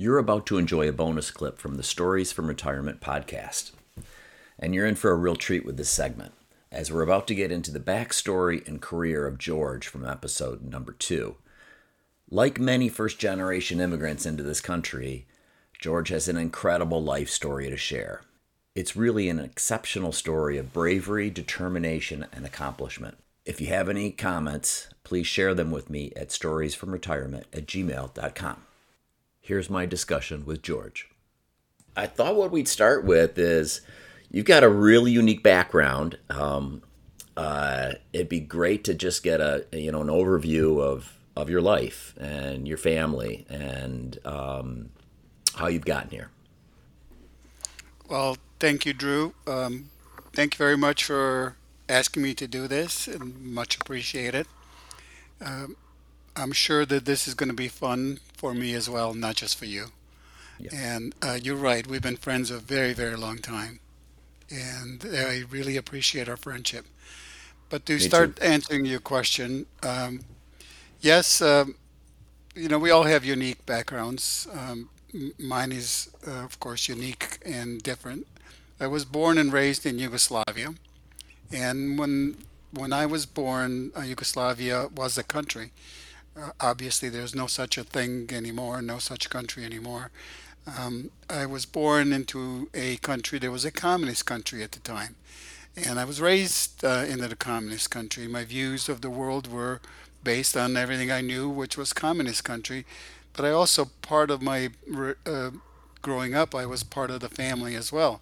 You're about to enjoy a bonus clip from the Stories from Retirement podcast. And you're in for a real treat with this segment, as we're about to get into the backstory and career of George from episode number two. Like many first generation immigrants into this country, George has an incredible life story to share. It's really an exceptional story of bravery, determination, and accomplishment. If you have any comments, please share them with me at storiesfromretirement at gmail.com. Here's my discussion with George. I thought what we'd start with is you've got a really unique background. Um, uh, it'd be great to just get a you know an overview of of your life and your family and um, how you've gotten here. Well, thank you, Drew. Um, thank you very much for asking me to do this, and much appreciated. Um, I'm sure that this is going to be fun for me as well, not just for you. Yeah. And uh, you're right, we've been friends a very, very long time. And I really appreciate our friendship. But to Me start too. answering your question, um, yes, um, you know, we all have unique backgrounds. Um, mine is, uh, of course, unique and different. I was born and raised in Yugoslavia. And when when I was born, uh, Yugoslavia was a country. Obviously, there's no such a thing anymore, no such country anymore. Um, I was born into a country that was a communist country at the time, and I was raised uh, in the communist country. My views of the world were based on everything I knew, which was communist country. But I also part of my uh, growing up, I was part of the family as well,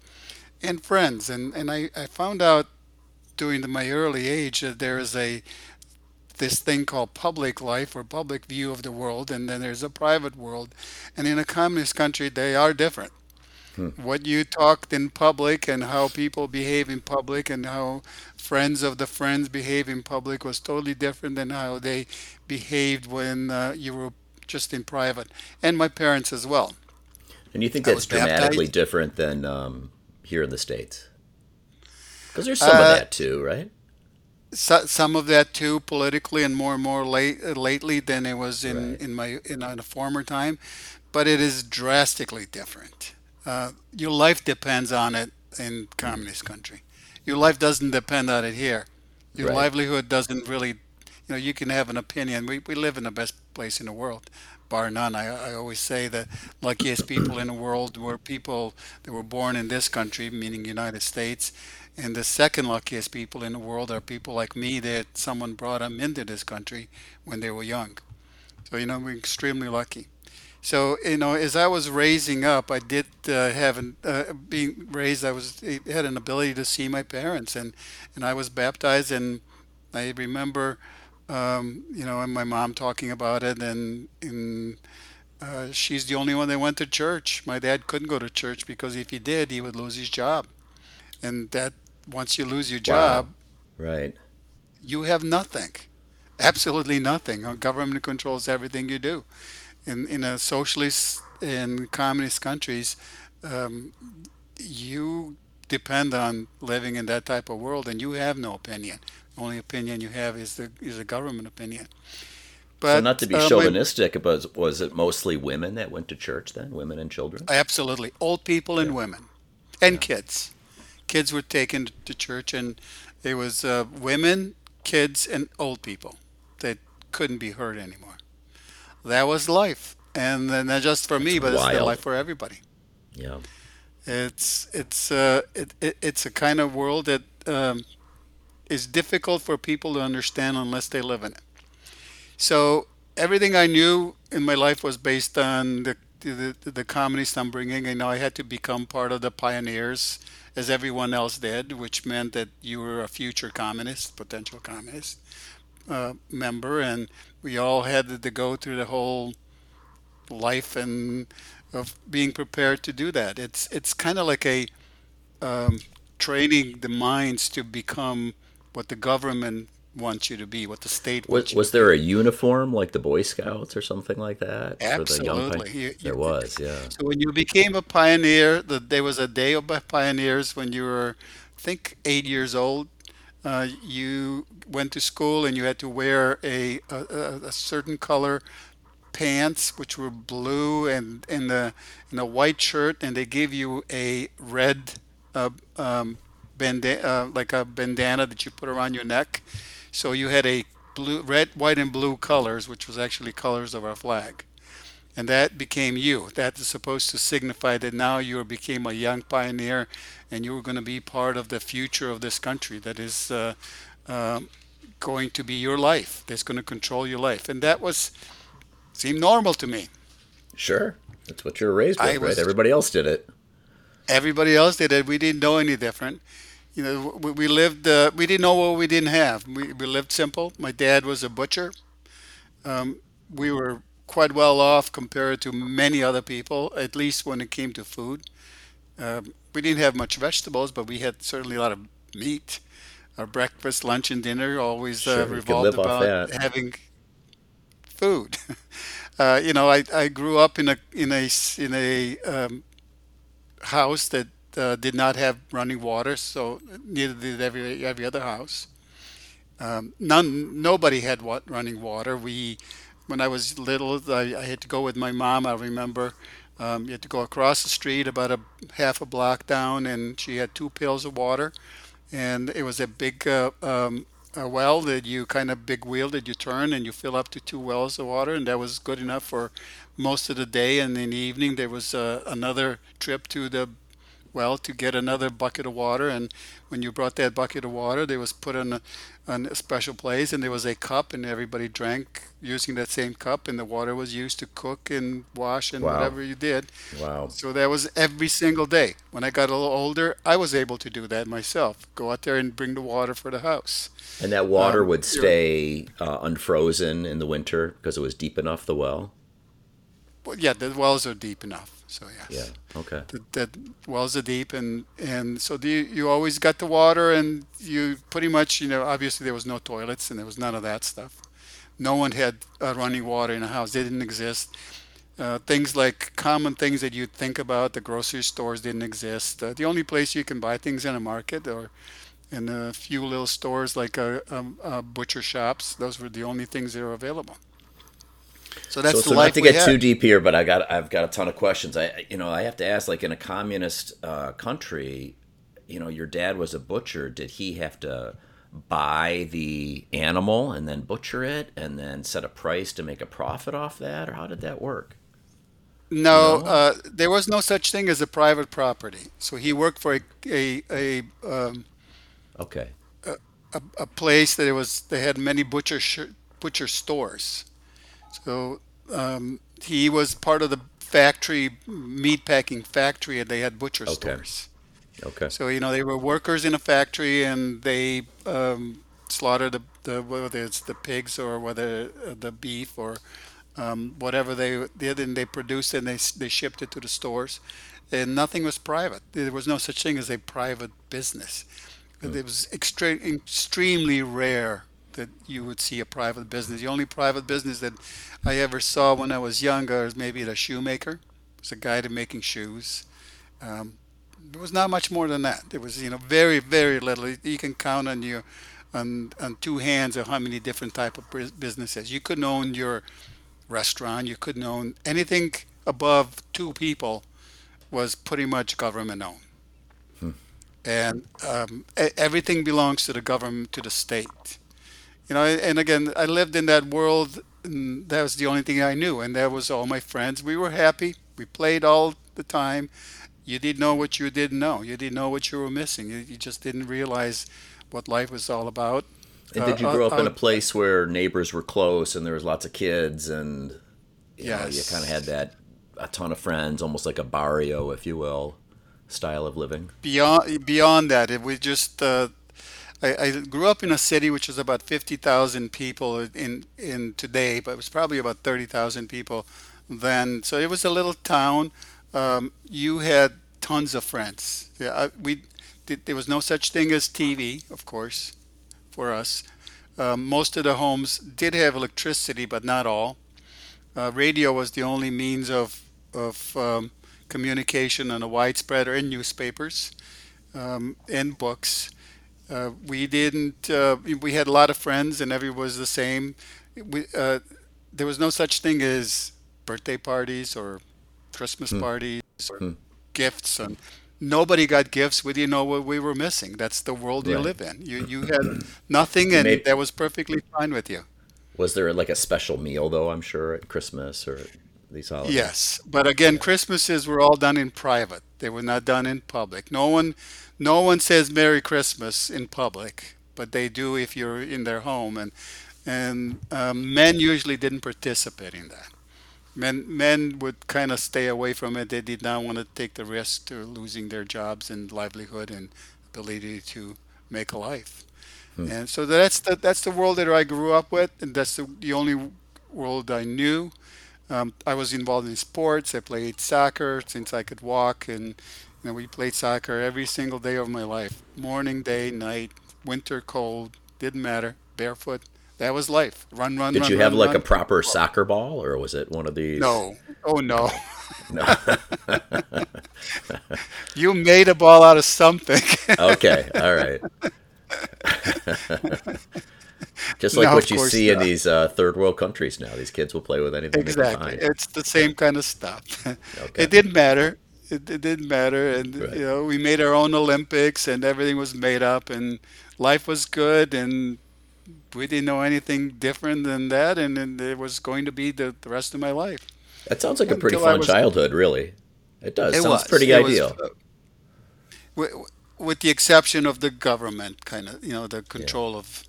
and friends. And and I, I found out during the, my early age that there is a this thing called public life or public view of the world, and then there's a private world. And in a communist country, they are different. Hmm. What you talked in public and how people behave in public and how friends of the friends behave in public was totally different than how they behaved when uh, you were just in private. And my parents as well. And you think that's dramatically baptized. different than um, here in the States? Because there's some of Uh, that too, right? So, some of that too politically and more and more late, uh, lately than it was in Right. in my in a former time but it is drastically different. Uh, your life depends on it in communist country. Your life doesn't depend on it here. Your Right. livelihood doesn't really you know you can have an opinion. We, we live in the best place in the world bar none. I, I always say the luckiest people in the world were people that were born in this country meaning united states and the second luckiest people in the world are people like me that someone brought them into this country when they were young. So, you know, we're extremely lucky. So, you know, as I was raising up, I did uh, have an, uh, being raised, I was had an ability to see my parents and, and I was baptized and I remember, um, you know, and my mom talking about it and, and uh, she's the only one that went to church. My dad couldn't go to church because if he did, he would lose his job and that once you lose your Wow. job, Right. you have nothing, absolutely nothing. Uh, Government controls everything you do. In in a socialist and communist countries, um, you depend on living in that type of world, and you have no opinion. The only opinion you have is the is a government opinion. So not to be uh, my chauvinistic, but was it mostly women that went to church then? Women and children? absolutely old people Yeah. and women and Yeah. kids. Kids were taken to church, and it was uh, women, kids, and old people that couldn't be hurt anymore. That was life, and not just for me, but it's the life for everybody. Yeah. It's it's uh, it, it, it's a kind of world that um, is difficult for people to understand unless they live in it. So everything I knew in my life was based on the the, the communist upbringing. You know, I had to become part of the pioneers, as everyone else did, which meant that you were a future communist, potential communist uh, member, and we all had to go through the whole life and of being prepared to do that. It's it's kind of like a um, training the minds to become what the government wants you to be, what the state Was wants you to was there a uniform like the Boy Scouts or something like that for the Absolutely. You, you, There was, yeah. so when you became a pioneer, the, there was a day of pioneers when you were, I think, eight years old. Uh, you went to school and you had to wear a, a, a a certain color pants, which were blue, and in the in a white shirt, and they gave you a red uh, um, bandana, uh, like a bandana that you put around your neck. So you had a blue, red, white, and blue colors, which was actually colors of our flag and that became you. That is supposed to signify that now you became a young pioneer, and you were going to be part of the future of this country. That is uh, uh, going to be your life. That's going to control your life, and that was seemed normal to me. Sure, that's what you were raised with, I was, right? Everybody else did it. Everybody else did it. We didn't know any different. You know, we, we lived. Uh, we didn't know what we didn't have. We, we lived simple. My dad was a butcher. Um, we were quite well off compared to many other people, at least when it came to food. Um, we didn't have much vegetables, but we had certainly a lot of meat. Our breakfast, lunch, and dinner always uh, Sure, revolved about having food. uh, you know, I, I grew up in a in a in a um, house that uh, did not have running water, so neither did every every other house. Um, none, nobody had what running water. We, when I was little, I, I had to go with my mom. I remember um, you had to go across the street about a half a block down, and she had two pails of water, and it was a big uh, um, a well that you kind of big wheel that you turn and you fill up to two wells of water, and that was good enough for most of the day. And in the evening, there was uh, another trip to the well to get another bucket of water and when you brought that bucket of water they was put on a, on a special place and there was a cup and everybody drank using that same cup and the water was used to cook and wash and Wow, whatever you did wow. so that was every single day when i got a little older i was able to do that myself go out there and bring the water for the house And that water um, would stay uh, unfrozen in the winter because it was deep enough. The well. Well, yeah the wells are deep enough so yes. Yeah. Okay. the, the wells are deep and and so the, you always got the water and you pretty much you know obviously there was no toilets and there was none of that stuff no one had uh, running water in a house they didn't exist uh, things like common things that you'd think about the grocery stores didn't exist uh, the only place you can buy things in a market or in a few little stores like uh, um, uh, butcher shops those were the only things that were available so So, that's the so not to get too deep here, but I got I've got a ton of questions. I you know I have to ask, like in a communist uh, country, you know, your dad was a butcher. Did he have to buy the animal and then butcher it and then set a price to make a profit off that, or how did that work? No, No. uh, there was no such thing as a private property. So he worked for a a a, um, Okay. a, a place that it was they had many butcher sh butcher stores. So um, he was part of the factory meat packing factory, and they had butcher Okay. stores. Okay. So you know they were workers in a factory, and they um, slaughtered the, the whether it's the pigs or whether uh, the beef or um, whatever they did, and they produced and they they shipped it to the stores, and nothing was private. There was no such thing as a private business. Hmm. It was extre extremely rare that you would see a private business. The only private business that I ever saw when I was younger is maybe the shoemaker. It was a guy to making shoes. Um, there was not much more than that. There was, you know, very, very little. You can count on your on on two hands of how many different type of businesses. You couldn't own your restaurant. You couldn't own anything above two people was pretty much government owned. And um, everything belongs to the government, to the state. You know, and again, I lived in that world, and that was the only thing I knew, and that was all my friends. We were happy. We played all the time. You didn't know what you didn't know. You didn't know what you were missing. You, you just didn't realize what life was all about. And Uh, did you out, grow up in a place where neighbors were close and there was lots of kids and you know you kind of had that a ton of friends, almost like a barrio, if you will, style of living? Beyond beyond that, it was just. Uh, I, I grew up in a city which was about fifty thousand people in in today, but it was probably about thirty thousand people then. So it was a little town. Um, you had tons of friends. Yeah, I, we th- there was no such thing as TV, of course, for us. Um, most of the homes did have electricity, but not all. Uh, radio was the only means of of um, communication on a widespread, or in newspapers, um, and books. Uh, we didn't. Uh, we had a lot of friends, and everyone was the same. We, uh, there was no such thing as birthday parties or Christmas Hmm. parties or Hmm. gifts and nobody got gifts we didn't know what we were missing that's the world you live in you you had nothing and Maybe that was perfectly fine with you was there like a special meal though? I'm sure at Christmas or these holidays. yes but again christmases were all done in private they were not done in public no one no one says merry christmas in public but they do if you're in their home and and um, men usually didn't participate in that Men men would kind of stay away from it. They did not want to take the risk to losing their jobs and livelihood and ability to make a life. Hmm. And so that's the that's the world that I grew up with, and that's the, the only world I knew. Um, I was involved in sports. I played soccer since I could walk, and know, we played soccer every single day of my life, morning, day, night, winter, cold, didn't matter. Barefoot, that was life. Run, run, run. Did run, you have run, like a proper soccer ball or was it one of these? No, oh no. No. You made a ball out of something. Okay, all right. Just like No, what you see in these uh, third world countries now. These kids will play with anything they can Exactly. find. It's the same kind of stuff. Okay, It didn't matter. It, it didn't matter. And, right. you know, we made our own Olympics and everything was made up and life was good and we didn't know anything different than that. And, and it was going to be the, the rest of my life That sounds like a pretty until fun was, childhood, really. It does. it Sounds was, pretty it was, ideal. uh, with, with the exception of the government kind of, you know, the Yeah. control of,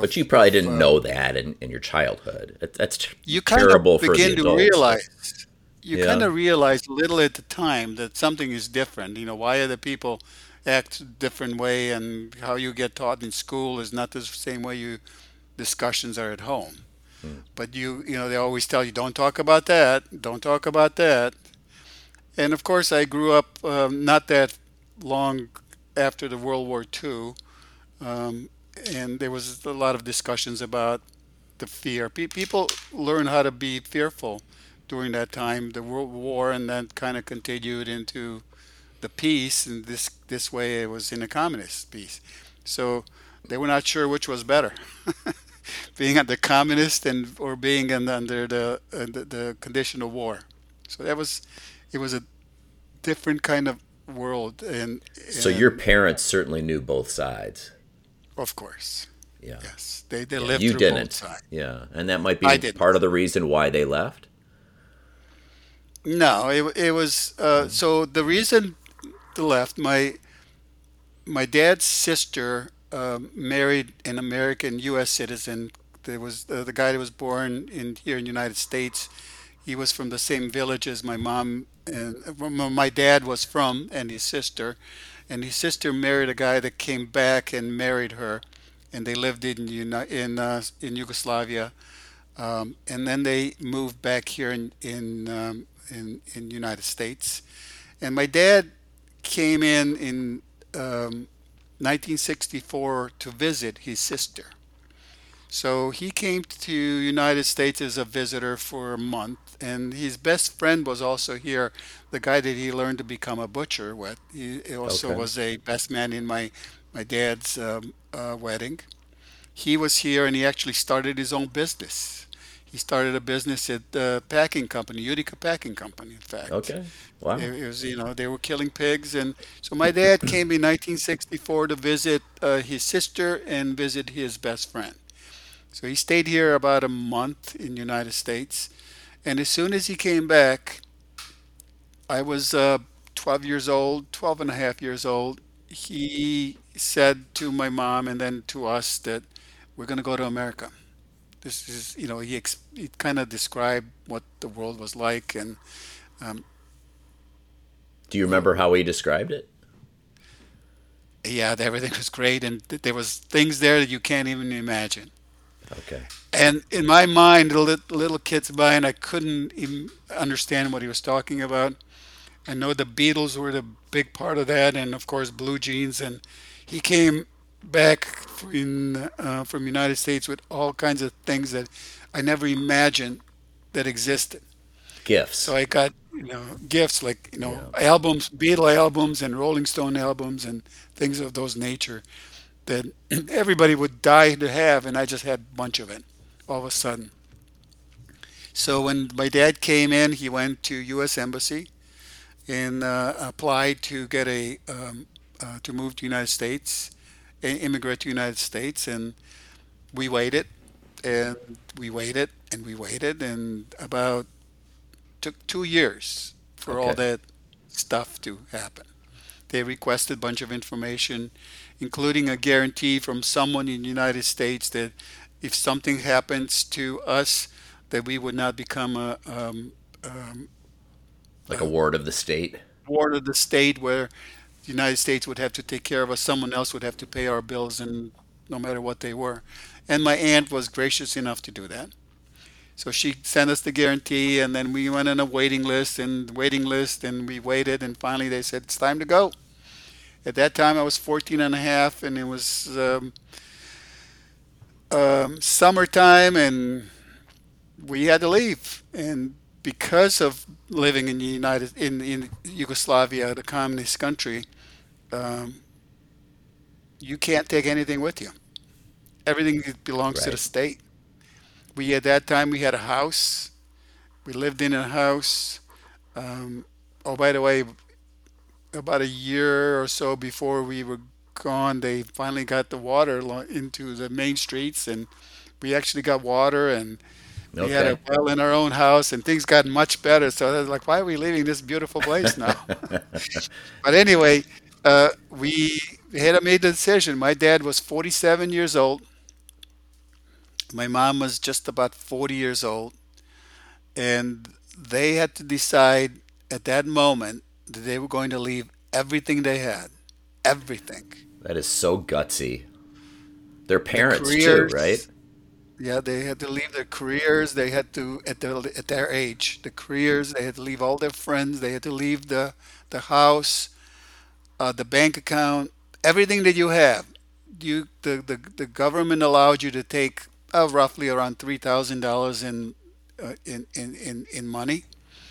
But you probably didn't uh, know that in, in your childhood. That, that's you kind of terrible for the begin to realize you kind of realize little at the time that something is different you know why other people act different way and how you get taught in school is not the same way you discussions are at home Hmm. but you you know they always tell you don't talk about that don't talk about that and of course i grew up um, not that long after the world war ii um, and there was a lot of discussions about the fear. Pe- people learn how to be fearful during that time, the World War, and then kind of continued into the peace. And this this way, it was in a communist peace. So they were not sure which was better, being under communist and or being in, under the, uh, the the condition of war. So that was it was a different kind of world, and So your parents certainly knew both sides. of course, Yeah. yes, they they Yeah. lived You through didn't. sides. Yeah. And that might be part of the reason why they left. No, it it was uh, so the reason the left my my dad's sister um, married an American U.S. citizen. There was uh, the guy that was born in here in the United States. He was from the same village as my mom and uh, my dad was from, and his sister. And his sister married a guy that came back and married her, and they lived in in uh, in Yugoslavia. Um, and then they moved back here in in um, in in United States. And my dad came in in um, 1964 to visit his sister. So he came to United States as a visitor for a month, and his best friend was also here, the guy that he learned to become a butcher with. He also Okay. was a best man in my my dad's um, uh, wedding. He was here, and he actually started his own business. He started a business at the packing company, Utica Packing Company, in fact. Okay. Wow. It, it was, you know, they were killing pigs, and so my dad came in 1964 to visit uh, his sister and visit his best friend. So he stayed here about a month in the United States, and as soon as he came back, I was uh, 12 years old, 12 and a half years old. He said to my mom and then to us that we're going to go to America. This is, you know, he, ex- he kind of described what the world was like, and um, Do you remember how he described it? yeah, everything was great, and th- there was things there that you can't even imagine. Okay. And in my mind, the lit- little kid's mind, I couldn't even understand what he was talking about. I know the Beatles were the big part of that, and of course, Blue Jeans. And he came back in, uh, from United States with all kinds of things that I never imagined that existed. Gifts. So I got, you know, gifts like, you know, Yeah. albums, Beatle albums and Rolling Stone albums and things of those nature that everybody would die to have, and I just had a bunch of it all of a sudden. So when my dad came in, he went to U.S. Embassy and uh, applied to get a um, uh, to move to United States, immigrate to United States, and we waited and we waited and we waited and about took two years for all that stuff to happen. They requested a bunch of information, including a guarantee from someone in the United States that if something happens to us, that we would not become a, um, um, Like a ward of the state. ward of the state where the United States would have to take care of us. Someone else would have to pay our bills, and no matter what they were. And my aunt was gracious enough to do that. So she sent us the guarantee, and then we went on a waiting list and waiting list, and we waited, and finally they said it's time to go. At that time, I was 14 and a half, and it was um, um, summertime, and we had to leave. And because of living in the United in in Yugoslavia, the communist country, um, you can't take anything with you. Everything belongs to the state. We at that time we had a house. We lived in a house. Um, oh, by the way, about a year or so before we were gone, they finally got the water into the main streets, and we actually got water, and we had a well in our own house, and things got much better. So I was like, why are we leaving this beautiful place now? But anyway, uh, we had made the decision. My dad was 47 years old. My mom was just about 40 years old. And they had to decide at that moment that they were going to leave everything they had. Everything. That is so gutsy. Their The parents too, right? Yeah, they had to leave their careers. They had to at their at their age, the careers. They had to leave all their friends. They had to leave the the house, uh, the bank account, everything that you have. You the the, the government allowed you to take uh, roughly around three thousand dollars in, uh, in in in money.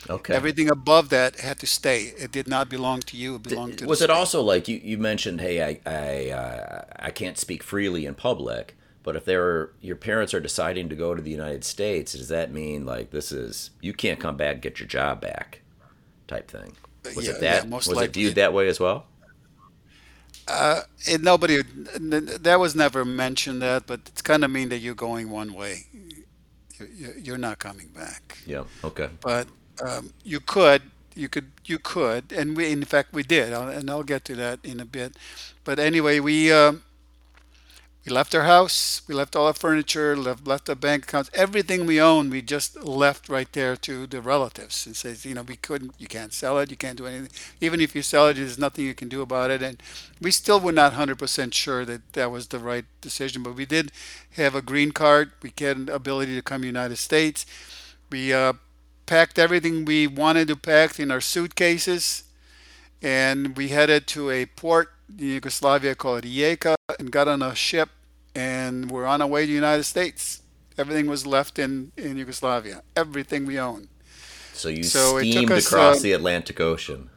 Okay. Everything above that had to stay. It did not belong to you. It belonged to Was it state. also like you, you mentioned, hey, I I uh, I can't speak freely in public, but if they're your parents are deciding to go to the United States, does that mean like this is you can't come back and get your job back type thing? Was Yeah, it yeah, that most was it viewed that way as well? It, nobody that was never mentioned that, but it's kind of mean that you're going one way. You, you- you're not coming back. Yeah. Okay. But um, you could, you could, you could, and we, in fact, we did, and I'll get to that in a bit. But anyway, we um, we left our house, we left all our furniture, left left our bank accounts, everything we owned, we just left right there to the relatives and says, you know, we couldn't, you can't sell it, you can't do anything. Even if you sell it, there's nothing you can do about it. And we still were not 100% sure that that was the right decision, but we did have a green card. We had an ability to come United States. We uh, packed everything we wanted to pack in our suitcases and we headed to a port Yugoslavia called Rijeka and got on a ship and we're on our way to the United States. Everything was left in, in Yugoslavia, everything we owned. So you So steamed us across um, the Atlantic Ocean.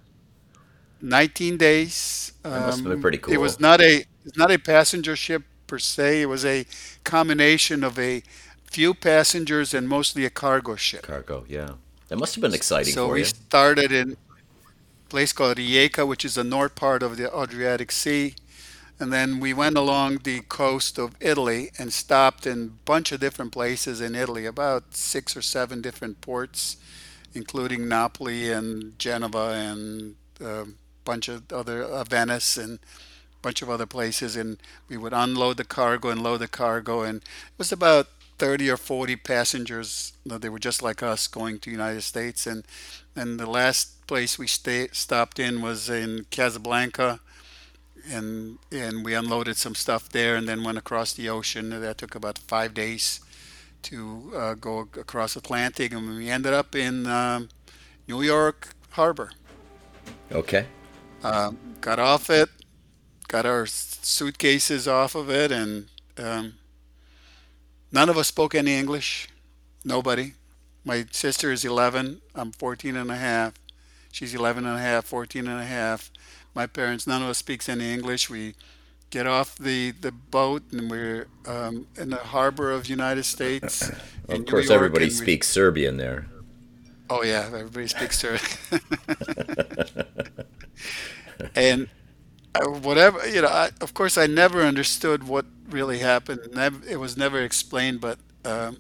19 days. That must have been Um, pretty it was not a it's not a passenger ship per se. It was a combination of a few passengers and mostly a cargo ship. Cargo, yeah. That must have been exciting So for we started in place called Rijeka, which is the north part of the Adriatic Sea. And then we went along the coast of Italy and stopped in a bunch of different places in Italy, about six or seven different ports, including Napoli and Genova and a bunch of other uh, Venice and a bunch of other places. And we would unload the cargo and load the cargo. And it was about 30 or 40 passengers. uh, They were just like us going to the United States. And, and the last place we stay, stopped in was in Casablanca and and we unloaded some stuff there and then went across the ocean. That took about five days to uh, go across Atlantic, and we ended up in um, New York Harbor. Okay. Um, got off it, got our suitcases off of it, and um, none of us spoke any English. Nobody. My sister is 11. I'm 14 and a half. She's 11 and a half, 14 and a half. My parents, none of us speaks any English. We get off the, the boat, and we're um, in the harbor of United States Of course, York, everybody and we. speaks Serbian there. Oh yeah, everybody speaks Serbian. and whatever you know. I, of course, I never understood what really happened. It was never explained, but um,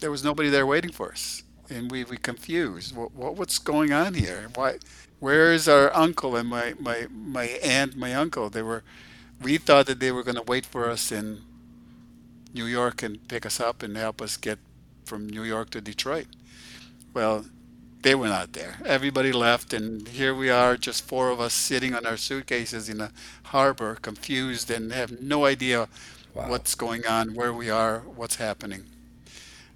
there was nobody there waiting for us, and we we confused. What, what what's going on here? Why? Where is our uncle and my my my aunt, my uncle? They were. We thought that they were going to wait for us in New York and pick us up and help us get from New York to Detroit. Well, they were not there. Everybody left, and here we are, just four of us sitting on our suitcases in a harbor, confused and have no idea Wow. what's going on, where we are, what's happening.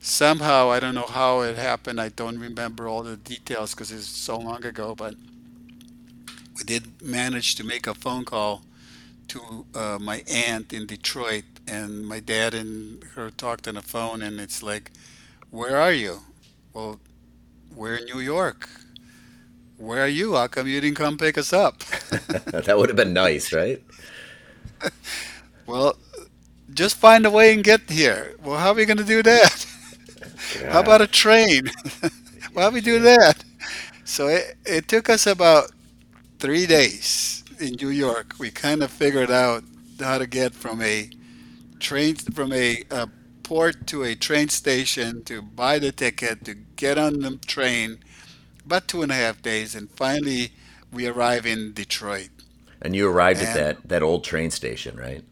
Somehow, I don't know how it happened. I don't remember all the details because it's so long ago, but we did manage to make a phone call to uh, my aunt in Detroit, and my dad and her talked on the phone, and it's like, "Where are you?" Well, we're in New York. Where are you? How come you didn't come pick us up? that would have been nice, right? Well, just find a way and get here. Well, how are we going to do that? How about a train? Why do we do that? So it, it took us about three days in New York. We kind of figured out how to get from a train from a, uh port to a train station to buy the ticket to get on the train. About two and a half days, and finally we arrive in Detroit And you arrived at that that old train station, right?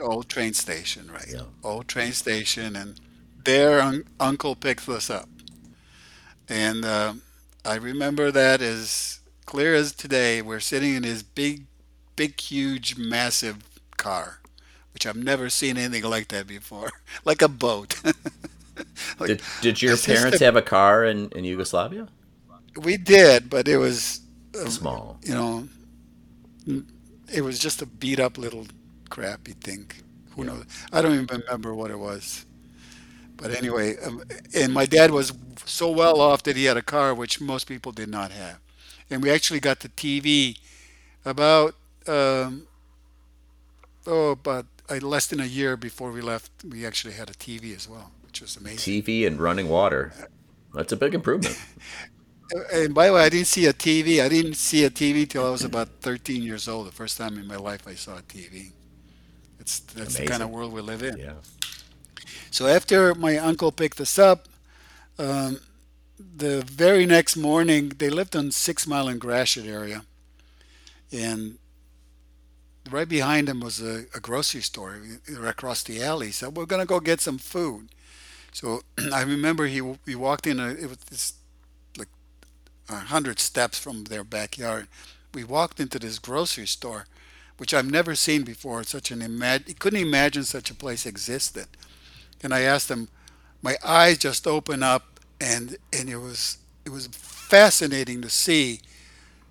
old train station, right? Yeah. Old train station, and there un- Uncle picks us up, and uh, I remember that as clear as today. We're sitting in his big, big, huge, massive car, which I've never seen anything like that before, like a boat. Like, Did Did your parents the? have a car in in Yugoslavia? We did, but it was, uh, Small. you know, it was just a beat up little crappy thing. Who Yeah. knows? I don't even remember what it was. But anyway, um, and my dad was so well off that he had a car, which most people did not have. And we actually got the TV about, um, oh, about uh, less than a year before we left. We actually had a TV as well, which was amazing. TV and running water. That's a big improvement. And by the way, I didn't see a TV. I didn't see a TV till I was about 13 years old. The first time in my life I saw a TV. It's that's the kind of world we live in. Yeah. So after my uncle picked us up, um, the very next morning they lived on Six Mile and Gratiot area, and right behind them was a, a grocery store across the alley. So we're gonna go get some food. So I remember he we walked in. A, it was like a hundred steps from their backyard. We walked into this grocery store, which I've never seen before. Such an imag- couldn't imagine such a place existed. And I asked him, my eyes just opened up, and and it was it was fascinating to see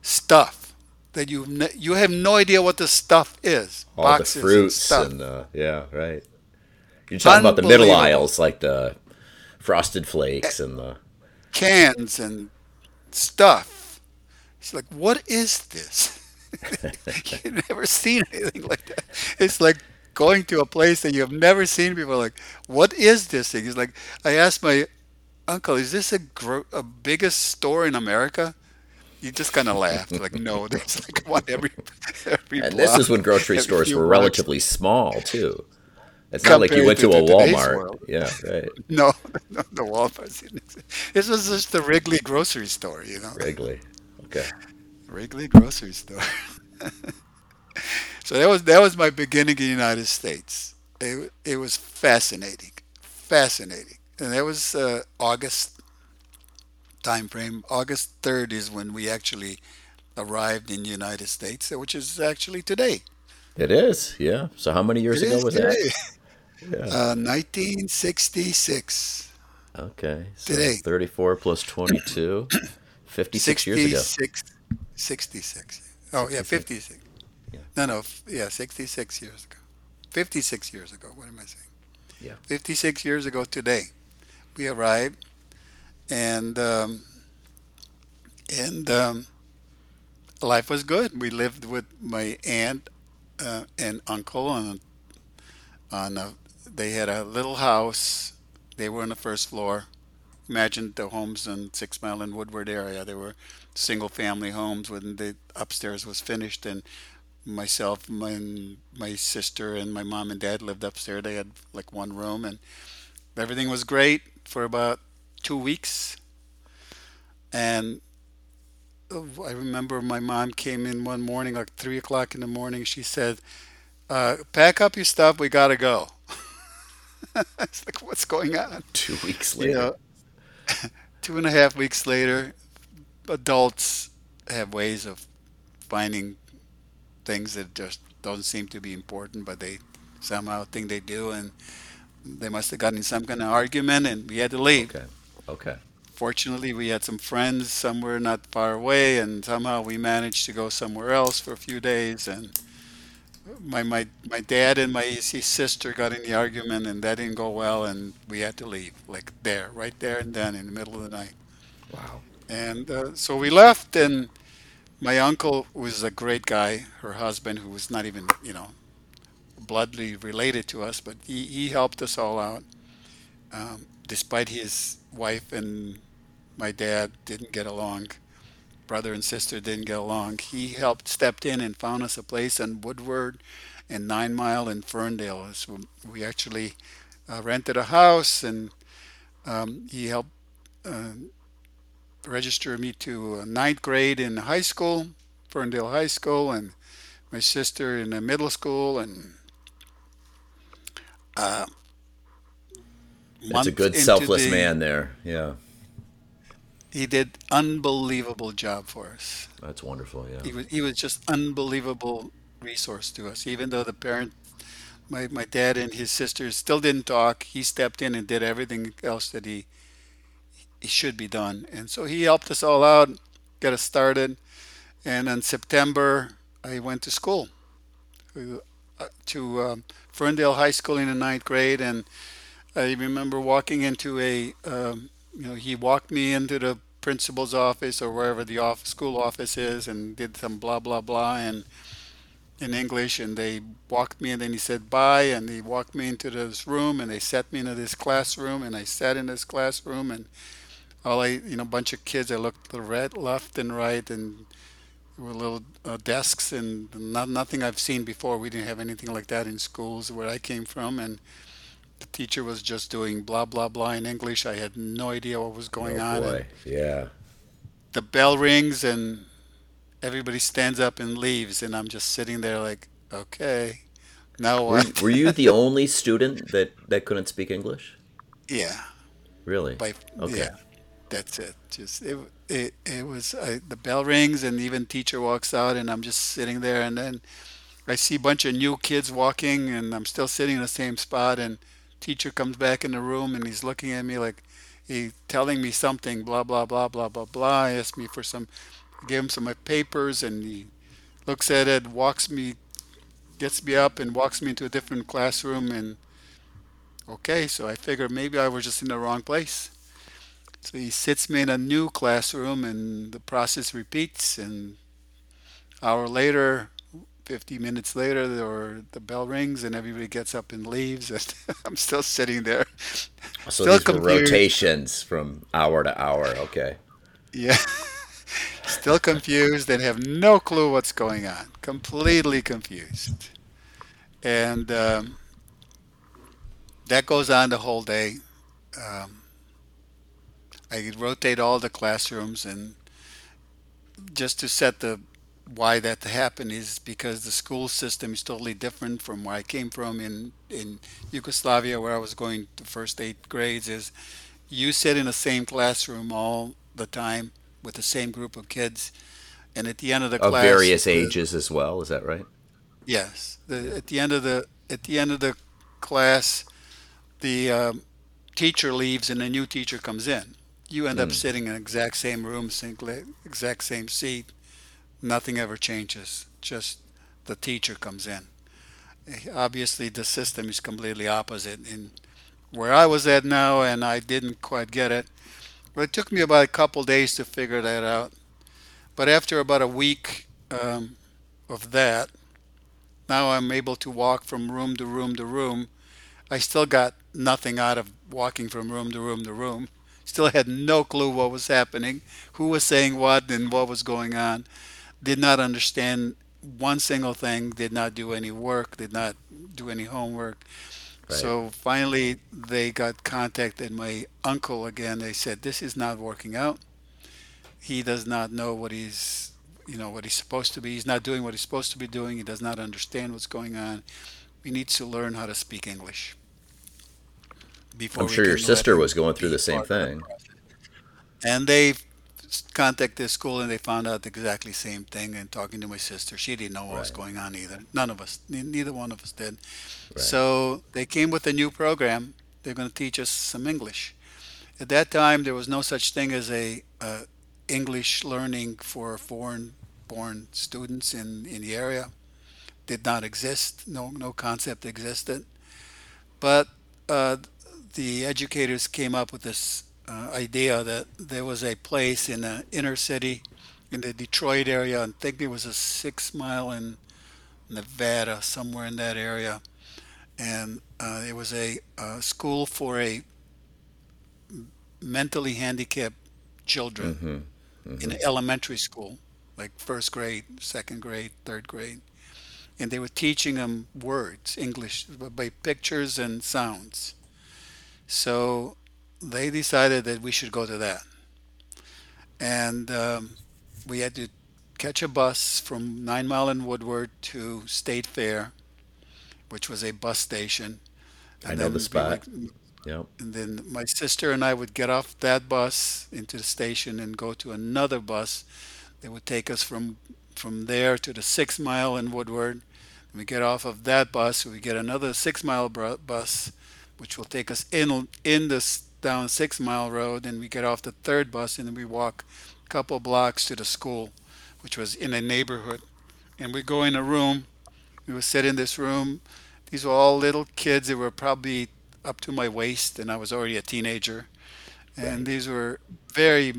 stuff that you ne- you have no idea what the stuff is. All the Boxes and fruits stuff, and uh, yeah, right. You're talking about the middle aisles, like the frosted flakes and the. cans and stuff. It's like, what is this? You've never seen anything like that. It's like going to a place that you have never seen before. Like, what is this thing? It's like I asked my uncle, "Is this a gro- a biggest store in America?" He just kind of laughed. Like, no, there's like one every every And this is when grocery stores were blocks. relatively small too. It's not like you went to, to a Walmart. Yeah, right. no, no, the Walmart. This was just the Wrigley grocery store, you know, Wrigley. Okay. Wrigley grocery store. So that was that was my beginning in the United States. It it was fascinating, fascinating, and that was uh, August time frame. August third is when we actually arrived in the United States, which is actually today. It is. Yeah. So how many years It ago was that? today, Yeah. uh, 1966. Okay. So Today, 34 plus 22, 56 years ago. 66, 66. Oh yeah, 56. Yeah. No, no, f- yeah, 66 years ago. 56 years ago. What am I saying? Yeah. 56 years ago today, we arrived, and um, and um, life was good. We lived with my aunt uh, and uncle on on a, they had a little house. They were on the first floor. Imagine the homes in Six Mile and Woodward area. They were single family homes when the upstairs was finished and myself my my sister and my mom and dad lived upstairs. They had like one room and everything was great for about two weeks. And oh, I remember my mom came in one morning, like three o'clock in the morning. She said, uh, "Pack up your stuff. We gotta go." It's like, what's going on? Two weeks You later. know, two and a half weeks later, adults have ways of finding things that just don't seem to be important, but they somehow think they do, and they must have gotten in some kind of argument, and we had to leave. Okay. Okay. Fortunately, we had some friends somewhere not far away, and somehow we managed to go somewhere else for a few days. And my my my dad and my sister got in the argument, and that didn't go well, and we had to leave, like there, right there and then, in the middle of the night. Wow. And uh, so we left, and my uncle was a great guy, her husband, who was not even, you know, bloodly related to us, but he, he helped us all out. Um, despite his wife and my dad didn't get along, brother and sister didn't get along, he helped, stepped in and found us a place in Woodward and Nine Mile and Ferndale. So we actually uh, rented a house, and um, he helped uh, register me to uh, ninth grade in high school, Ferndale High School, and my sister in the middle school, and uh, That's a good selfless the man there. Yeah. he did unbelievable job for us. That's wonderful. Yeah. He was he was just unbelievable resource to us. Even though the parent, my my dad and his sisters still didn't talk, he stepped in and did everything else that he should be done. And so he helped us all out, get us started. And in September, I went to school uh, to um, Ferndale High School in the ninth grade, and I remember walking into a, um, you know, he walked me into the principal's office or wherever the office, school office is, and did some blah blah blah and in English, and they walked me, and then he said bye, and he walked me into this room, and they set me into this classroom, and I sat in this classroom, and all I, you know, a bunch of kids. I looked the right, left and right, and there were little uh, desks, and not nothing I've seen before. We didn't have anything like that in schools where I came from, and the teacher was just doing blah blah blah in English. I had no idea what was going Oh on, boy. Yeah. the bell rings, and everybody stands up and leaves, and I'm just sitting there like, okay, now Were you, what? were you the only student that that couldn't speak English? yeah, Really? by Okay. yeah, that's it. Just it it it was uh, the bell rings, and even teacher walks out, and I'm just sitting there, and then I see a bunch of new kids walking, and I'm still sitting in the same spot, and teacher comes back in the room, and he's looking at me like he telling me something, blah blah blah blah blah blah. He asked me for some, I gave him some of my papers, and he looks at it, walks me, gets me up, and walks me into a different classroom, and okay, so I figured maybe I was just in the wrong place. So he sits me in a new classroom, and the process repeats, and hour later 50 minutes later, or the bell rings and everybody gets up and leaves, and I'm still sitting there, So still these were confused. rotations from hour to hour. Okay. Yeah, still confused and have no clue what's going on. Completely confused. And um, that goes on the whole day. Um, I rotate all the classrooms, and just to set the why that happened is because the school system is totally different from where I came from in in Yugoslavia, where I was going to first eight grades. Is you sit in the same classroom all the time with the same group of kids, and at the end of the Of class, various the ages as well. Is that right? yes, the at the end of the at the end of the class, the um, teacher leaves and a new teacher comes in. You end up Mm. sitting in the exact same room, exact same seat. Nothing ever changes. Just the teacher comes in. Obviously, the system is completely opposite in where I was at now, and I didn't quite get it. But it took me about a couple days to figure that out. But after about a week um, of that, Now I'm able to walk from room to room to room. I still got nothing out of walking from room to room to room. Still had no clue what was happening, who was saying what, and what was going on. Did not understand one single thing, did not do any work, did not do any homework. Right. So finally, they got contacted my uncle again. They said, This is not working out. He does not know what he's you know what he's supposed to be. He's not doing what he's supposed to be doing. He does not understand what's going on. We need to learn how to speak English before I'm sure your sister was going through the same of the thing. And they contacted the school and they found out the exactly same thing. And talking to my sister, she didn't know what was going on either. None of us, neither one of us did. Right. So they came with a new program. They're going to teach us some English. At that time, there was no such thing as a uh, English learning for foreign-born students in, in the area. Did not exist. No, no concept existed. But uh, the educators came up with this uh, idea that there was a place in the inner city, in the Detroit area. I think it was a six mile in Nevada, somewhere in that area, and uh, it was a, uh school for a mentally handicapped children Mm-hmm. in Mm-hmm. an elementary school, like first grade, second grade, third grade, and they were teaching them words, English, by pictures and sounds. So they decided that we should go to that, and um, we had to catch a bus from Nine Mile and Woodward to State Fair, which was a bus station, I and know the we spot. Yep. and then my sister and I would get off that bus into the station and go to another bus that would take us from from there to the six mile in Woodward. And we get off of that bus, we get another six mile bus, which will take us in in this down six mile road, and we get off the third bus, and then we walk a couple blocks to the school, which was in a neighborhood. And we go in a room. We would sit in this room. These were all little kids. They were probably up to my waist, and I was already a teenager. And these were very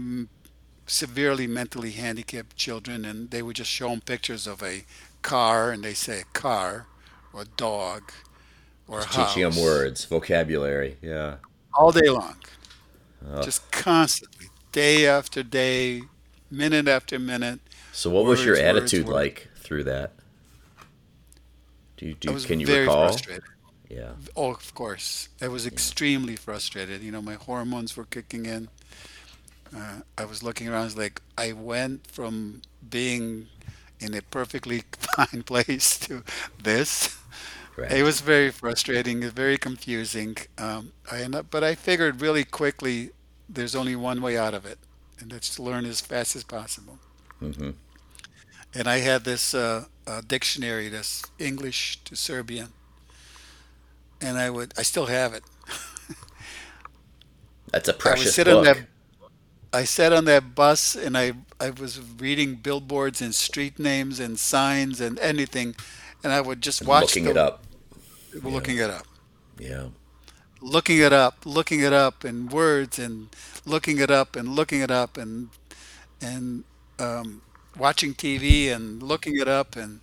severely mentally handicapped children, and they would just show them pictures of a car, and they say a car, or a dog, or Just teaching them words, vocabulary. Yeah. all day long, just constantly, day after day, minute after minute, so, what was your words, words, attitude words. like through that? Do you, do I was can you very recall? frustrated. Yeah. Oh, of course. I was Yeah. extremely frustrated. You know, my hormones were kicking in. Uh, I was looking around, it's like I went from being in a perfectly fine place to this. It was very frustrating, very confusing. Um, I end up, but I figured really quickly there's only one way out of it, and that's to learn as fast as possible. Mm-hmm. And I had this uh, uh, dictionary, this English to Serbian, and I would, I still have it. That's a I precious sit on that. I sat on that bus and I I was reading billboards and street names and signs and anything, and I would just watch looking it the up. Yeah. looking it up, Yeah. looking it up, looking it up in words and looking it up and looking it up and and um, watching TV and looking it up and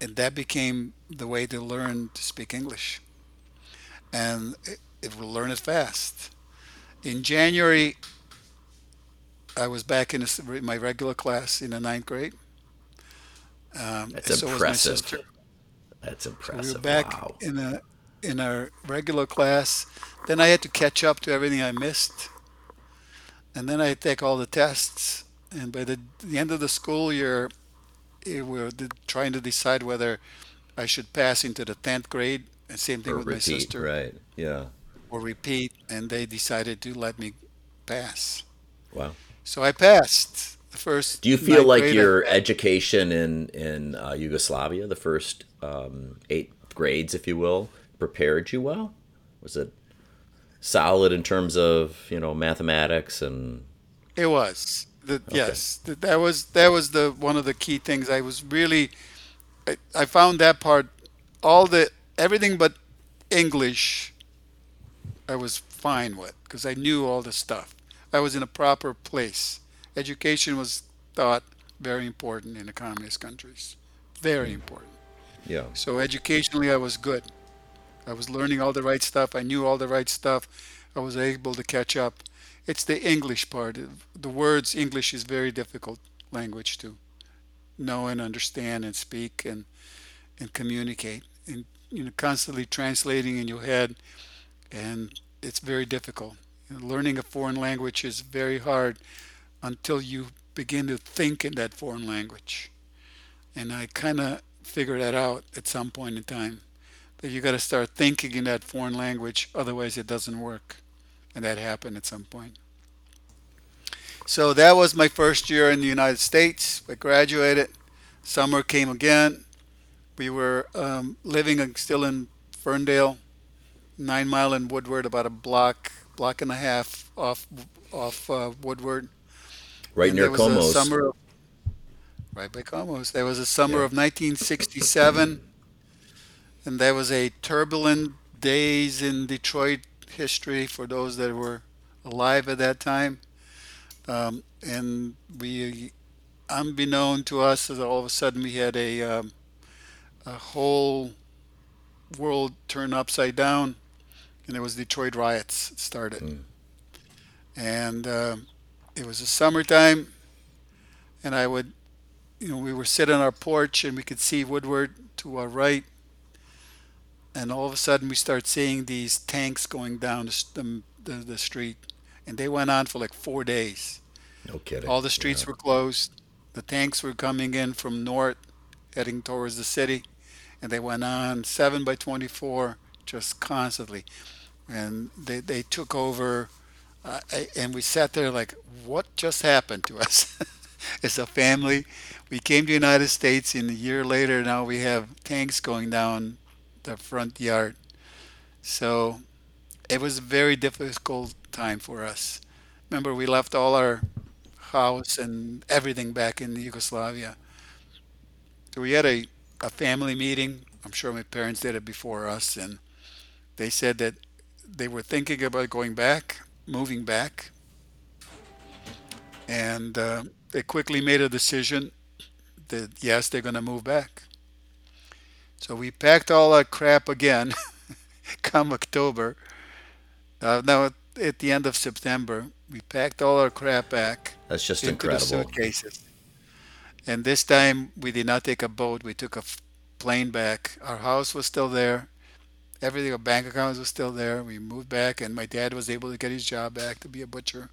and that became the way to learn to speak English and it, it will learn it fast. In January, I was back in this- my regular class in the ninth grade. Um, That's so was my sister. Impressive. That's So we were impressive. back Wow. in a in our regular class. Then I had to catch up to everything I missed, and then I had to take all the tests. And by the, the end of the school year, eh, we were trying to decide whether I should pass into the tenth grade. And same thing Or with my sister, Right. Yeah. or repeat. And they decided to let me pass. Wow. So I passed the first Do you feel like your education in in uh, Yugoslavia, the first um, eight grades, if you will, prepared you well? Was it solid in terms of you know mathematics and It was. The, okay, yes, Th- that was that was the one of the key things. I was really I, I found that part all the everything but English I was fine with because I knew all the stuff. I was in a proper place. Education was thought very important in the communist countries. Very important. Yeah. So educationally, I was good. I was learning all the right stuff. I knew all the right stuff. I was able to catch up. It's the English part. The words English is very difficult language to know and understand and speak and and communicate and you know constantly translating in your head and it's very difficult. You know, learning a foreign language is very hard until you begin to think in that foreign language. And I kind of figured that out at some point in time that you got to start thinking in that foreign language, otherwise it doesn't work. And that happened at some point. So that was my first year in the United States. I graduated. Summer came again. We were um, living still in Ferndale, Nine Mile and Woodward, about a block, block and a half off off uh, Woodward. Right And near Como's. summer right by Como's. There was a summer Yeah. of 1967, and there was a turbulent days in Detroit history for those that were alive at that time. Um, and we, unbeknown to us, all of a sudden we had a um, a whole world turned upside down, and it was Detroit riots started. Mm. And um it was the summertime, and I would, you know, we were sitting on our porch and we could see Woodward to our right, and all of a sudden we start seeing these tanks going down the, the, the, street, and they went on for like four days. No kidding. All the Yeah. streets were closed. The tanks were coming in from north, heading towards the city, and they went on seven by 24 just constantly. And they, they took over, uh, and we sat there like, what just happened to us as a family? We came to the United States, and a year later, now we have tanks going down the front yard. So it was a very difficult time for us. Remember, we left all our house and everything back in Yugoslavia. So we had a, a family meeting. I'm sure my parents did it before us, and they said that they were thinking about going back, moving back, and uh, they quickly made a decision that yes, they're going to move back. So we packed all our crap again come October. Uh, now, at the end of September, we packed all our crap back That's just into the incredible. suitcases. And this time we did not take a boat. We took a f- plane back. Our house was still there. Everything, our bank accounts was still there. We moved back, and my dad was able to get his job back to be a butcher.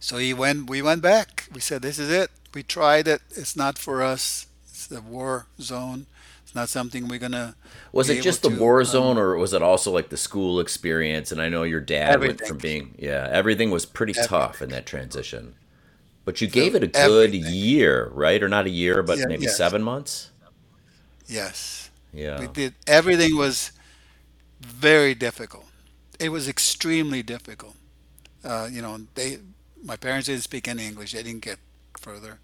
So he went. We went back. We said, "This is it. We tried it. It's not for us. It's a war zone. It's not something we're gonna Was be it just the to." war Um, zone, or was it also like the school experience? And I know your dad went from being, yeah, everything was pretty tough in that transition. But you So gave it a good everything. year, right? Or not a year, but Yeah. maybe Yes. seven months? Yes. We Yeah. did. Everything was very difficult. It was extremely difficult. Uh, you know, they, my parents didn't speak any English. They didn't get further,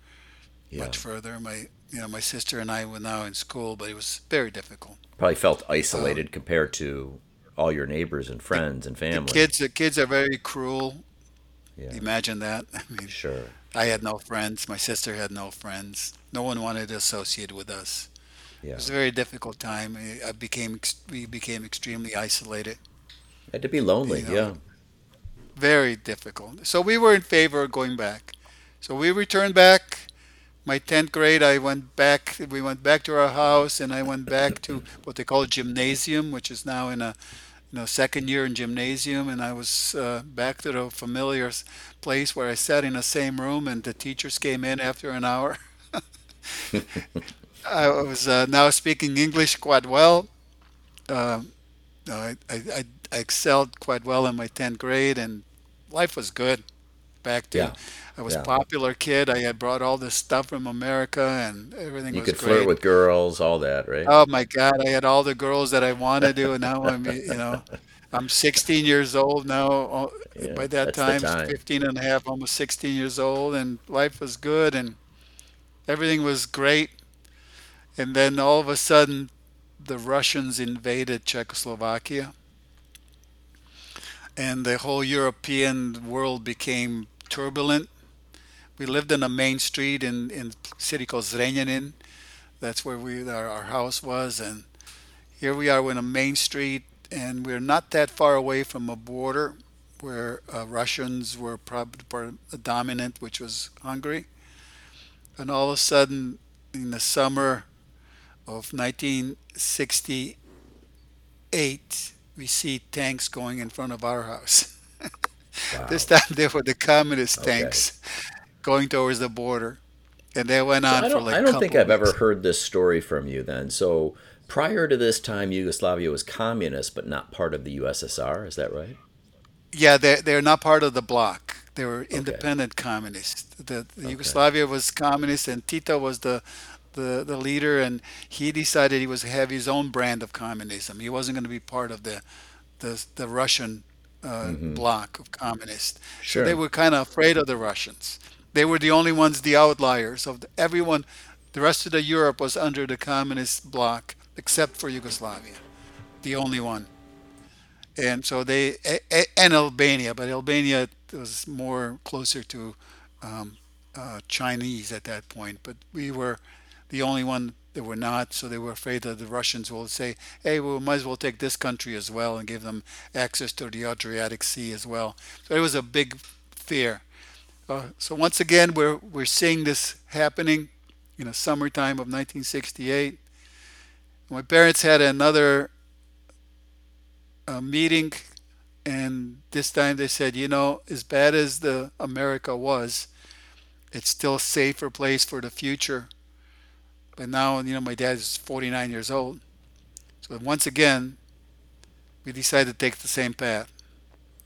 Yeah. much further. My, you know, my sister and I were now in school, but it was very difficult. Probably felt Uh, isolated compared to all your neighbors and the, friends and the family. kids, the kids are very cruel. Yeah, Imagine that. I mean, sure. I had no friends. My sister had no friends. No one wanted to associate with us. Yeah. It was a very difficult time. I I became, we became extremely isolated. Had to be lonely. You know, Yeah. Very difficult. So we were in favor of going back. So we returned back. My 10th grade, I went back. We went back to our house, and I went back to what they call gymnasium, which is now in a you know second year in gymnasium. And I was uh, back to the familiar place where I sat in the same room, and the teachers came in after an hour. I was uh, now speaking English quite well. I, I, I I excelled quite well in my 10th grade, and life was good. Back then. Yeah. I was a Yeah. popular kid. I had brought all this stuff from America, and everything You was could flirt with girls, all that, right? Oh my God, I had all the girls that I wanted to, and now I'm, you know, I'm 16 years old now. Oh, Yeah. By that time, time. 15 and a half, almost 16 years old, and life was good, and everything was great. And then all of a sudden, the Russians invaded Czechoslovakia, and the whole European world became turbulent. We lived in a main street in in city called Zrenjanin. That's where we our, our house was, and here we are in a main street, and we're not that far away from a border where uh, Russians were probably dominant, which was Hungary. And all of a sudden, in the summer of 1968, we see tanks going in front of our house. This time they were the communist Okay. tanks going towards the border, and they went So on I for don't like I don't think I've ever heard this story from you then. So prior to this time Yugoslavia was communist but not part of the USSR, is that right? Yeah, they're, they're not part of the bloc. They were Okay. independent communists. The, the Okay. Yugoslavia was communist, and Tito was the, the the leader, and he decided he was to have his own brand of communism. He wasn't going to be part of the the, the Russian uh, Mhm. bloc of communists. So they were kind of afraid of the Russians. They were the only ones, the outliers of the, everyone. The rest of the Europe was under the communist bloc except for Yugoslavia, the only one. And so they and Albania, but Albania was more closer to um, uh, Chinese at that point. But we were the only one that were not, so they were afraid that the Russians will say, "Hey, we might as well take this country as well and give them access to the Adriatic Sea as well." So it was a big fear. Uh, so once again, we're we're seeing this happening in the summertime of 1968. My parents had another uh, meeting and this time they said, you know, as bad as the America was, it's still a safer place for the future. But now, you know, my dad is 49 years old. So once again, we decided to take the same path.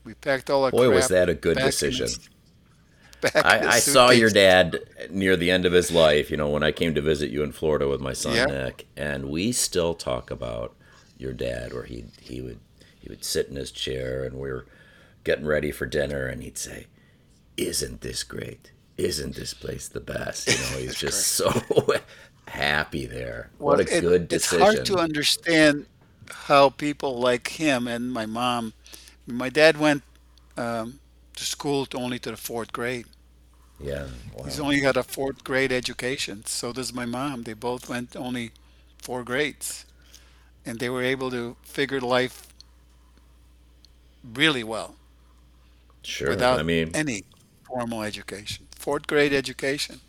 We packed all our Boy, was that a good decision. a, back in a I, I saw your dad near the end of his life, you know, when I came to visit you in Florida with my son Yeah, Nick, and we still talk about your dad where he he would he would sit in his chair and we were getting ready for dinner and he'd say, "Isn't this great? Isn't this place the best?" You know, he's just so happy there. What Well, a it, good decision. it's hard to understand how people like him and my mom. My dad went um, to school to only to the fourth grade. Yeah, He's only got a fourth grade education. So does my mom. They both went only four grades, and they were able to figure life really well Sure. I without mean, any formal education. Fourth grade education.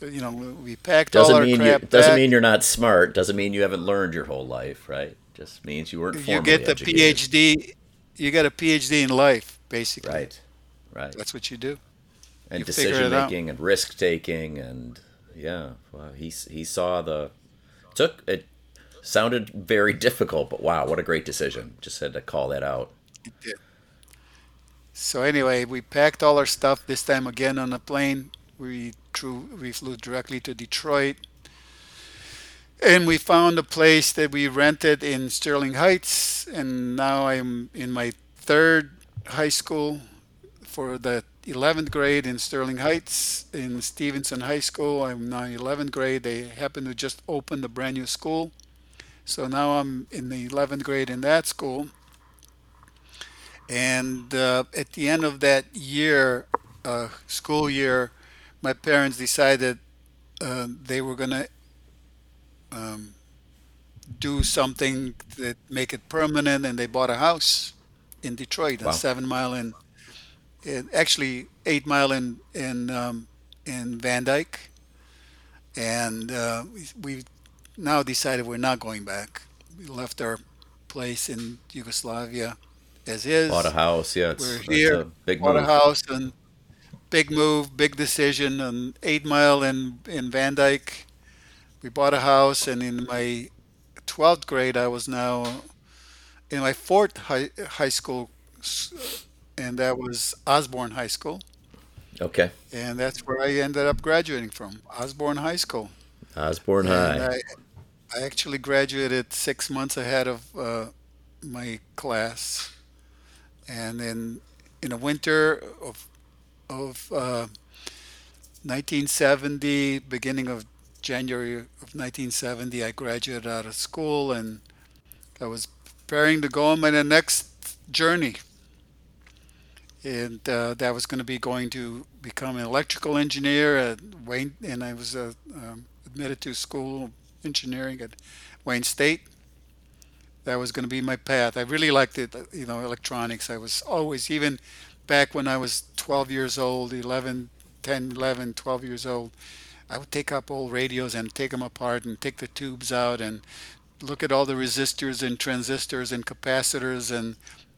You know, we packed all doesn't our mean you, Doesn't back. mean you're not smart, doesn't mean you haven't learned your whole life, right? Just means you weren't You get the educated. PhD. You got a PhD in life, basically. Right. Right. That's what you do. And You decision making and risk taking and yeah, well, he he saw the took it sounded very difficult, but wow, what a great decision. Just had to call that out. So anyway, we packed all our stuff this time again on a plane. We drew, we flew directly to Detroit And we found a place that we rented in Sterling Heights, and now I'm in my third high school for the 11th grade in Sterling Heights in Stevenson High School. I'm now in 11th grade. They happen to just open a brand new school. So now I'm in the 11th grade in that school. And uh, at the end of that year, uh, school year, my parents decided uh, they were going to um, do something that make it permanent, and they bought a house in Detroit, a Wow. seven mile in, in actually eight mile in in um, in Van Dyke, and uh, we, we now decided we're not going back. We left our place in Yugoslavia as is. Bought a house. Yeah, We're here, a big bought a house, and big move, big decision, and eight mile in in Van Dyke. We bought a house, and in my 12th grade, I was now in my fourth high, high school, and that was Osborn High School. Okay. And that's where I ended up graduating from, Osborn High School. Osborn And High. I, I actually graduated six months ahead of uh, my class. And then in the winter of, of uh, 1970, beginning of January of 1970, I graduated out of school and I was preparing to go on my next journey. And uh, that was going to be going to become an electrical engineer at Wayne, and I was a, um, admitted to school engineering at Wayne State. That was going to be my path. I really liked it, you know, electronics. I was always, even back when I was 12 years old, 11, 10, 11, 12 years old, I would take up old radios and take them apart and take the tubes out and look at all the resistors and transistors and capacitors and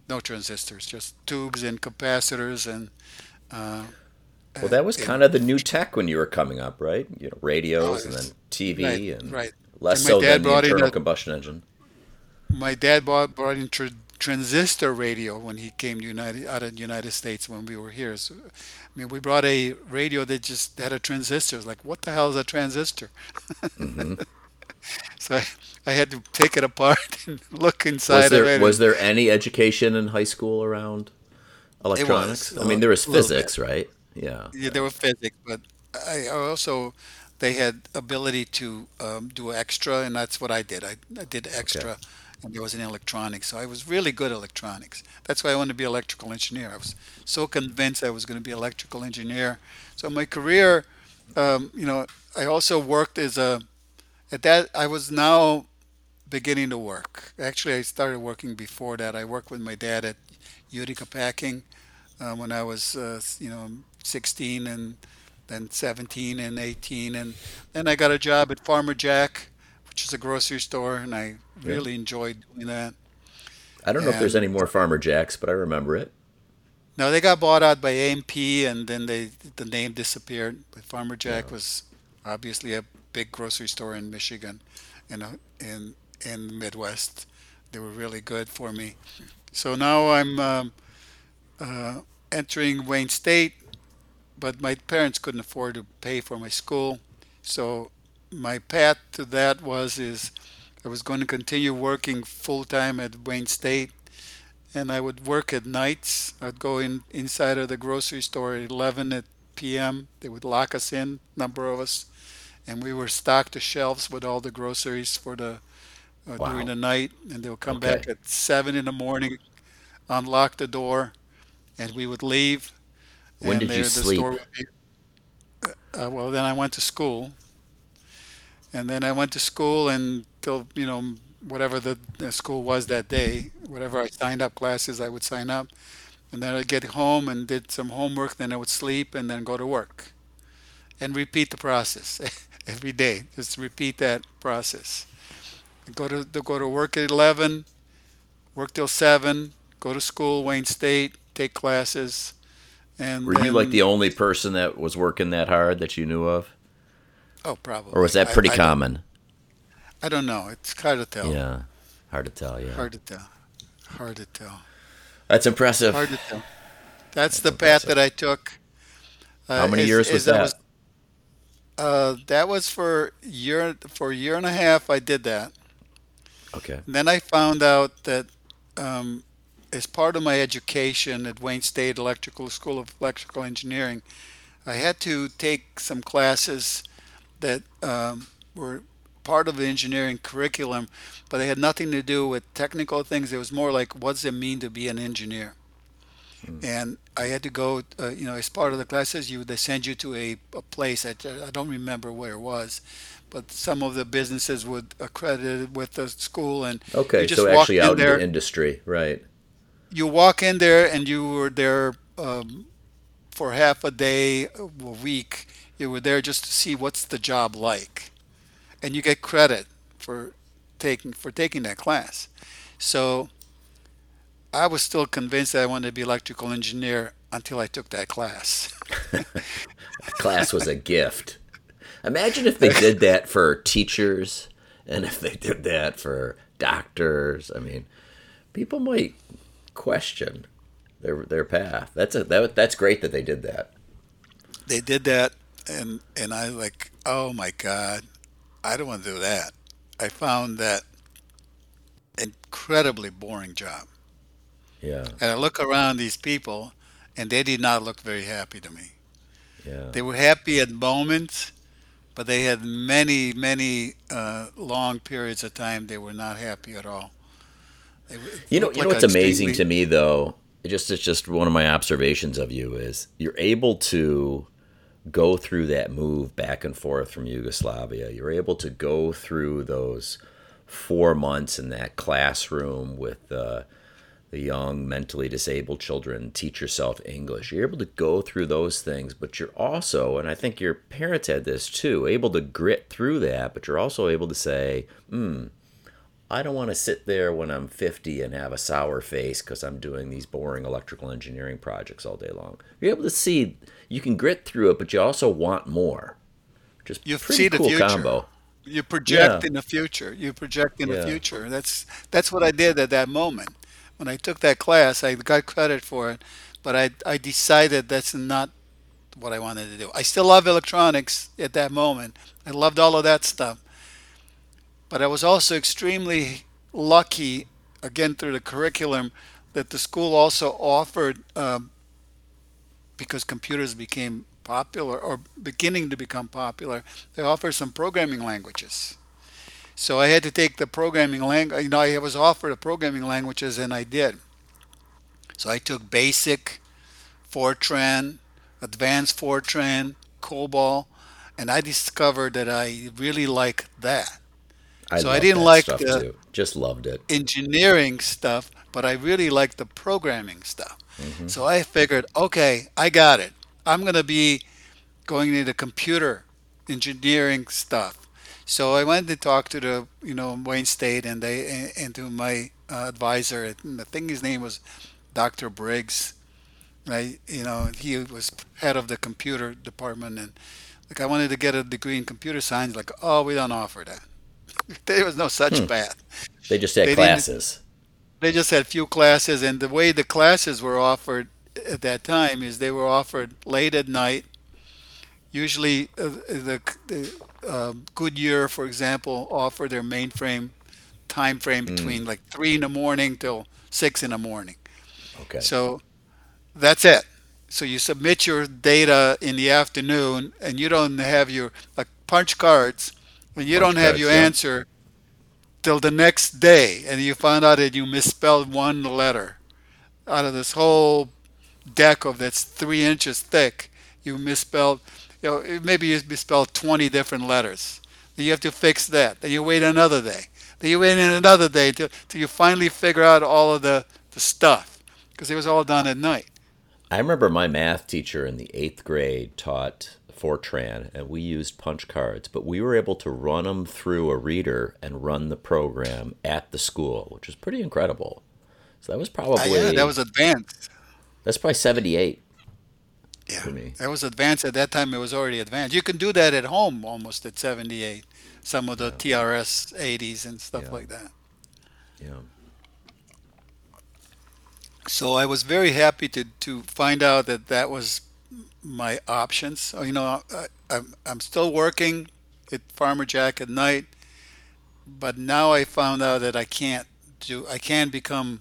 no transistors, just tubes and capacitors and. Uh, well, that was kind of the new tech when you were coming up, right? You know, radios oh, and then TV right, and right. less and so than the internal a, combustion engine. My dad bought, brought in tra- transistor radio when he came to United out of the United States when we were here. So, I mean, we brought a radio that just had a transistor. It's like, what the hell is a transistor? Mm-hmm. so I, I, had to take it apart and look inside was there, of it. Was there any education in high school around electronics? Was, I mean, there was physics, right? Yeah. Yeah, there were physics, but I also they had ability to um, do extra, and that's what I did. I, I did extra. Okay there was an electronics. So I was really good at electronics. That's why I wanted to be electrical engineer. I was so convinced I was going to be electrical engineer. So my career, um, you know, I also worked as a, at that, I was now beginning to work. Actually, I started working before that. I worked with my dad at Utica Packing uh, when I was, uh, you know, 16 and then 17 and 18. And then I got a job at Farmer Jack which is a grocery store, and I really yeah. enjoyed doing that. I don't know and, if there's any more Farmer Jacks, but I remember it. No, they got bought out by A&P, and then they the name disappeared. But Farmer Jack yeah. was obviously a big grocery store in Michigan, and in in the Midwest. They were really good for me. So now I'm um, uh, entering Wayne State, but my parents couldn't afford to pay for my school, so my path to that was is I was going to continue working full time at Wayne State, and I would work at nights. I'd go in inside of the grocery store at 11 at p.m. They would lock us in, number of us, and we were stocked the shelves with all the groceries for the uh, wow. during the night. And they would come okay. back at seven in the morning, unlock the door, and we would leave. When did you sleep? Be, uh, well, then I went to school and then I went to school until you know whatever the, the, school was that day, whatever I signed up classes, I would sign up, and then I'd get home and did some homework. Then I would sleep and then go to work, and repeat the process every day. Just repeat that process. Go to, to go to work at eleven, work till seven, go to school, Wayne State, take classes. And were you like the only person that was working that hard that you knew of? Oh, probably. Or was that pretty I, I common? Don't, I don't know. It's hard to tell. Yeah, hard to tell. Yeah, hard to tell. Hard to tell. That's impressive. Hard to tell. That's, That's the impressive. path that I took. Uh, How many as, years was that? Was, uh, that was for year for a year and a half. I did that. Okay. And then I found out that um, as part of my education at Wayne State Electrical School of Electrical Engineering, I had to take some classes that um, were part of the engineering curriculum, but they had nothing to do with technical things. It was more like, what does it mean to be an engineer? Mm. And I had to go, uh, you know, as part of the classes, you they send you to a, a place. I, I don't remember where it was, but some of the businesses would accredit it with the school, and okay, so actually out in there, the industry, right? You walk in there, and you were there um, for half a day, a week, you were there just to see what's the job like, and you get credit for taking for taking that class. So I was still convinced that I wanted to be electrical engineer until I took that class. class was a gift. Imagine if they did that for teachers and if they did that for doctors. I mean, people might question their their path. That's a that, that's great that they did that. They did that and and I like, oh my God, I don't want to do that. I found that incredibly boring job. Yeah. And I look around these people, and they did not look very happy to me. Yeah. They were happy at moments, but they had many, many uh, long periods of time they were not happy at all. you know, you know what's amazing to me though. It just it's just one of my observations of you is you're able to go through that move back and forth from Yugoslavia. You're able to go through those four months in that classroom with uh, the young mentally disabled children, teach yourself English. You're able to go through those things, but you're also, and I think your parents had this too, able to grit through that, but you're also able to say, hmm, I don't want to sit there when I'm 50 and have a sour face because I'm doing these boring electrical engineering projects all day long. You're able to see you can grit through it, but you also want more. Just You pretty see the future. combo. You project Yeah. in the future. You project in the future. That's that's what I did at that moment. When I took that class, I got credit for it, but I I decided that's not what I wanted to do. I still love electronics at that moment. I loved all of that stuff. But I was also extremely lucky, again through the curriculum, that the school also offered, um, because computers became popular or beginning to become popular, they offer some programming languages. So I had to take the programming language. You know, I was offered the programming languages, and I did. So I took Basic, Fortran, Advanced Fortran, COBOL, and I discovered that I really like that. I So I didn't like stuff the too. Just loved it. engineering stuff, but I really like the programming stuff. So I figured, okay, I got it. I'm going to be going into computer engineering stuff. So I went to talk to the, you know, Wayne State and they and to my uh, advisor. And I think his name was Dr. Briggs. Right, you know, he was head of the computer department, and like I wanted to get a degree in computer science. Like, oh, we don't offer that. There was no such path. They just had They classes. They just had few classes, and the way the classes were offered at that time is they were offered late at night. Usually, uh, the, the uh, Goodyear, for example, offered their mainframe time frame between like three in the morning till six in the morning. Okay. So that's it. So you submit your data in the afternoon, and you don't have your like punch cards, and you Punch don't have cards, your yeah. answer till the next day, and you find out that you misspelled one letter out of this whole deck of that's three inches thick. You misspelled, you know, maybe you misspelled 20 different letters. Then you have to fix that. Then you wait another day. Then you wait another day till, till you finally figure out all of the, the stuff because it was all done at night. I remember my math teacher in the eighth grade taught Fortran, and we used punch cards, but we were able to run them through a reader and run the program at the school, which was pretty incredible. So that was uh, yeah, probably that was advanced. that's probably seventy eight Yeah, for me. that was advanced. At that time, it was already advanced. You can do that at home almost at 78. Some of the TRS 80s and stuff Yeah. like that. Yeah. So I was very happy to to find out that that was my options. You know, I, I'm I'm still working at Farmer Jack at night, but now I found out that I can't do. I can become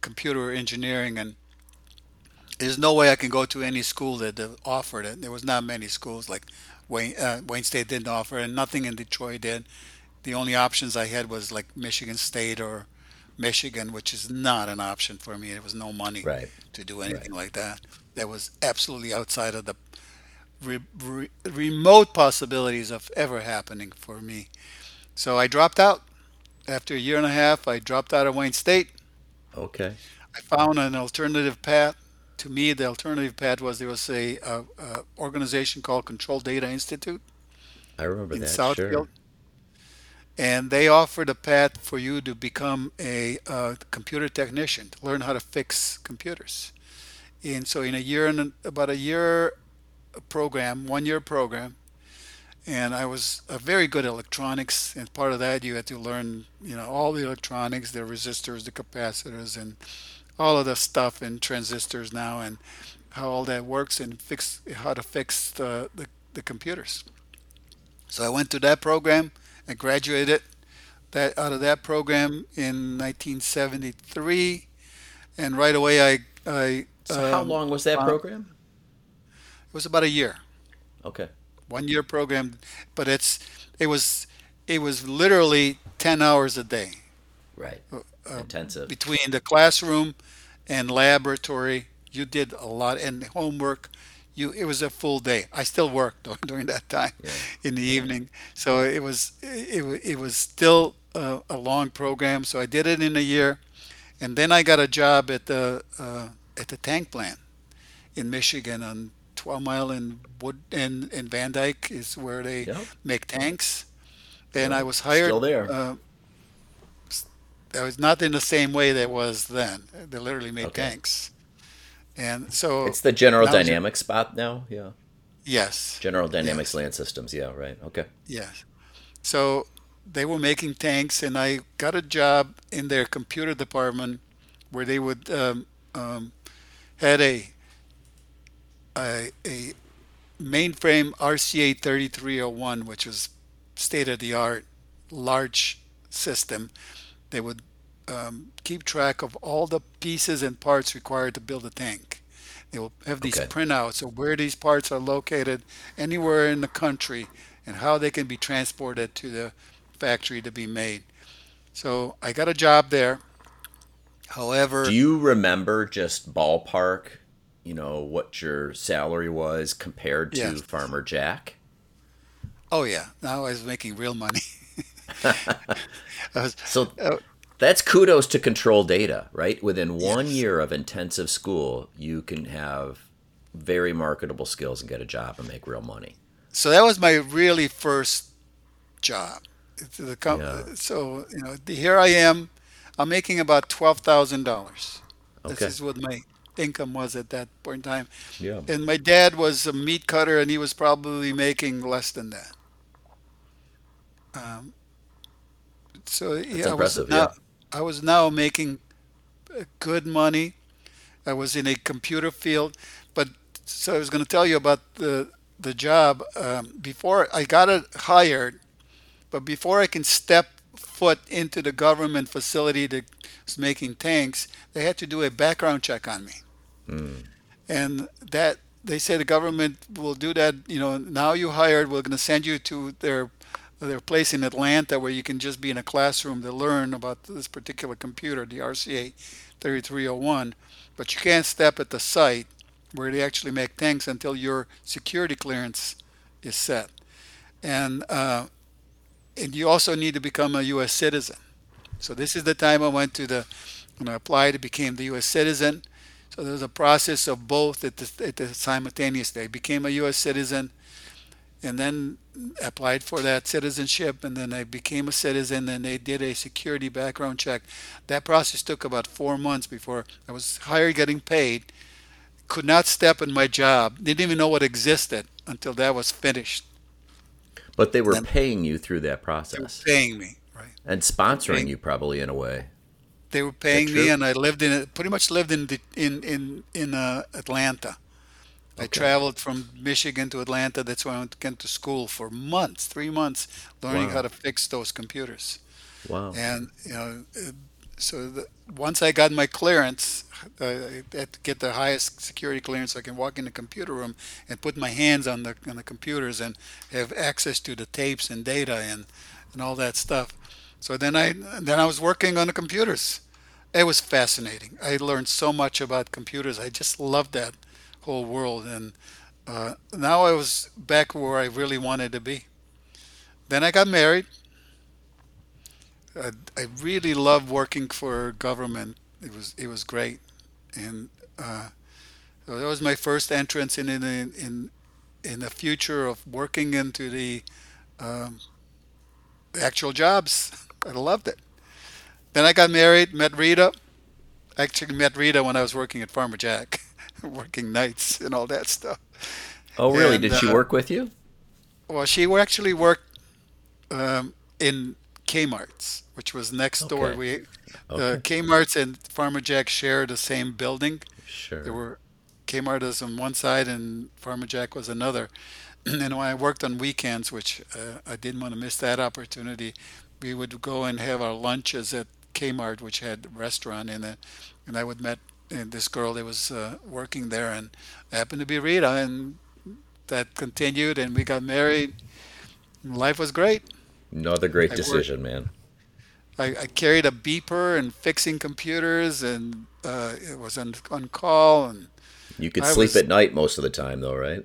computer engineering, and there's no way I can go to any school that offered it. There was not many schools like Wayne uh, Wayne State didn't offer, it, and nothing in Detroit did. The only options I had was like Michigan State or Michigan, which is not an option for me. There was no money Right. to do Right. anything like that. That was absolutely outside of the re- re- remote possibilities of ever happening for me. So I dropped out. After a year and a half, I dropped out of Wayne State. Okay. I found an alternative path. To me, the alternative path was there was a, a, a organization called Control Data Institute I remember in that. Southfield, Sure. and they offered a path for you to become a uh, computer technician, to learn how to fix computers. And so, in a year and about a year program, one year program, and I was uh, very good electronics. And part of that, you had to learn, you know, all the electronics, the resistors, the capacitors, and all of the stuff in transistors now, and how all that works, and fix how to fix the, the, the computers. So I went to that program. I graduated that out of that program in 1973, and right away I I So how um, long was that uh, program? it was about a year. Okay. one year program, but it's it was it was literally 10 hours a day Right. uh, Intensive. between the classroom and laboratory. You did a lot and homework. you it was a full day. I still worked during that time Yeah. in the Yeah. evening, so it was it, wa- it was still a, a long program. So I did it in a year, and then I got a job at the uh, at the tank plant in Michigan on 12 Mile and Wood and, and Van Dyke is where they Yep. make tanks. And I was Still hired. there. Uh, I was not in the same way that was then. They literally made Okay. tanks, and so It's the General Dynamics spot now. Yeah. yes, General Dynamics yes, Land Systems. Yeah. Right. Okay. yes. So they were making tanks, and I got a job in their computer department where they would um, um, had a, a a mainframe RCA 3301, which was state of the art, large system. They would um, keep track of all the pieces and parts required to build a tank. They will have these Okay. printouts of where these parts are located anywhere in the country and how they can be transported to the factory to be made. So I got a job there. However, do you remember just ballpark? You know what your salary was compared to. Farmer Jack? Oh yeah. Now I was making real money. Was, So uh, that's kudos to control data, right? Within one yes. year of intensive school, you can have very marketable skills and get a job and make real money. So that was my really first job. The com- Yeah. so you know here I am. I'm making about twelve thousand dollars. This Okay. is what my income was at that point in time. Yeah. And my dad was a meat cutter, and he was probably making less than that. Um, so That's yeah, I was impressive. Yeah. now I was now making good money. I was in a computer field, but so I was going to tell you about the the job um, before I got it hired. But before I can step foot into the government facility that was making tanks, they had to do a background check on me, Mm. and that they say the government will do that. You know, now you hired, we're going to send you to their their place in Atlanta where you can just be in a classroom to learn about this particular computer, the RCA 3301, but you can't step at the site where they actually make tanks until your security clearance is set. And uh, and you also need to become a U.S. citizen. So this is the time I went to the when I applied, became the U.S. citizen. So there was a process of both at the, at the simultaneous day. Became a U.S. citizen and then applied for that citizenship and then I became a citizen and they did a security background check. That process took about four months before I was hired getting paid. Could not step in my job. Didn't even know what existed until that was finished. But they were Then paying you through that they were process paying me, right? and sponsoring Paying you probably in a way. they were paying me and I lived in it pretty much lived in the, in in in uh, Atlanta. I traveled from Michigan to Atlanta. That's why I went to school for months, three months, learning how to fix those computers. Wow. And you know, so the, once I got my clearance, uh, I had to get the highest security clearance. So I can walk in the computer room and put my hands on the on the computers and have access to the tapes and data and and all that stuff. So then I then I was working on the computers. It was fascinating. I learned so much about computers. I just loved that whole world. And uh, now I was back where I really wanted to be. Then I got married. I, I really loved working for government. It was it was great, and uh, so that was my first entrance in in in in the future of working into the um, actual jobs. I loved it. Then I got married, met Rita. Actually met Rita when I was working at Farmer Jack, working nights and all that stuff. Oh, really? And Did she uh, work with you? well, she actually worked um, in Kmart's, which was next door. Okay. We uh, Okay. Kmart's and Farmer Jack share the same building. Sure. There were Kmart was on one side and Farmer Jack was another. and when I worked on weekends, which uh, I didn't want to miss that opportunity, we would go and have our lunches at Kmart, which had a restaurant in it. And I would met this girl that was uh, working there, and happened to be Rita, and that continued, and we got married. Life was great. Another great I worked. decision, man. I, I carried a beeper and fixing computers, and uh, it was on on call, and You could I sleep was at night most of the time, though, right?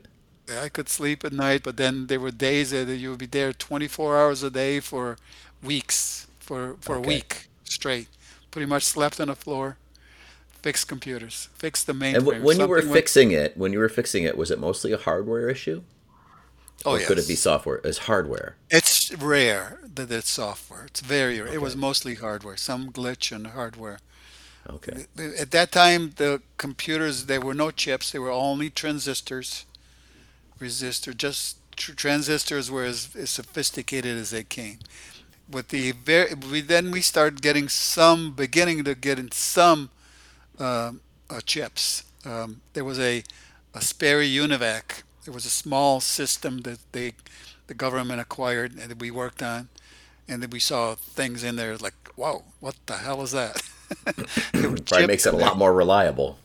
I could sleep at night, but then there were days that you would be there 24 hours a day for weeks, for for a week straight. Pretty much slept on the floor, fixed computers, fixed the And w- mainframe. If when you were something went, fixing it, when you were fixing it, was it mostly a hardware issue, oh or could it be software? As hardware. it's rare that it's software. It's very rare. It was mostly hardware, some glitch in hardware. Okay. At that time, the computers there were no chips. They were only transistors. Resistor, just tr- transistors were as, as sophisticated as they came. with the very we then we started getting some beginning to get in some um uh, chips. Um, there was a a Sperry Univac. There was a small system that they the government acquired and that we worked on, and then we saw things in there like, whoa, what the hell is that? Probably makes it a lot more reliable.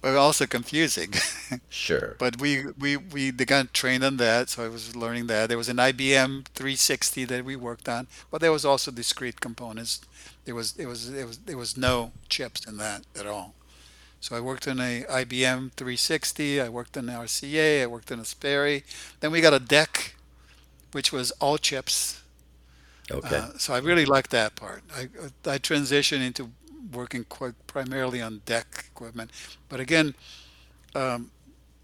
but also confusing. Sure. But we we we they got trained on that, so I was learning that. There was an IBM 360 that we worked on, but there was also discrete components. There was there was there was there was no chips in that at all. So I worked in a IBM 360. I worked in RCA. I worked in a Sperry. Then we got a DEC, which was all chips. Okay. Uh, so I really liked that part. I I transitioned into working quite primarily on DEC equipment, but again. Um,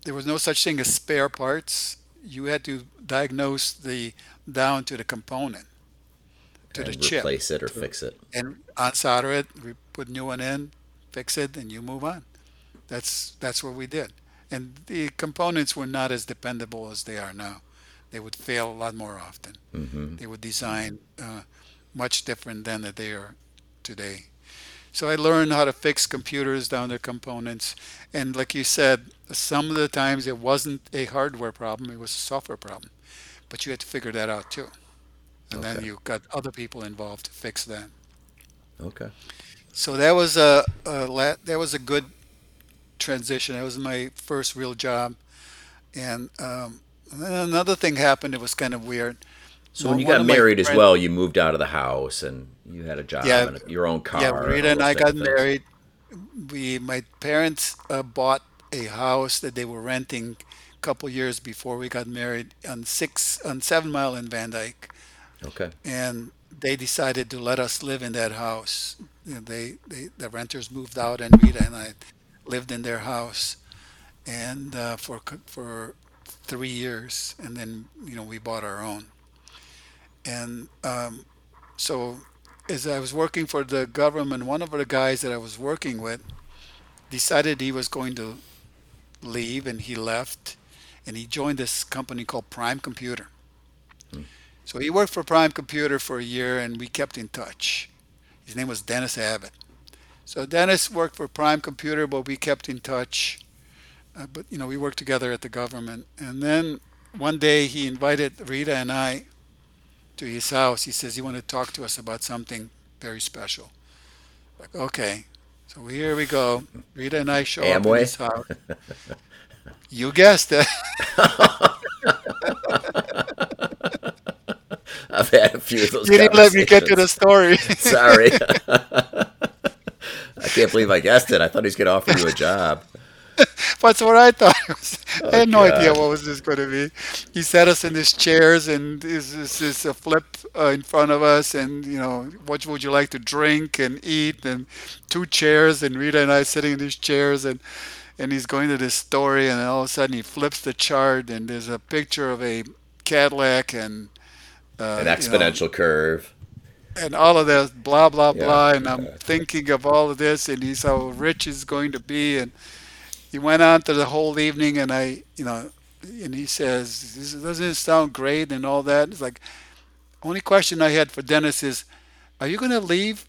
there was no such thing as spare parts. You had to diagnose the down to the component, to the And chip, replace it or to, fix it. and unsolder it, we put a new one in, fix it, and you move on. That's that's what we did. And the components were not as dependable as they are now. They would fail a lot more often. hmm They were designed uh, much different than that they are today. So I learned how to fix computers down to components. And like you said, some of the times it wasn't a hardware problem, it was a software problem. But you had to figure that out too. And then you got other people involved to fix that. Okay. So that was a, a la- that was a good transition. That was my first real job. And, um, and then another thing happened. It was kind of weird. So when you got married as well, you moved out of the house and you had a job yeah, and your own car and Rita all and I got married. we my parents uh, bought a house that they were renting a couple years before we got married on six on seven mile in Van Dyke, Okay. and they decided to let us live in that house. They, they the renters moved out, and Rita and I lived in their house, and uh, for for three years, and then you know we bought our own, and um, so as I was working for the government, one of the guys that I was working with decided he was going to leave and he left and he joined this company called Prime Computer. So he worked for Prime Computer for a year and we kept in touch. His name was Dennis Abbott. So Dennis worked for Prime Computer, but we kept in touch. Uh, but you know, we worked together at the government. And then one day he invited Rita and I to his house. He says he wanted to talk to us about something very special. Like, okay. So here we go. Rita and I show up in Amway. his house. You guessed it. I've had a few of those You didn't let me get to the story. Sorry. I can't believe I guessed it. I thought he was going to offer you a job. That's what I thought. I Oh had no idea what was this going to be. He sat us in his chairs, and this is this a flip uh, in front of us, and you know, what would you like to drink and eat, and two chairs, and Rita and I sitting in these chairs, and and he's going to this story, and then all of a sudden he flips the chart, and there's a picture of a Cadillac, and An uh, you know, exponential curve. and all of this, blah blah Yeah. blah, and I'm yeah. thinking of all of this, and he's how rich he's going to be, and he went on to the whole evening and I, you know, and he says, doesn't it sound great and all that? It's like, only question I had for Dennis is, are you going to leave,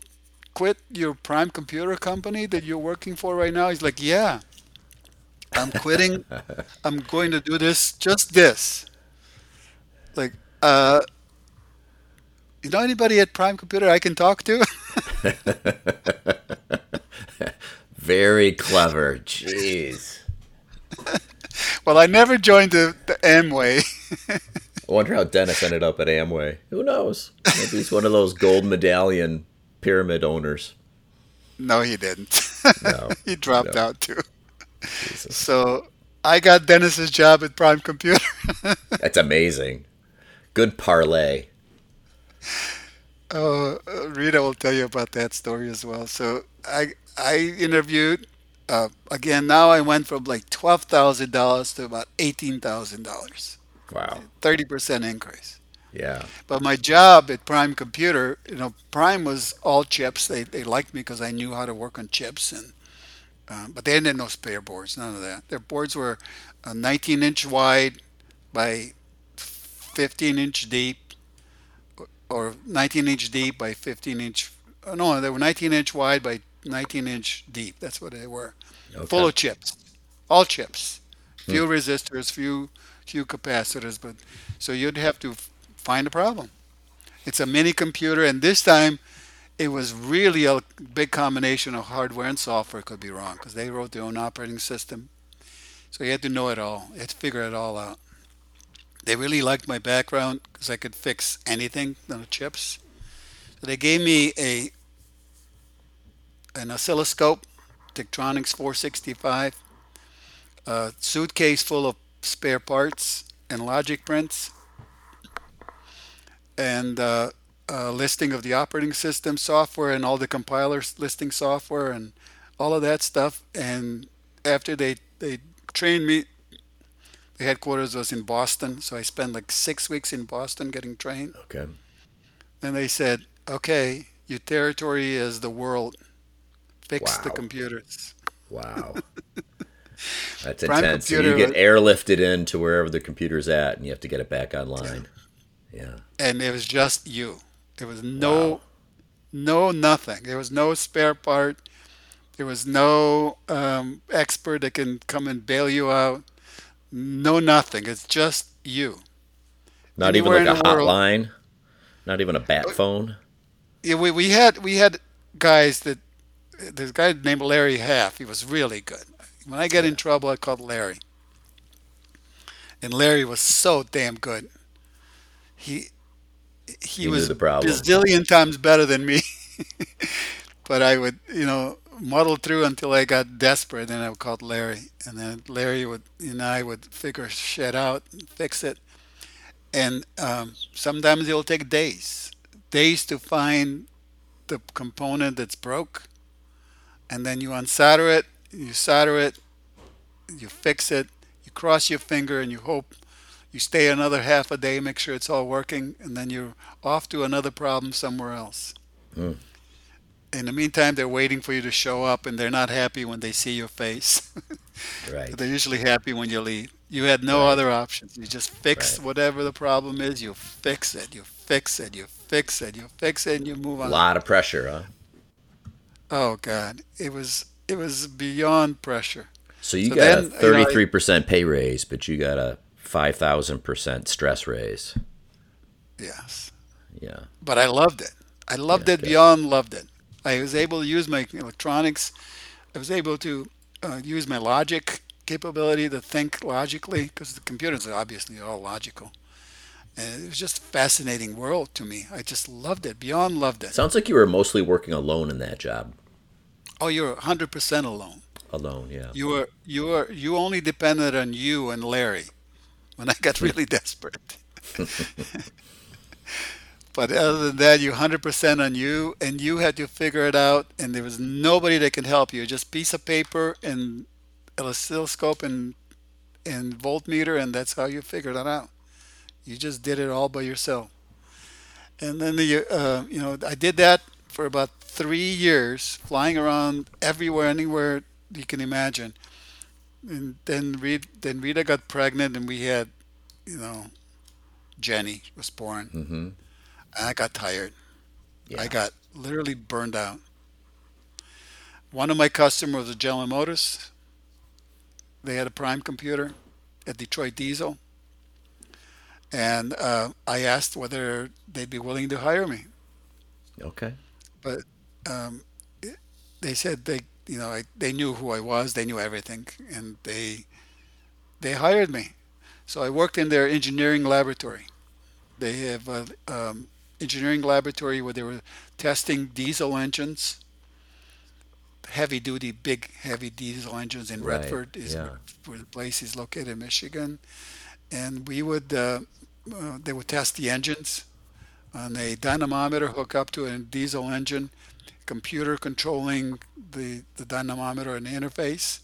quit your prime computer company that you're working for right now? He's like, yeah, I'm quitting. I'm going to do this, just this. Like, uh, you know anybody at Prime Computer I can talk to? Very clever. Jeez. well, I never joined the, the Amway. I wonder how Dennis ended up at Amway. Who knows? Maybe he's one of those gold medallion pyramid owners. no, he didn't. No, he dropped no. out too. Jesus. So I got Dennis's job at Prime Computer. That's amazing. Good parlay. Oh, uh, Rita will tell you about that story as well. So I I interviewed uh, again. Now I went from like twelve thousand dollars to about eighteen thousand dollars, Wow. thirty percent increase. Yeah. But my job at Prime Computer, you know, Prime was all chips. They they liked me because I knew how to work on chips, and um, but they didn't have no spare boards, none of that. Their boards were uh, 19 inch wide by 15 inch deep, or 19 inch deep by 15 inch. oh, No, they were 19 inch wide by 19 inch deep. That's what they were. Full of chips, all chips. Few hmm. resistors, few few capacitors, but so you'd have to find a problem. It's a mini computer, and this time it was really a big combination of hardware and software could be wrong because they wrote their own operating system. So you had to know it all. You had to figure it all out. They really liked my background because I could fix anything on the chips. So they gave me a an oscilloscope, Tektronix 465, a suitcase full of spare parts and logic prints, and uh, a listing of the operating system software and all the compilers listing software and all of that stuff. And after they they trained me, the headquarters was in Boston, so I spent like six weeks in Boston getting trained. Okay. Then they said, "Okay, your territory is the world. Fix the computers." Wow. That's Prime intense. So you get airlifted into wherever the computer's at, and you have to get it back online. Yeah. and it was just you. There was no, Wow. no nothing. There was no spare part. There was no um, expert that can come and bail you out. No nothing. It's just you. Not even like a in the world. hotline. Not even a bat phone. Yeah, we, we had we had guys that there's a guy named Larry Half. He was really good. When I get in trouble, I called Larry, and Larry was so damn good. He he He was problem. bazillion times better than me. but I would, you know, muddle through until I got desperate, and I would call Larry, and then Larry would and I would figure shit out and fix it. And um, sometimes it'll take days, days to find the component that's broke, and then you unsolder it, you solder it, you fix it, you cross your finger, and you hope you stay another half a day, make sure it's all working, and then you're off to another problem somewhere else. Mm. In the meantime, they're waiting for you to show up, and they're not happy when they see your face. Right. they're usually happy when you leave. You had no Right. other options. You just fix Right. whatever the problem is. You fix it. You fix it. You fix it. You fix it, and you move on. A lot of pressure, huh? Oh God, it was it was beyond pressure. So you So got then, a thirty-three percent pay raise, but you got a five thousand percent stress raise. Yes, Yeah. but I loved it. I loved Yeah, it beyond loved it. I was able to use my electronics. I was able to uh, use my logic capability to think logically because the computers are obviously all logical. And it was just a fascinating world to me. I just loved it, beyond loved it. Sounds like you were mostly working alone in that job. Oh, you're 100% alone. Alone, yeah. You were you were you only depended on you and Larry when I got really desperate. but other than that, you're 100% on you, and you had to figure it out, and there was nobody that could help you. Just piece of paper and an oscilloscope and and voltmeter, and that's how you figured it out. You just did it all by yourself. And then the uh, you know I did that for about three years, flying around everywhere, anywhere you can imagine. And then Rita, then Rita got pregnant, and we had, you know, Jenny was born. Mm-hmm. I got tired. Yeah. I got literally burned out. One of my customers was General Motors. They had a Prime computer at Detroit Diesel, and uh, I asked whether they'd be willing to hire me. Okay. But um, it- they said they, you know, I, they knew who I was. They knew everything, and they they hired me. So I worked in their engineering laboratory. They have a um, engineering laboratory where they were testing diesel engines heavy duty, big heavy diesel engines in Right. Redford is Yeah. where the place is located in Michigan, and we would uh, uh, they would test the engines on a dynamometer hook up to a diesel engine, computer controlling the the dynamometer and the interface,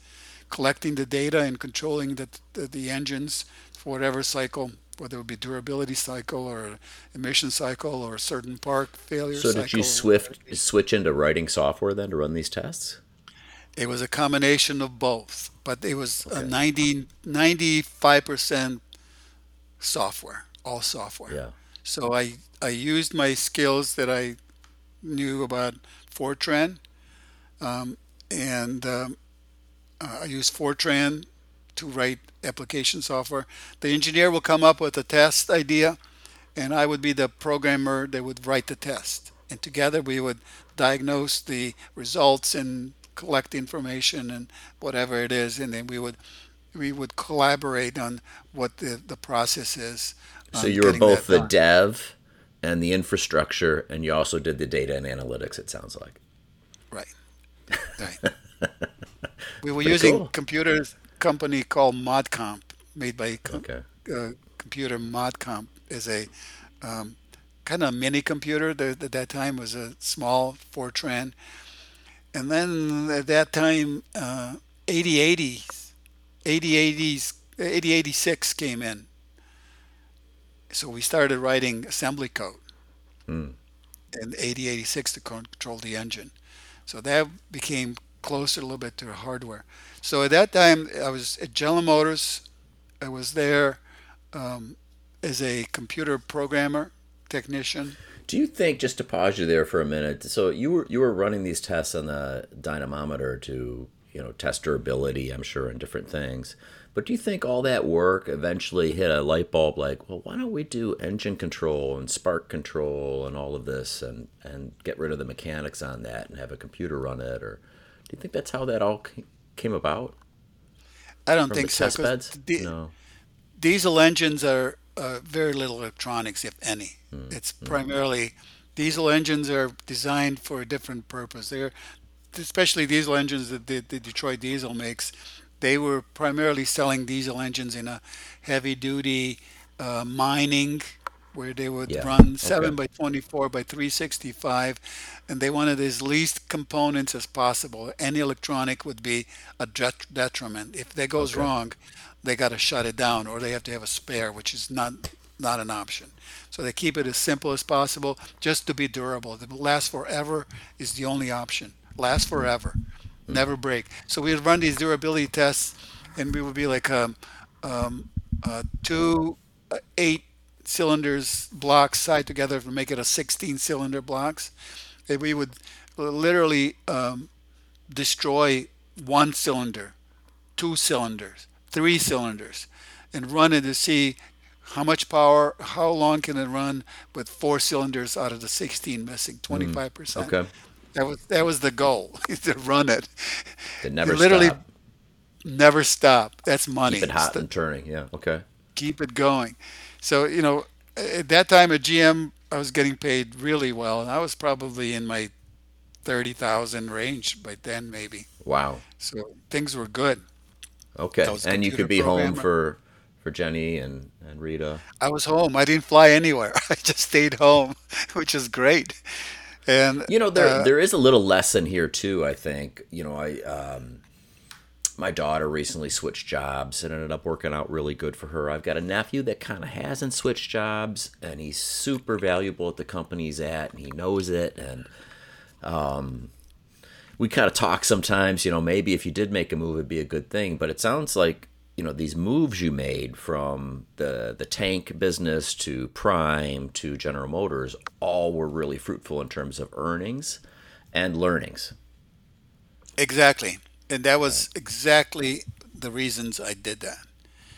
collecting the data and controlling the the, the engines for whatever cycle. Whether it would be durability cycle or emission cycle or certain part failure So did you swift switch into writing software then to run these tests? It was a combination of both, but it was a Okay. 90, 95% software, all software. Yeah. So I, I used my skills that I knew about Fortran, um, and um, uh, I used Fortran to write application software. The engineer will come up with a test idea, and I would be the programmer that would write the test. And together we would diagnose the results and collect information and whatever it is, and then we would we would collaborate on what the, the process is So you were both the done. dev and the infrastructure, and you also did the data and analytics. It sounds like. Right. Right. We were Pretty using cool. computers company called ModComp, made by com- Okay. uh, computer ModComp is a um, kind of mini computer. There, at that time was a small Fortran, and then at that time, uh, 8080s, 8080s, 8086 came in. So we started writing assembly code Hmm. in 8086 to control the engine. So that became closer a little bit to hardware. So at that time, I was at General Motors. I was there um, as a computer programmer, technician. Do you think just to pause you there for a minute? So you were you were running these tests on the dynamometer to you know test durability, I'm sure, and different things. But do you think all that work eventually hit a light bulb? Like, well, why don't we do engine control and spark control and all of this, and and get rid of the mechanics on that and have a computer run it? Or do you think that's how that all came about I don't from think so. test 'cause beds? di- No. diesel engines are uh, very little electronics, if any. It's primarily diesel engines are designed for a different purpose. They're especially diesel engines that the, the Detroit Diesel makes. They were primarily selling diesel engines in a heavy duty uh, mining where they would Yeah. run Okay. 7 by 24 by 365 and they wanted as least components as possible. Any electronic would be a detriment. If that goes Okay. wrong they got to shut it down or they have to have a spare which is not not an option. So they keep it as simple as possible just to be durable. To last forever is the only option. Last forever. Never break. So we would run these durability tests and we would be like um, um, uh, two uh, eight cylinders blocks side together to make it a 16 cylinder blocks that we would literally um, destroy one cylinder two cylinders three cylinders and run it to see how much power how long can it run with four cylinders out of the 16 missing 25% Okay. that was that was the goal to run it It never literally stopped. never stop that's money Keep it hot the- and turning. Yeah. Okay. keep it going. So, you know, at that time at GM, I was getting paid really well, and I was probably in my 30,000 range by then, maybe. Wow. So things were good. Okay. I was a And you could be home for for Jenny and and Rita. I was home. I didn't fly anywhere. I just stayed home, which is great. And You know, there uh, there is a little lesson here too. I think you know, I um, my daughter recently switched jobs and ended up working out really good for her. I've got a nephew that kind of hasn't switched jobs, and he's super valuable at the company he's at, and he knows it. And um, we kind of talk sometimes. You know, maybe if you did make a move, it'd be a good thing. But it sounds like you know these moves you made from the the tank business to Prime to General Motors all were really fruitful in terms of earnings and learnings. exactly. And that was exactly the reasons I did that.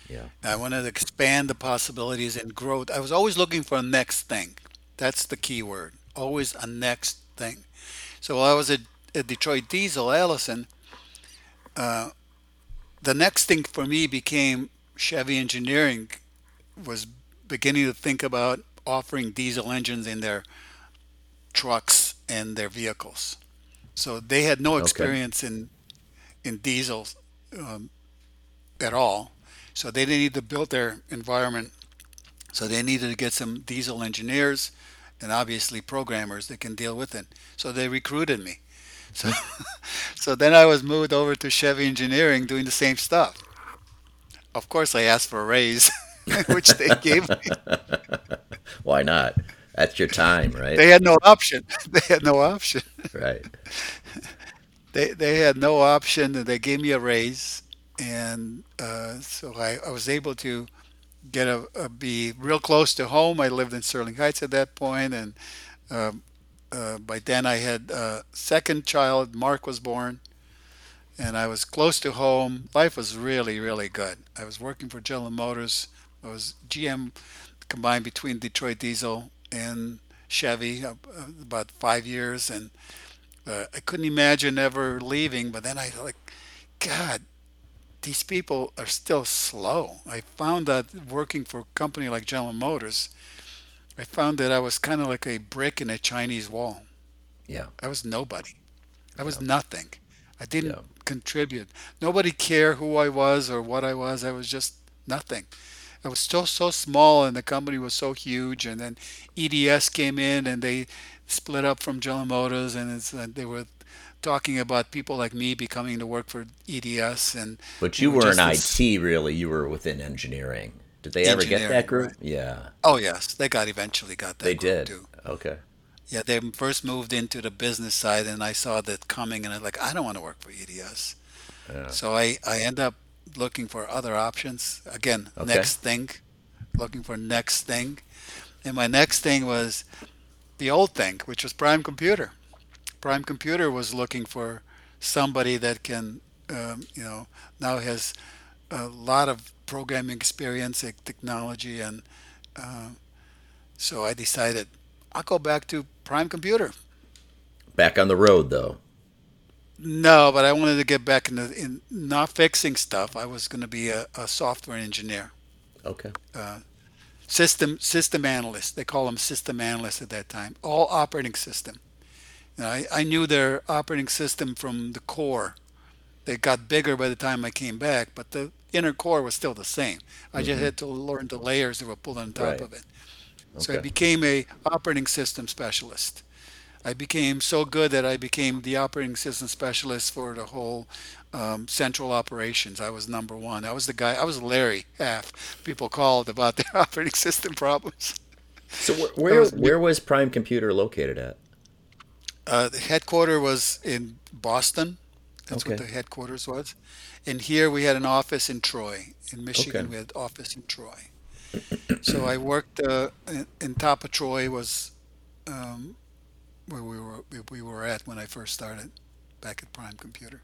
Yeah. I wanted to expand the possibilities and growth. I was always looking for a next thing. That's the key word. Always a next thing. So while I was at, at Detroit Diesel, Allison, uh, the next thing for me became Chevy Engineering was beginning to think about offering diesel engines in their trucks and their vehicles. So they had no Okay. experience in in diesel um, at all. So they needed to build their environment. So they needed to get some diesel engineers and obviously programmers that can deal with it. So they recruited me. So so then I was moved over to Chevy Engineering doing the same stuff. Of course, I asked for a raise, which they gave me. Why not? That's your time, right? They had no option. They had no option. Right. They they had no option, and they gave me a raise, and uh, so I, I was able to get a, a be real close to home. I lived in Sterling Heights at that point, and um, uh, by then I had a second child. Mark was born, and I was close to home. Life was really really good. I was working for General Motors. I was GM combined between Detroit Diesel and Chevy uh, uh, about five years, and uh, I couldn't imagine ever leaving. But then I like, God, these people are still slow. I found that working for a company like General Motors, I found that I was kind of like a brick in a Chinese wall. Yeah. I was nobody. I was Yeah. nothing. I didn't Yeah. contribute. Nobody cared who I was or what I was. I was just nothing. I was still so small and the company was so huge. And then EDS came in and they split up from General Motors and it's, uh, they were talking about people like me becoming to work for EDS and But you were in this IT, really. You were within engineering. Did they ever get that group? right? Yeah, Oh yes, they got eventually got they that group did. too. Okay. Yeah, they first moved into the business side and I saw that coming and I was like, I don't want to work for EDS. Yeah. So I, I end up looking for other options. Again, Okay. next thing, looking for next thing. And my next thing was the old thing, which was Prime Computer. Prime Computer was looking for somebody that can, um, you know, now has a lot of programming experience, and technology, and uh, so I decided I'll go back to Prime Computer. Back on the road, though. No, but I wanted to get back into in not fixing stuff. I was going to be a, a software engineer, Okay. uh, system system analyst. They call them system analysts at that time. All operating system. You know, I, I knew their operating system from the core. They got bigger by the time I came back, but the inner core was still the same. I just hmm had to learn the layers that were pulled on top Right. of it. So I became a operating system specialist. I became so good that I became the operating system specialist for the whole um, central operations. I was number one. I was the guy. I was Larry half. People called about their operating system problems. So wh- where was where was Prime Computer located at? uh, the headquarters was in Boston. That's what the headquarters was. And here we had an office in Troy, in Okay. Michigan. We had an office in Troy. So I worked uh, in, in top of Troy was um, where we were we were at when I first started back at Prime Computer,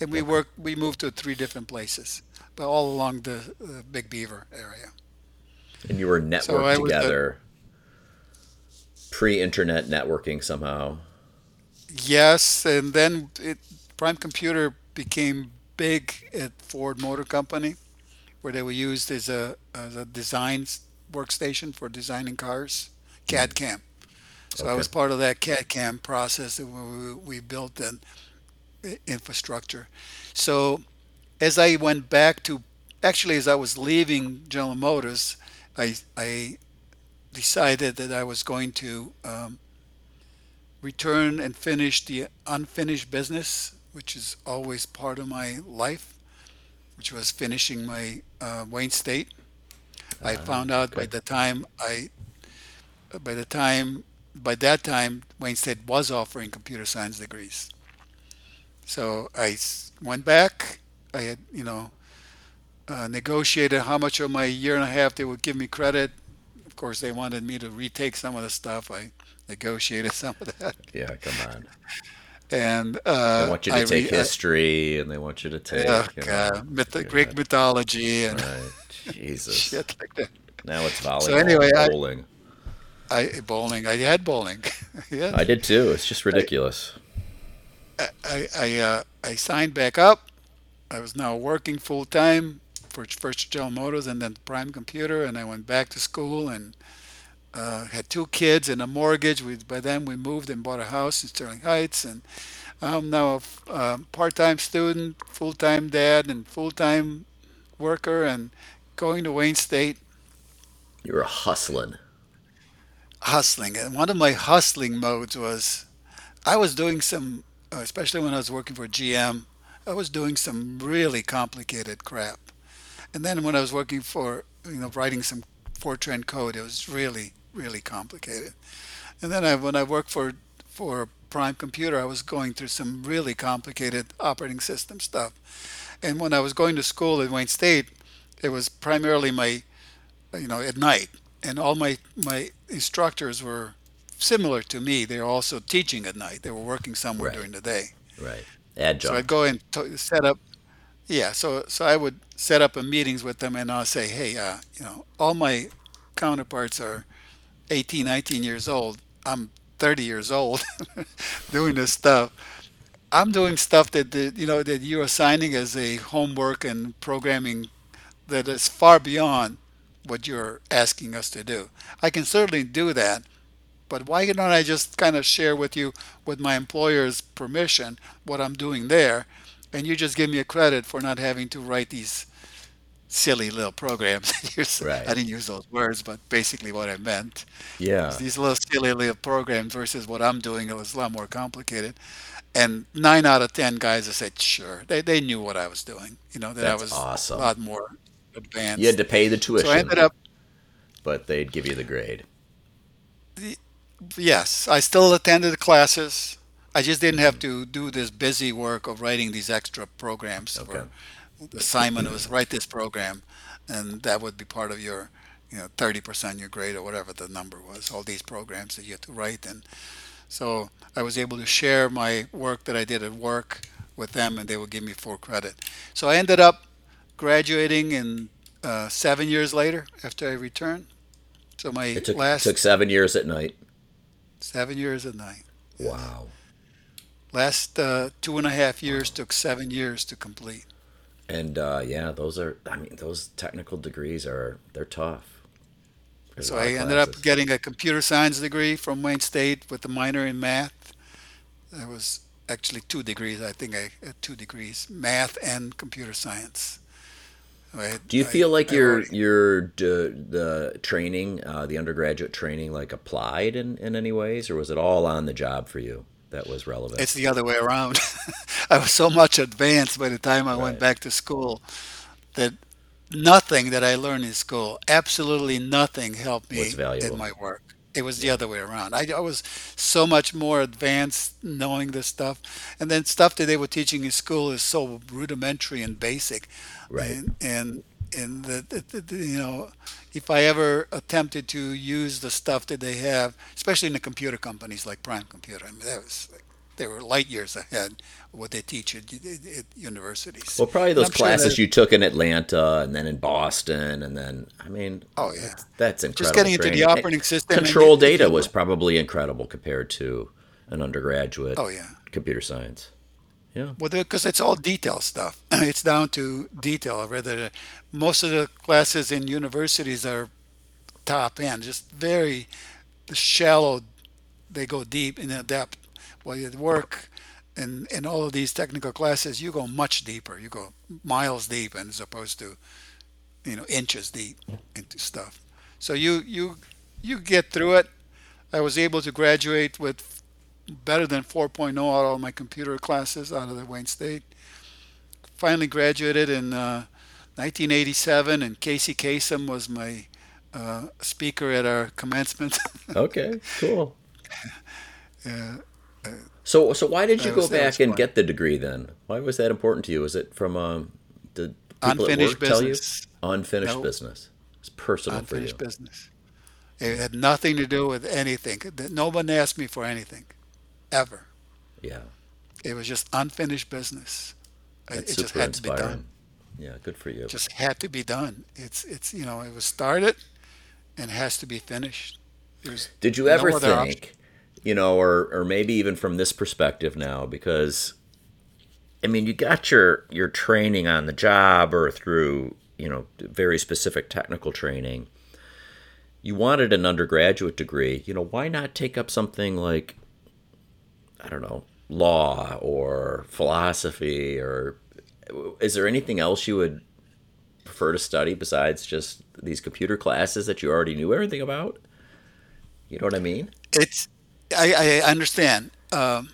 and we worked we moved to three different places, but all along the uh, Big Beaver area. And you were networked I was the together, pre-internet networking somehow. yes, and then it, Prime Computer became big at Ford Motor Company, where they were used as a as a design workstation for designing cars, CAD Mm. CAM. So I was part of that CAD CAM process that we, we built i- infrastructure. So as I went back to, actually, as I was leaving General Motors, I, I decided that I was going to um, return and finish the unfinished business, which is always part of my life, which was finishing my uh, Wayne State. I Uh, found out by the time I, by the time, by that time, Wayne State was offering computer science degrees. So I went back. I had, you know, uh, negotiated how much of my year and a half they would give me credit. Of course, they wanted me to retake some of the stuff. I negotiated some of that, Yeah, come on. and They uh, want you I to take re. History, and they want you to oh take, you know, myth- Greek mythology and right? Jesus. shit like that. Now it's So anyway, and I, bowling. I bowling. I had bowling. yeah, I did too. It's just I, ridiculous. I, I, uh, I signed back up. I was now working full time for first General Motors and then Prime Computer, and I went back to school and uh, had two kids and a mortgage. We, by then we moved and bought a house in Sterling Heights, and I'm now a uh, part-time student, full-time dad, and full-time worker, and going to Wayne State, You were hustling. Hustling. And one of my hustling modes was I was doing some, uh, especially when I was working for GM, I was doing some really complicated crap. And then when I was working for, you know, writing some Fortran code, it was really, really complicated. And then I, when I worked for for Prime Computer, I was going through some really complicated operating system stuff. And when I was going to school at Wayne State, it was primarily my, you know, at night, and all my my instructors were similar to me. They were also teaching at night. They were working somewhere Right. during the day. Right. Adjunct. So I'd go and to set up. Yeah, so so I would set up a meetings with them, and I'll say, hey, uh, you know, all my counterparts are 18, 19 years old. I'm 30 years old doing this stuff. I'm doing stuff that, that you know that you're assigning as a homework and programming that is far beyond what you're asking us to do. I can certainly do that, but why don't I just kind of share with you, with my employer's permission, what I'm doing there, and you just give me a credit for not having to write these silly little programs. I didn't use those words, but basically what I meant Yeah. these little silly little programs versus what I'm doing. It was a lot more complicated. And nine out of ten guys I said, sure, they, they knew what I was doing, you know, that I That's was a lot more You had to pay the So I tuition, ended up but they'd give you the grade. Yes, I still attended the classes. I just didn't have to do this busy work of writing these extra programs Okay. for the assignment was write this program, and that would be part of your, you know, 30% your grade or whatever the number was. All these programs that you had to write, and so I was able to share my work that I did at work with them, and they would give me full credit. So I ended up graduating in uh, seven years later after I returned. So my It took took seven years at night. seven years at night. Wow. Last uh, two and a half years took seven years to complete. And uh, yeah, those are. I mean, those technical degrees are they're tough. There's So I ended up getting a computer science degree from Wayne State with a minor in math. That was actually two degrees. I think I had two degrees, math and computer science. I, Do you I, feel like I your already, your d- the training, uh, the undergraduate training, like applied in in any ways, or was it all on the job for you that was relevant? it's the other way around. I was so much advanced by the time I went back to school that nothing that I learned in school, absolutely nothing helped me in my work. It was the Yeah. other way around. I, I was so much more advanced knowing this stuff. And then stuff that they were teaching in school is so rudimentary and basic. Right. And, and, and the, the, the, you know, if I ever attempted to use the stuff that they have, especially in the computer companies like Prime Computer, I mean, that was like, they were light years ahead of what they teach at, at universities. Well, probably those I'm sure classes you took in Atlanta and then in Boston and then I mean oh yeah, that's that's just incredible getting into the operating system control data was probably incredible compared to an undergraduate oh yeah. computer science. Yeah. Well, because it's all detail stuff. It's down to detail. Rather, most of the classes in universities are top end, just very shallow. They go deep in the depth. While you work in in all of these technical classes, you go much deeper. You go miles deep, and as opposed to you know inches deep into stuff. So you you you get through it. I was able to graduate with better than 4.0 out of all my computer classes out of the Wayne State. Finally graduated in uh, 1987, and Casey Kasem was my uh, speaker at our commencement. Okay, cool. uh, So so why did you go back and get the degree then? Why was that important to you? Was it from um did people at Unfinished work tell you? Unfinished No, business. It's personal for unfinished business. It had nothing to do with anything. No one asked me for anything, ever. Yeah. It was just unfinished business. It That's it just had to be done. Yeah, good for you. Just had to be done. It's it's you know it was started and has to be finished. There's Did you ever no other option. think, you know, or or maybe even from this perspective now, because I mean, you got your your training on the job or through, you know, very specific technical training. You wanted an undergraduate degree, you know, why not take up something like I don't know, law or philosophy or is there anything else you would prefer to study besides just these computer classes that you already knew everything about? You know what I mean? It's I, I understand. Um,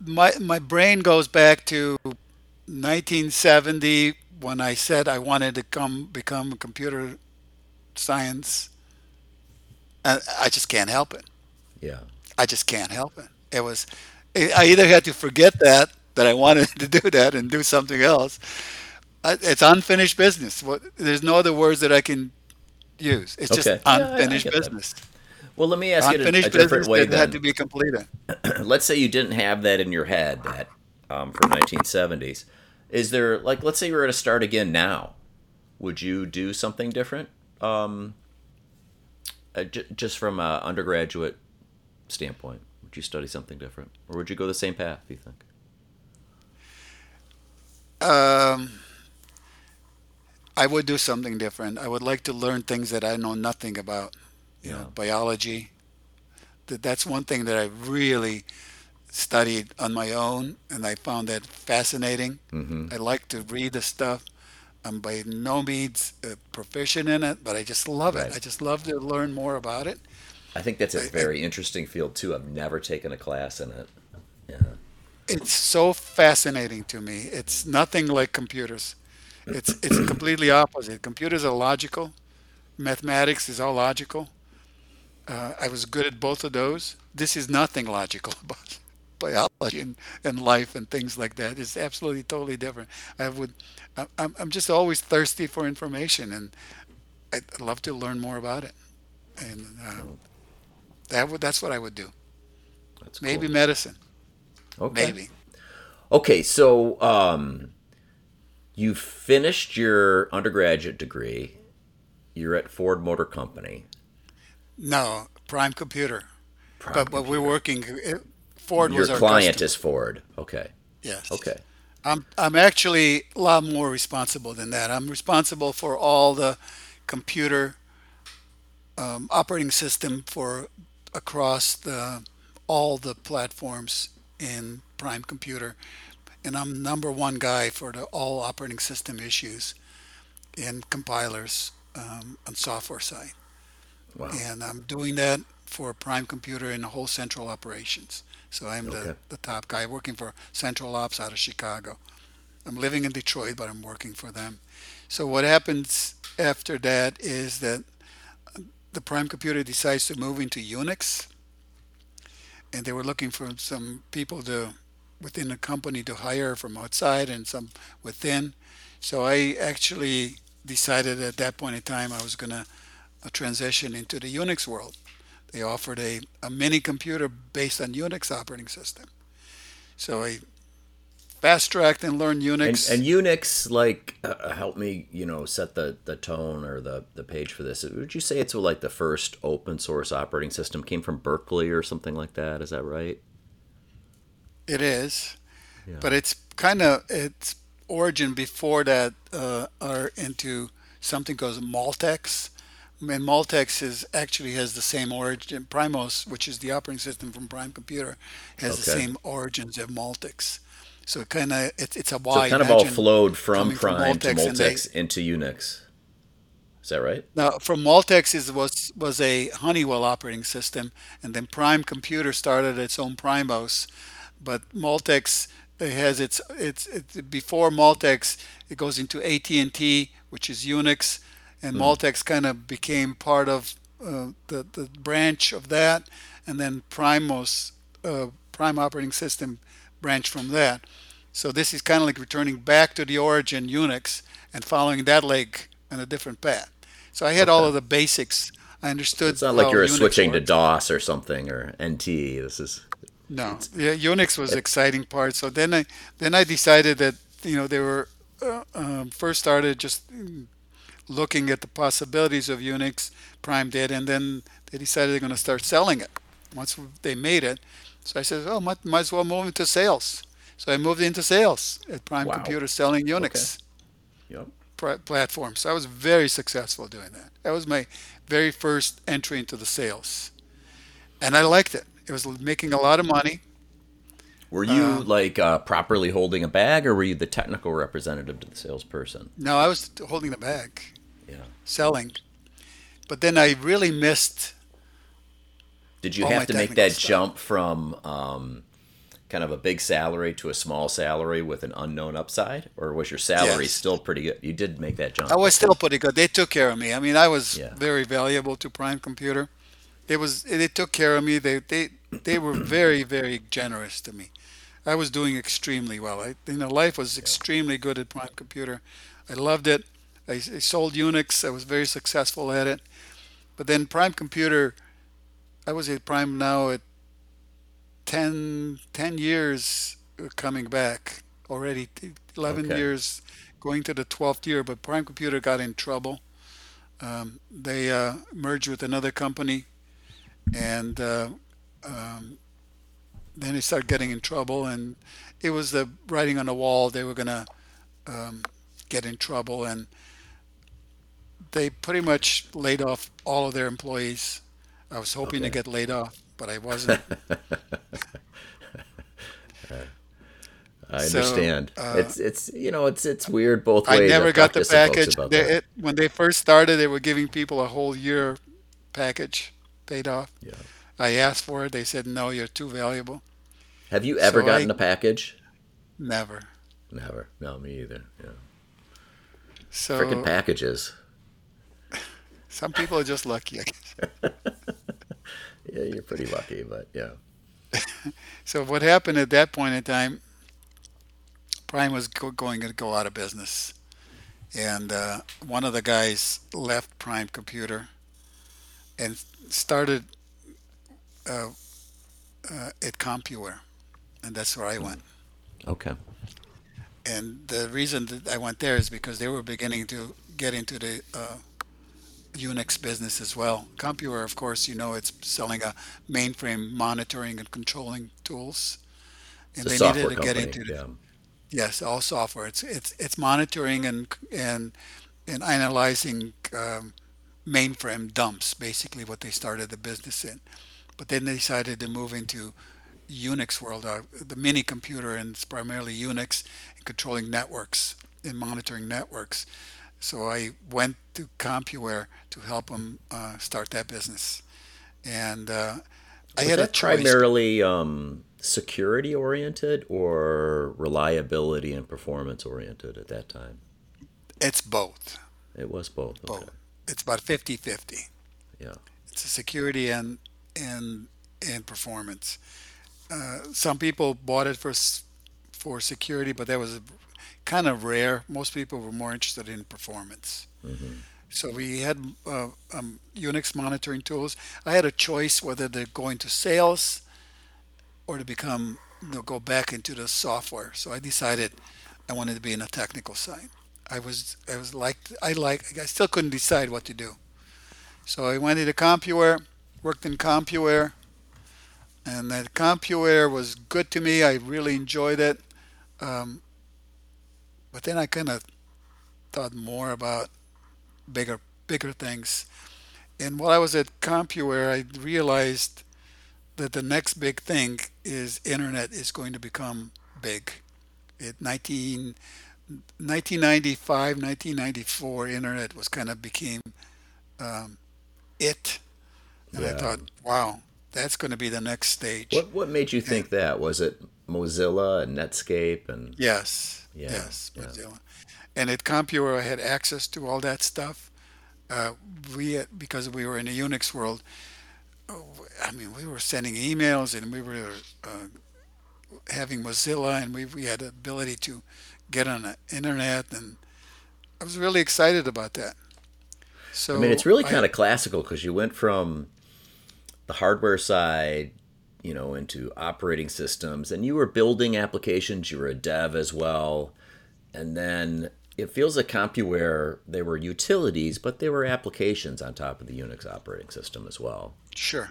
my my brain goes back to 1970 when I said I wanted to come become a computer science. And I just can't help it. Yeah. I just can't help it. It was I either had to forget that that I wanted to do that and do something else. It's unfinished business. What, there's no other words that I can use. It's just Okay. Yeah, I, I unfinished that. business. Well, let me ask it a, a different business way that had to be completed. let's say you didn't have that in your head that um, from 1970s. Is there like let's say you were to start again now? Would you do something different? Um, uh, j- just from a undergraduate standpoint, would you study something different, or would you go the same path? Do you think? Um, I would do something different. I would like to learn things that I know nothing about. You Yeah. know, biology. That that's one thing that I really studied on my own, and I found that fascinating. Mm-hmm. I like to read the stuff. I'm by no means uh, proficient in it, but I just love it. I just love to learn more about it. I think that's a very interesting field too. I've never taken a class in it. Yeah. it's so fascinating to me. It's nothing like computers. It's it's completely opposite. Computers are logical. Mathematics is all logical. Uh, I was good at both of those. This is nothing logical about biology and, and life and things like that. It's absolutely totally different. I would, I'm, I'm just always thirsty for information, and I'd love to learn more about it. And uh, that would, that's what I would do. That's Maybe cool. medicine, Okay. maybe. Okay. So um, you finished your undergraduate degree. You're at Ford Motor Company. No, Prime Computer. Prime But but we're working. Ford Your was our client customer. is Ford. Okay. Yes. Okay. I'm I'm actually a lot more responsible than that. I'm responsible for all the computer um, operating system for across the all the platforms in Prime Computer, and I'm number one guy for the all operating system issues in compilers um, on software side, Wow. and I'm doing that for Prime Computer and the whole central operations. So I'm the, the top guy working for Central Ops out of Chicago. I'm living in Detroit, but I'm working for them. So what happens after that is that the Prime Computer decides to move into Unix, and they were looking for some people to within the company to hire from outside and some within. So I actually decided at that point in time I was going to uh, transition into the Unix world. They offered a, a mini computer based on Unix operating system. So I fast tracked and learn Unix. and Unix like uh, help me, you know, set the the tone or the the page for this. Would you say it's like the first open source operating system came from Berkeley or something like that? Is that right? It is, Yeah. but it's kind of its origin before that uh, are into something called Multics. And Multics is actually has the same origin. Primos, which is the operating system from Prime Computer, has the same origins of Multics. So kind of it's it's a So it kind of all flowed from from Prime to Multics, they Multics into Unix. Is that right? now from Multics is was was a Honeywell operating system, and then Prime Computer started its own Primos, but Multics uh, has its its, its before Multics it goes into AT&T, which is Unix, and. Multics kind of became part of uh, the the branch of that, and then Primos uh, Prime operating system branch from that. So this is kind of like returning back to the origin Unix and following that leg on a different path. So I had all of the basics. I understood It's not like you're Unix switching to. DOS or something or NT. This is No, yeah, Unix was it, exciting part. So then I then I decided that you know they were uh, um, first started just looking at the possibilities of Unix, Prime did, and then they decided they're going to start selling it once they made it. So I said, oh, might, might as well move into sales. So I moved into sales at Prime wow. Computer selling Okay. Unix Yep. pr- platform. So I was very successful doing that. That was my very first entry into the sales, and I liked it. It was making a lot of money. Were you like uh, properly holding a bag, or were you the technical representative to the salesperson? No, I was holding the bag, Yeah. selling. But then I really missed. Did you All have to make that stuff. jump from um, kind of a big salary to a small salary with an unknown upside, or was your salary Yes. still pretty good? You did make that jump. I was still pretty good. They took care of me. I mean, I was Yeah. very valuable to Prime Computer. It was they took care of me. They they they were very very generous to me. I was doing extremely well. I, you know, life was extremely good at Prime Computer. I loved it. I, I sold Unix. I was very successful at it. But then Prime Computer, I was at Prime now at 10, 10 years coming back already, 11 Okay. years going to the 12th year. But Prime Computer got in trouble. Um, they uh, merged with another company, and uh, um, then they started getting in trouble. And it was the writing on the wall. They were gonna um, get in trouble, and they pretty much laid off all of their employees. I was hoping to get laid off, but I wasn't. I So, understand. uh, it's it's you know it's it's weird both I ways. never I've got the to some folks package. They, it, when they first started, they were giving people a whole year package paid off. Yeah. I asked for it. They said, no, you're too valuable. Have you ever so gotten I- a package? Never. Never. No, me either. Yeah. So Frickin' packages. some people are just lucky. Yeah, you're pretty lucky, but yeah. So what happened at that point in time, Prime was go- going to go out of business. And uh, one of the guys left Prime Computer and started uh, uh, at CompuWare. And that's where I went. Okay. And the reason that I went there is because they were beginning to get into the uh, Unix business as well. CompuWare, of course, you know, it's selling a mainframe monitoring and controlling tools. And It's they needed to get into the, yeah. yes, all software. It's it's it's monitoring and and and analyzing um, mainframe dumps, basically what they started the business in. But then they decided to move into Unix world, uh, the mini computer, and it's primarily Unix and controlling networks and monitoring networks. So I went to CompuWare to help them uh, start that business, and uh, I Was had a that primarily um, security oriented or reliability and performance oriented at that time? It's both. It was both. Okay. Both. It's about 50-50. Yeah. It's a security and and and performance. Uh, some people bought it for for security, but that was kind of rare. Most people were more interested in performance. So we had uh, um, Unix monitoring tools. I had a choice whether to go into sales or to become, you know, go back into the software. So I decided I wanted to be in the technical side. I was, I was like, I like, I still couldn't decide what to do. So I went into CompuWare, worked in CompuWare, and that CompuWare was good to me. I really enjoyed it. Um, but then I kind of thought more about bigger, bigger things. And while I was at CompuWare, I realized that the next big thing is internet is going to become big. It 19, 1995, 1994, internet was kind of became um, it. And I thought, wow, that's going to be the next stage. What what made you think that? Was it Mozilla and Netscape and Yes, Yeah, yes, yeah. Mozilla. And at CompuWare, I had access to all that stuff. Uh, we, because we were in the Unix world, oh, I mean, we were sending emails and we were uh, having Mozilla, and we, we had the ability to get on the internet, and I was really excited about that. So I mean, it's really I- kind of classical because you went from the hardware side, you know, into operating systems, and you were building applications. You were a dev as well, and then it feels like CompuWare they were utilities, but they were applications on top of the Unix operating system as well. sure.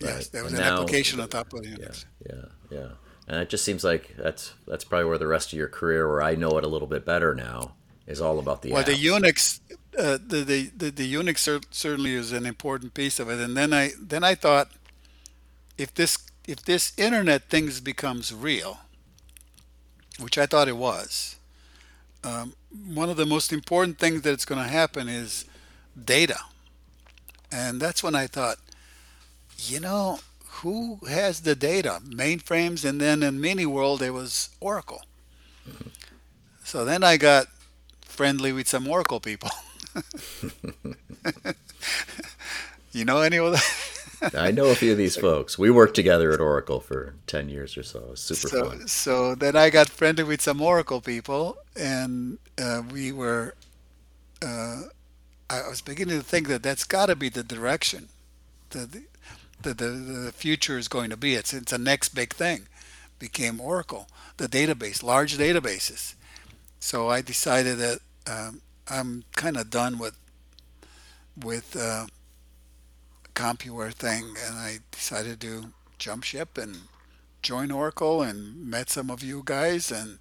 Yes, there was And an now- application on top of Yeah, Unix. yeah, yeah. And it just seems like that's that's probably where the rest of your career, where I know it a little bit better now, is all about the Well, the. Unix, uh, the, the the the Unix cer- certainly is an important piece of it. And then I then I thought, if this if this internet things becomes real, which I thought it was, um, one of the most important things that's going to happen is data. And that's when I thought, you know, who has the data? Mainframes, and then in mini world it was Oracle. So then I got friendly with some Oracle people. you know any of that? I know a few of these folks. We worked together at Oracle for 10 years or so. Super So, fun. so then I got friendly with some Oracle people, and uh, we were. Uh, I was beginning to think that that's got to be the direction that the, the, the, the future is going to be. It's it's the next big thing. Became Oracle, the database, large databases. So I decided that um, I'm kind of done with with uh, CompuWare thing, and I decided to jump ship and join Oracle and met some of you guys, and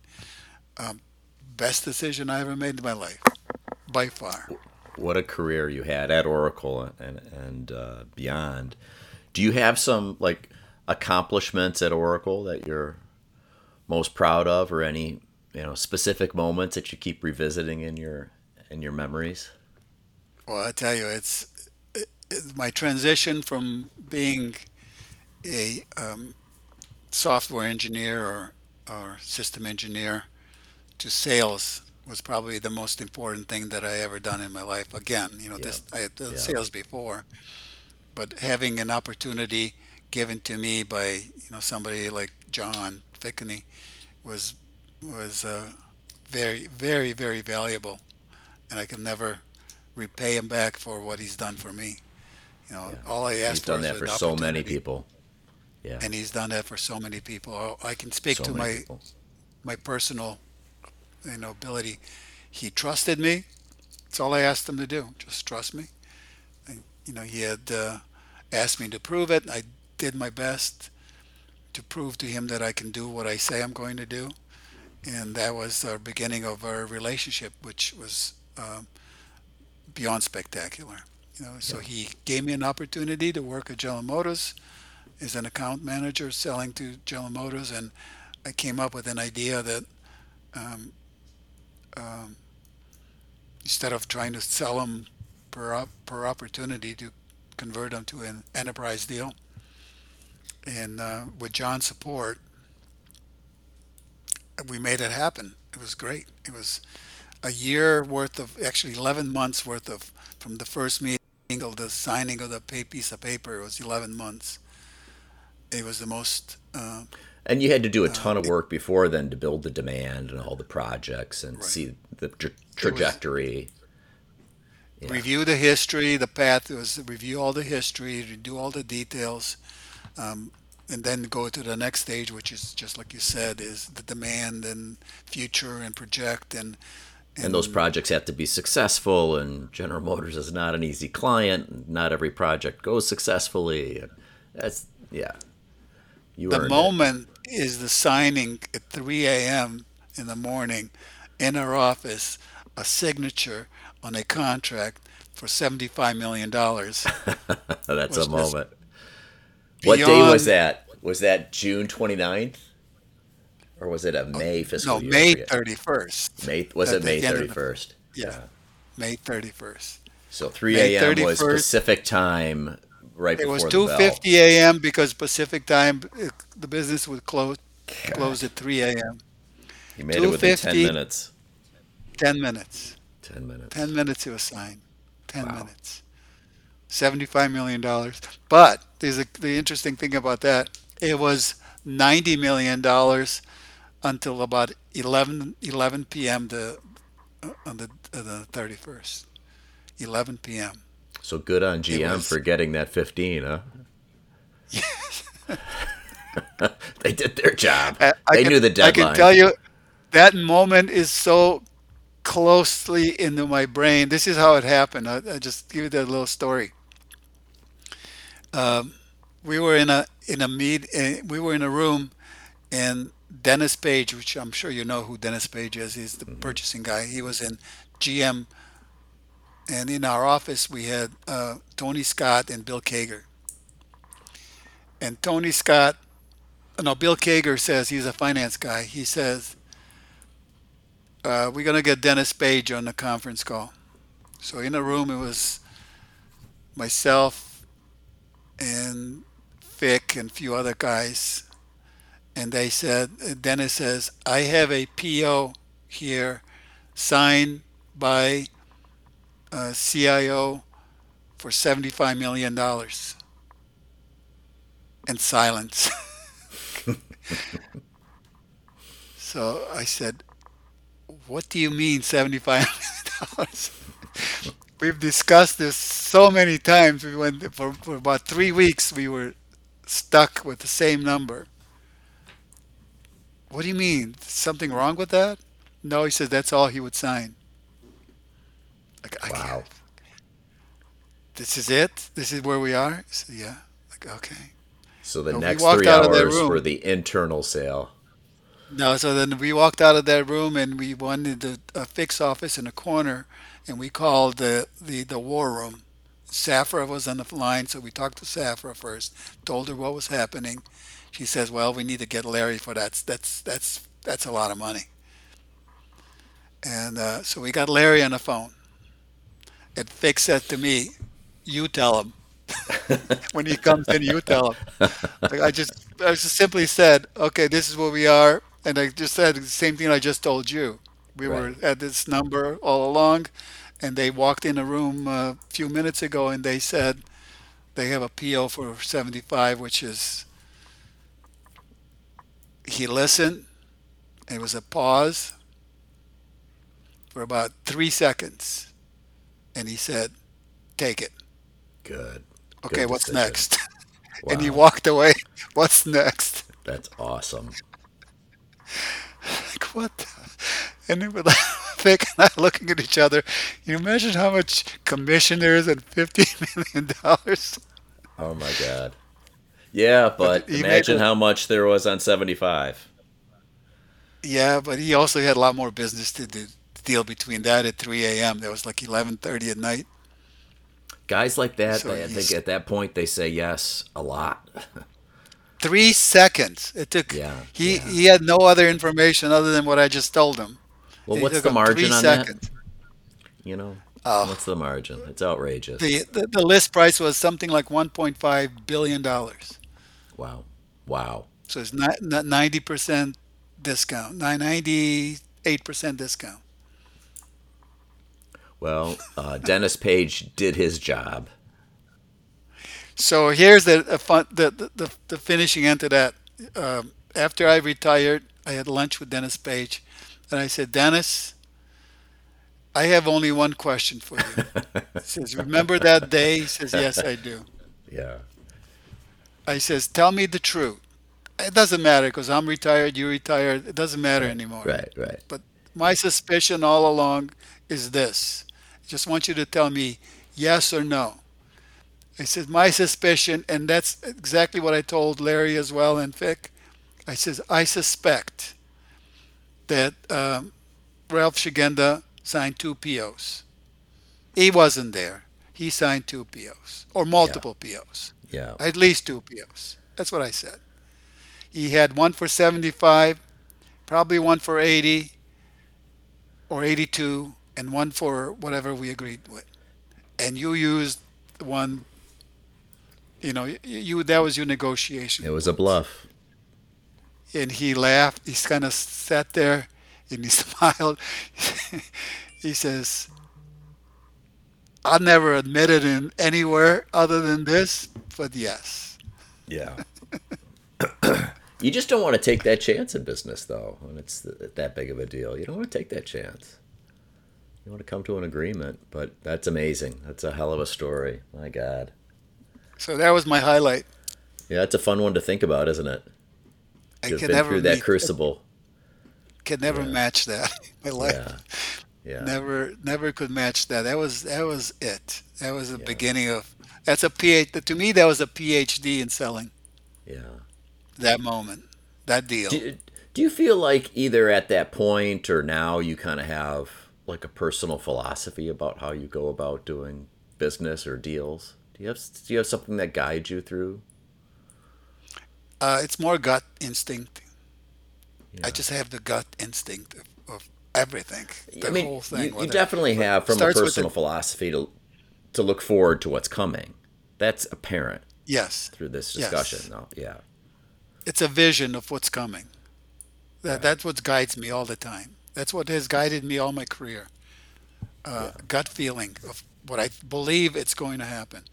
um, best decision I ever made in my life, by far. What a career you had at Oracle and, and uh, beyond. Do you have some like accomplishments at Oracle that you're most proud of or any, you know, specific moments that you keep revisiting in your in your memories? Well, I tell you, it's, it's my transition from being a um, software engineer or or system engineer to sales was probably the most important thing that I ever done in my life. Again, you know, Yeah. this I had done Yeah. sales before, but having an opportunity given to me by you know somebody like John Fickney was was uh, very very very valuable, and I can never repay him back for what he's done for me. You know, Yeah. all I He's asked for done that for so many people. Yeah. and he's done that for so many people. I can speak So to my people. my personal you know ability. He trusted me. That's all I asked him to do. Just trust me. And, you know, he had uh, asked me to prove it. I did my best to prove to him that I can do what I say I'm going to do. And that was our beginning of our relationship, which was um, beyond spectacular. You know, so Yeah. he gave me an opportunity to work at General Motors as an account manager selling to General Motors, and I came up with an idea that um, um, instead of trying to sell them per op- per opportunity to convert them to an enterprise deal, and uh, with John's support, we made it happen. It was great. It was a year worth of actually 11 months worth of from the first meeting the signing of the piece of paper. It was 11 months. It was the most uh, And you had to do a uh, ton of it, work before then to build the demand and all the projects and right. see the tra- was trajectory. Yeah. review the history, the path. It was review all the history, do all the details, um, and then go to the next stage, which is just like you said, is the demand and future and project and And those projects have to be successful, and General Motors is not an easy client. and Not every project goes successfully. and That's, yeah, you the moment is the signing at 3 a.m. in the morning in our office, a signature on a contract for 75 million dollars That's a moment. What day was that? Was that June 29th? Or was it a oh, May no fiscal year? I May 31st May, was it May the 31st? yeah Yeah. May 31st So 3 May a.m. was Pacific time right It was bell. 2:50 a.m. because Pacific time the business would close close at 3 a.m. you made it within 10 minutes. 10 minutes. 10 minutes. 10 minutes it was signed. 10 Wow. minutes. 75 million dollars. But there's a the interesting thing about that. It was 90 million dollars until about 11 11 p.m. the uh, on the uh, the 31st. 11 p.m. So good on GM was for getting that 15, huh? Yes. they did their job. I, I They can knew the deadline. I can tell you that moment is so closely into my brain. This is how it happened. I, I just give you that little story. Um, we were in a in a meet. Uh, we were in a room, and Dennis Page, which I'm sure you know who Dennis Page is, he's the hmm purchasing guy. He was in GM, and in our office we had uh, Tony Scott and Bill Kager. And Tony Scott no, Bill Kager says he's a finance guy. He says uh, we're gonna get Dennis Page on the conference call. So in the room, it was myself and Vic and a few other guys, and they said Dennis says I have a PO here signed by uh, a CIO for 75 million. dollars And silence. so I said, What do you mean $75 million? We've discussed this so many times. We went for, for about three weeks. We were stuck with the same number. What do you mean? Something wrong with that? No, he said that's all he would sign. Like I Wow. can't. This is it. This is where we are. Yeah. Like okay. So the And next three hours were the internal sale. No, so then we walked out of that room and we went into a fix office in a corner, and we called the the, the war room. Safra was on the line, so we talked to Safra first, told her what was happening. She says, "Well, we need to get Larry for that. That's that's that's a lot of money." And uh, so we got Larry on the phone. And Vic said to me, "You tell him when he comes in. You tell him." Like I just, I just simply said, "Okay, this is where we are," and I just said the same thing I just told you. We Right. were at this number all along, and they walked in the room a few minutes ago, and they said they have a PO for 75, which is. He listened. It was a pause for about three seconds, and he said, "Take it." Good. Okay, Good what's decision. next? And he walked away. What's next? That's awesome. Like, what? the- And they we're like, Vic and I looking at each other. Can you imagine how much commission there is at 50 million? dollars? Oh my god. Yeah, but made imagine how much there was on 75. Yeah, but he also had a lot more business to do, deal between that at 3 a.m. That was like 11:30 at night. Guys like that, So they, I think at that point they say yes a lot. Three seconds. It took. Yeah, He yeah. he had no other information other than what I just told him. Well, It what's the margin on seconds. that? You know, Oh, what's the margin? It's outrageous. the, the the list price was something like 1.5 billion dollars. Wow. Wow. So it's not not 90% discount, 98% discount. Well, uh, Dennis Page did his job. So here's the fun, the, the the the finishing end to that. Um, after I retired, I had lunch with Dennis Page, and I said, Dennis, I have only one question for you. He says, Remember that day? He says, Yes, I do. Yeah. I says, Tell me the truth. It doesn't matter because I'm retired, you're retired. It doesn't matter anymore. Right, right. But my suspicion all along is this. I just want you to tell me yes or no. I said, my suspicion, and that's exactly what I told Larry as well and Vic. I says, I suspect that um, Ralph Szygenda signed two POs. He wasn't there. He signed two POs or multiple POs, Yeah. at least two POs. That's what I said. He had one for 75, probably one for 80 or 82, and one for whatever we agreed with. And you used the one, you know, you, you that was your negotiation. It was a bluff. And he laughed. He kind of sat there and he smiled. he says, I never admitted in anywhere other than this, but yes. Yeah. you just don't want to take that chance in business, though, when it's th- that big of a deal. You don't want to take that chance. You want to come to an agreement, but that's amazing. That's a hell of a story. My God. So that was my highlight. Yeah, that's a fun one to think about, isn't it? I can never through that meet- crucible. can never Yeah. match that in my life. Yeah. Yeah. Never, never could match that. That was that was it. That was the Yeah. beginning of. That's a PhD. To me, that was a PhD in selling. Yeah. That moment, that deal. Do, do you feel like either at that point or now you kind of have like a personal philosophy about how you go about doing business or deals? Do you have do you have something that guides you through? Uh, it's more gut instinct. I just have the gut instinct everything, I mean, whole you, thing. you Whether definitely have from a personal the philosophy to to look forward to what's coming. That's apparent yes, through this discussion. yes. though. yeah, It's a vision of what's coming. That right. that's what guides me all the time. That's what has guided me all my career. Uh, Yeah, gut feeling of what I believe it's going to happen.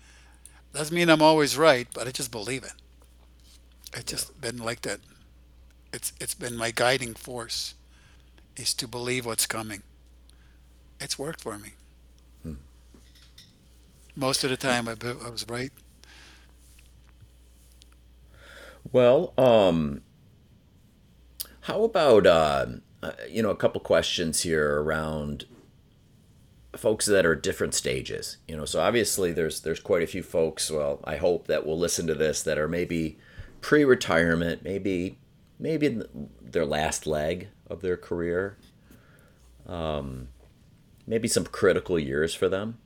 Doesn't mean I'm always right, but I just believe it. It's yeah. just been like that. It's it's been my guiding force is to believe what's coming. It's worked for me. Hmm. Most of the time, I, I was right. Well, um, how about uh, uh, you know a couple questions here around folks that are at different stages. You know, so obviously there's there's quite a few folks. Well, I hope that will listen to this that are maybe pre-retirement, maybe maybe in their last leg of their career, maybe some critical years for them.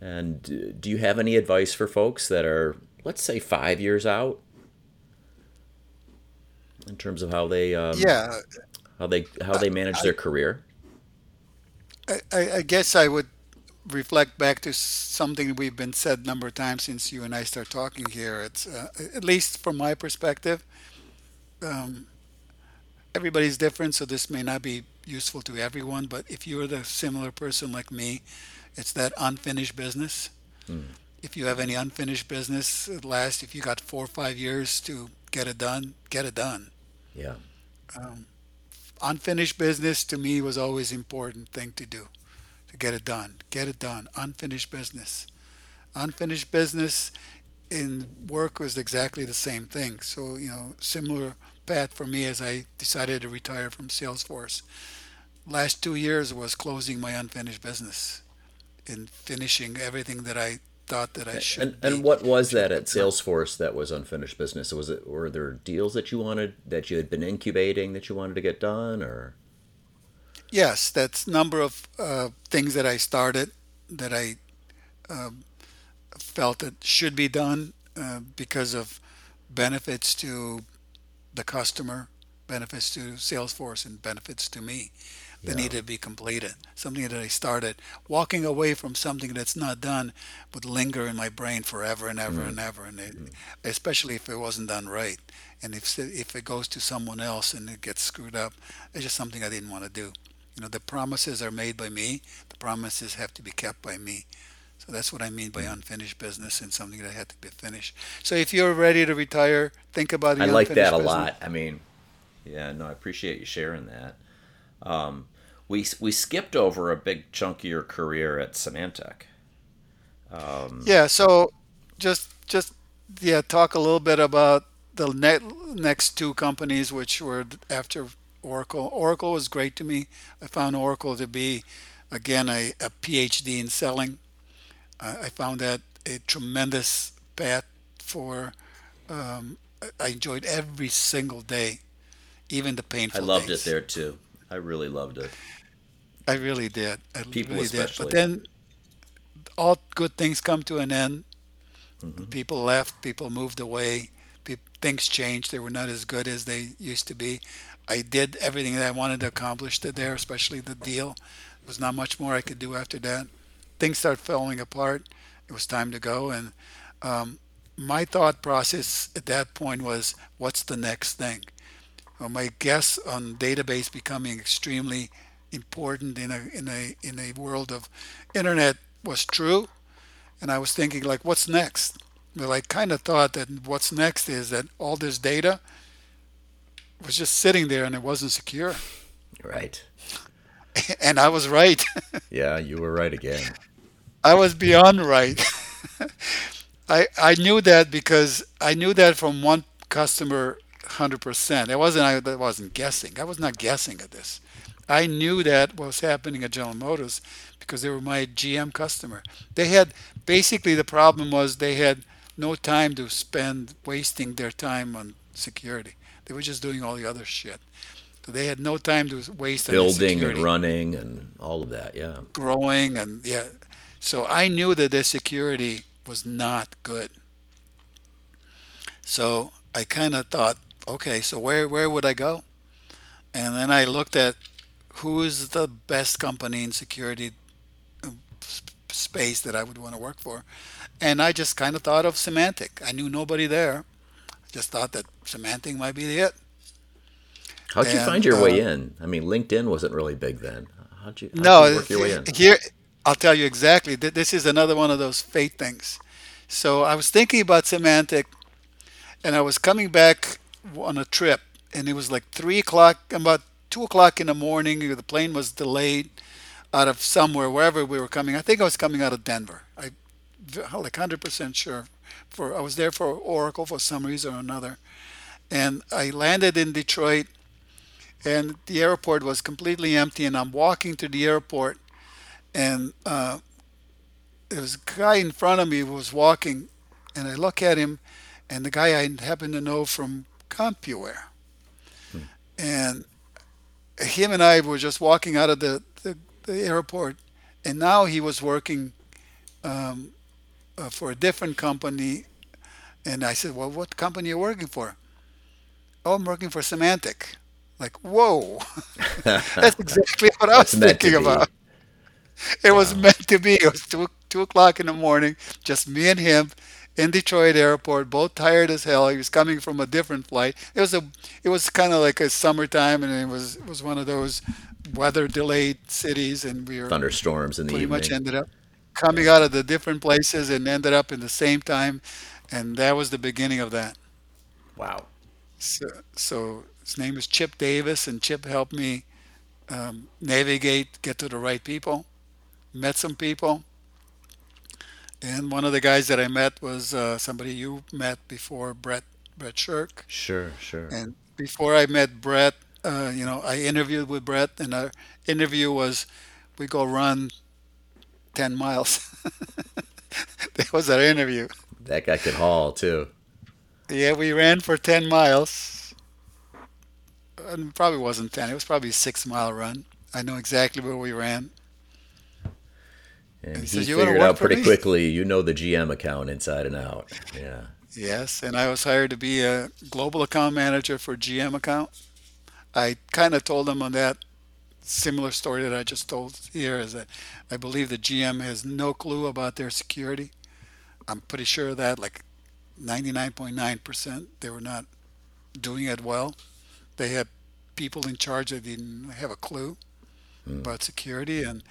And uh, do you have any advice for folks that are, let's say, five years out in terms of how they um, Yeah, how they how they manage I, their career? I, I I guess I would reflect back to something we've been said a number of times since you and I start talking here. It's uh, at least from my perspective, um, everybody's different, so this may not be useful to everyone. But if you're the similar person like me, it's that unfinished business. Mm, If you have any unfinished business at last, if you got four or five years to get it done, get it done. yeah, Um, unfinished business to me was always important thing to do to get it done. Get it done. Unfinished business. Unfinished business in work was exactly the same thing. So, you know, similar path for me as I decided to retire from Salesforce. Last two years was closing my unfinished business and finishing everything that I thought that I should and be what was that at. Salesforce that was unfinished business? Was it were there deals that you wanted that you had been incubating that you wanted to get done, or Yes, that's number of uh, things that I started that I um, felt that should be done uh, because of benefits to the customer, benefits to Salesforce, and benefits to me that yeah, needed to be completed. Something that I started. Walking away from something that's not done would linger in my brain forever and ever mm, and ever, and it, mm, especially if it wasn't done right. And if if it goes to someone else and it gets screwed up, it's just something I didn't want to do. You know, the promises are made by me. The promises have to be kept by me. So that's what I mean by mm. unfinished business and something that had to be finished. So if you're ready to retire, think about it. I the like that a business. lot. I mean, yeah, no, I appreciate you sharing that. Um, we we skipped over a big chunk of your career at Symantec. Um, Yeah, so just just yeah, talk a little bit about the ne next two companies which were after Oracle. Oracle was great to me. I found Oracle to be again a, a PhD in selling. I, I found that a tremendous path for um, I enjoyed every single day, even the painful. I loved it there too. I really loved it. I really did. I People really did. But then all good things come to an end. hmm People left, people moved away, things changed. They were not as good as they used to be. I did everything that I wanted to accomplish there, especially the deal. There was not much more I could do after that. Things started falling apart. It was time to go. And um, my thought process at that point was, what's the next thing? Well, my guess on database becoming extremely important in a in a in a world of internet was true, and I was thinking like, what's next? Well, I kind of thought that what's next is that all this data was just sitting there and it wasn't secure, Right. and I was right. Yeah, you were right again. I was beyond right. I I knew that because I knew that from one customer 100%. It wasn't I that wasn't guessing. I was not guessing at this. I knew that what was happening at General Motors because they were my GM customer. They had basically the problem was they had no time to spend wasting their time on security. They were just doing all the other shit. So they had no time to waste Building and running and all of that. Yeah. growing and yeah. So I knew that their security was not good. So I kind of thought, okay, so where where would I go? And then I looked at who is the best company in security uh, space that I would want to work for. And I just kind of thought of Symantec. I knew nobody there. I just thought that Symantec might be it. How'd you find And your way uh, in? I mean, LinkedIn wasn't really big then. How'd you how'd you no, work your way in? here I'll tell you exactly. Th- This is another one of those fate things. So I was thinking about Symantec, and I was coming back on a trip, and it was like three o'clock, about two o'clock in the morning. The plane was delayed out of somewhere, wherever we were coming. I think I was coming out of Denver. I like hundred percent sure. For I was there for Oracle for some reason or another, and I landed in Detroit, and the airport was completely empty. And I'm walking to the airport, and uh, there was a guy in front of me who was walking, and I look at him, and the guy I happen to know from CompuWare, and him and I were just walking out of the, the, the airport, and now he was working um, uh, for a different company. And I said, "Well, what company are you working for?" "Oh, I'm working for Symantec." Like, whoa, that's exactly what I was thinking about. It was meant to be. It was two two o'clock in the morning, just me and him in Detroit airport, both tired as hell. He was coming from a different flight. It was a it was kind of like a summertime, and it was it was one of those weather delayed cities, and we were Thunderstorms in the pretty much ended up coming Yeah. out of the different places and ended up in the same time, and that was the beginning of that. Wow. So, so his name is Chip Davis, and Chip helped me um, navigate, get to the right people. Met some people, and one of the guys that I met was uh, somebody you met before, Brett Brett Shirk. Sure, sure. And before I met Brett, uh, you know, I interviewed with Brett, and our interview was we go run 10 miles. that was our interview. That guy could haul too. Yeah, we ran for 10 miles. And probably wasn't 10, it was probably a six mile run. I know exactly where we ran. And And he he says, You figured work out pretty me? quickly you know the GM account inside and out. Yeah. Yes, and I was hired to be a global account manager for GM account. I kind of told them on that similar story that I just told here is that I believe the GM has no clue about their security. I'm pretty sure of that, like 99.9%, they were not doing it well. They had people in charge that didn't have a clue Mm. about security, and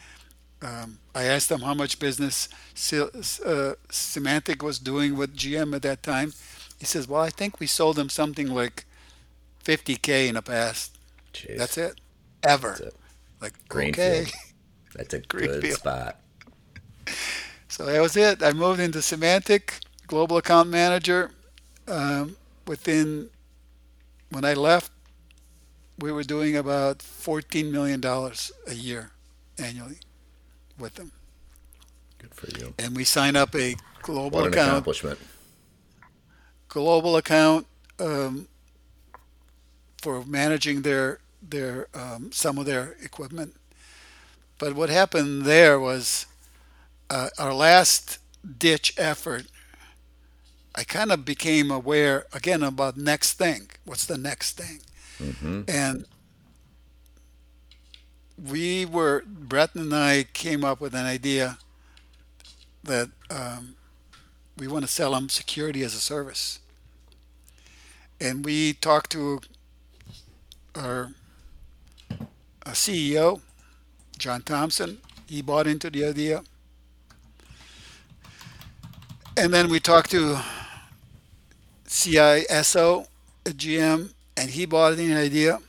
um, I asked them how much business uh, Symantec was doing with GM at that time. He says, "Well, I think we sold them something like 50k in the past. That's Jeez. it, That's ever." it. Like, okay, Greenfield. That's a good Greenfield. spot. So that was it. I moved into Symantec, global account manager. Um, within when I left, we were doing about 14 million dollars a year annually with them, Good for you. and we sign up a global What an account accomplishment. global account um, for managing their their um, some of their equipment. But what happened there was uh, our last ditch effort. I kind of became aware again about next thing. What's the next thing? hmm And we were Brett and I came up with an idea that um, we want to sell them security as a service. And we talked to our CEO, John Thompson. He bought into the idea. And then we talked to CISO at GM, and he bought in the idea.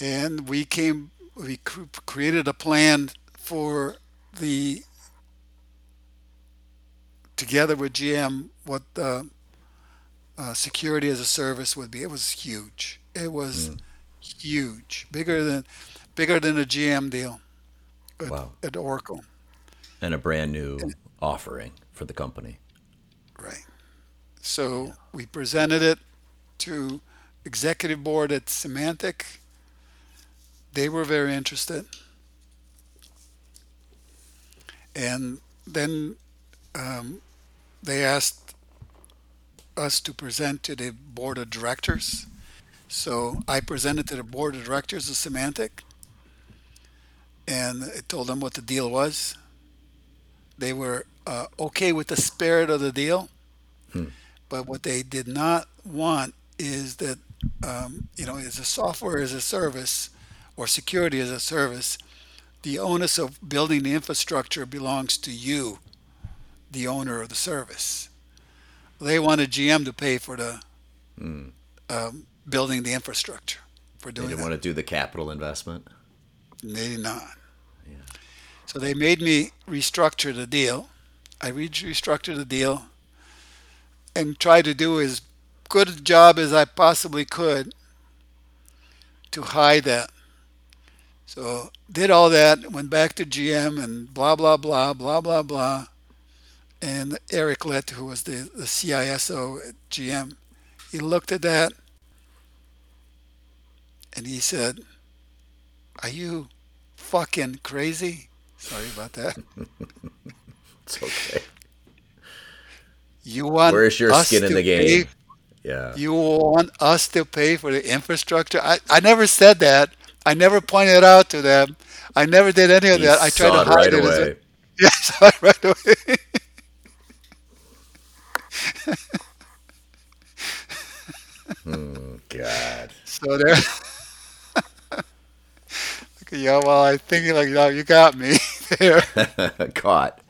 And we came, we created a plan for the, together with GM, what the uh, security as a service would be. It was huge. It was Mm. huge, bigger than, bigger than a GM deal at, Wow. at Oracle. And a brand new offering for the company. Right. Yeah. So we presented it to executive board at Symantec. They were very interested. And then um, they asked us to present to the board of directors. So I presented to the board of directors of Symantec and I told them what the deal was. They were uh, okay with the spirit of the deal, Hmm. but what they did not want is that, um, you know, as a software as a service or security as a service, the onus of building the infrastructure belongs to you, the owner of the service. They wanted GM to pay for the Hmm. um, building the infrastructure for doing. They didn't that. want to do the capital investment. They did not. Yeah. So they made me restructure the deal. I re- restructured the deal and tried to do as good a job as I possibly could to hide that. So did all that, went back to GM and blah blah blah blah blah blah. And Eric Litt, who was the, the CISO at GM, he looked at that and he said, Are you fucking crazy? Sorry about that. It's okay. You want Where's your us skin in the pay- game? Yeah. you want us to pay for the infrastructure? I, I never said that. I never pointed it out to them. I never did any of He that. I tried to it hide right it. Away. a, yes, it right away. God. So there. okay, yeah, well, I think like, no, you got me there. Caught.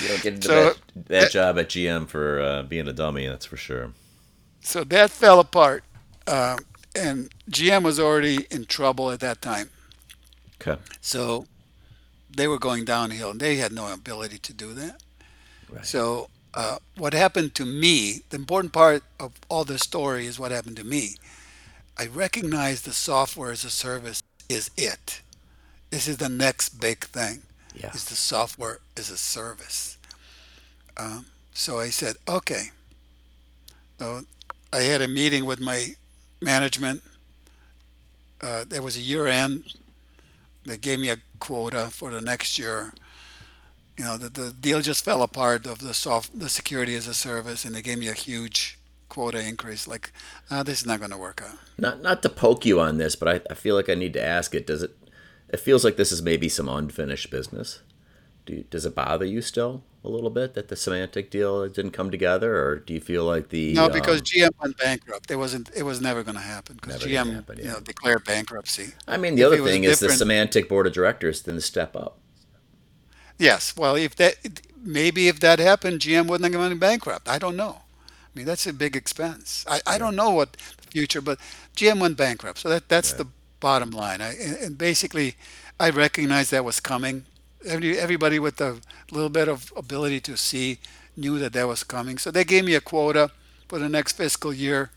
You don't get into So- that, that job at GM for uh, being a dummy, that's for sure. So that fell apart, um, and GM was already in trouble at that time. Okay. So they were going downhill, and they had no ability to do that. Right. So uh, what happened to me? The important part of all this story is what happened to me. I recognized the software as a service is it. This is the next big thing. Yeah. Is the software as a service. Um, so I said, okay. So I had a meeting with my management. Uh, there was a year end. They gave me a quota for the next year. You know, the, the deal just fell apart of the soft, the security as a service, and they gave me a huge quota increase. Like, ah, this is not going to work out. Not not to poke you on this, but I, I feel like I need to ask it. Does it? It feels like this is maybe some unfinished business. Do does it bother you still a little bit that the Symantec deal didn't come together, or do you feel like the No, because um, GM went bankrupt. It wasn't. It was never going to happen because GM, happen, you know, declared bankruptcy. I mean, the if other thing is the Symantec board of directors didn't step up. Yes. Well, if that maybe if that happened, GM wouldn't have gone bankrupt. I don't know. I mean, that's a big expense. I, I don't know what the future, but GM went bankrupt. So that that's the bottom line. I, and and basically, I recognized that was coming. Every, everybody with a little bit of ability to see knew that that was coming. So they gave me a quota for the next fiscal year.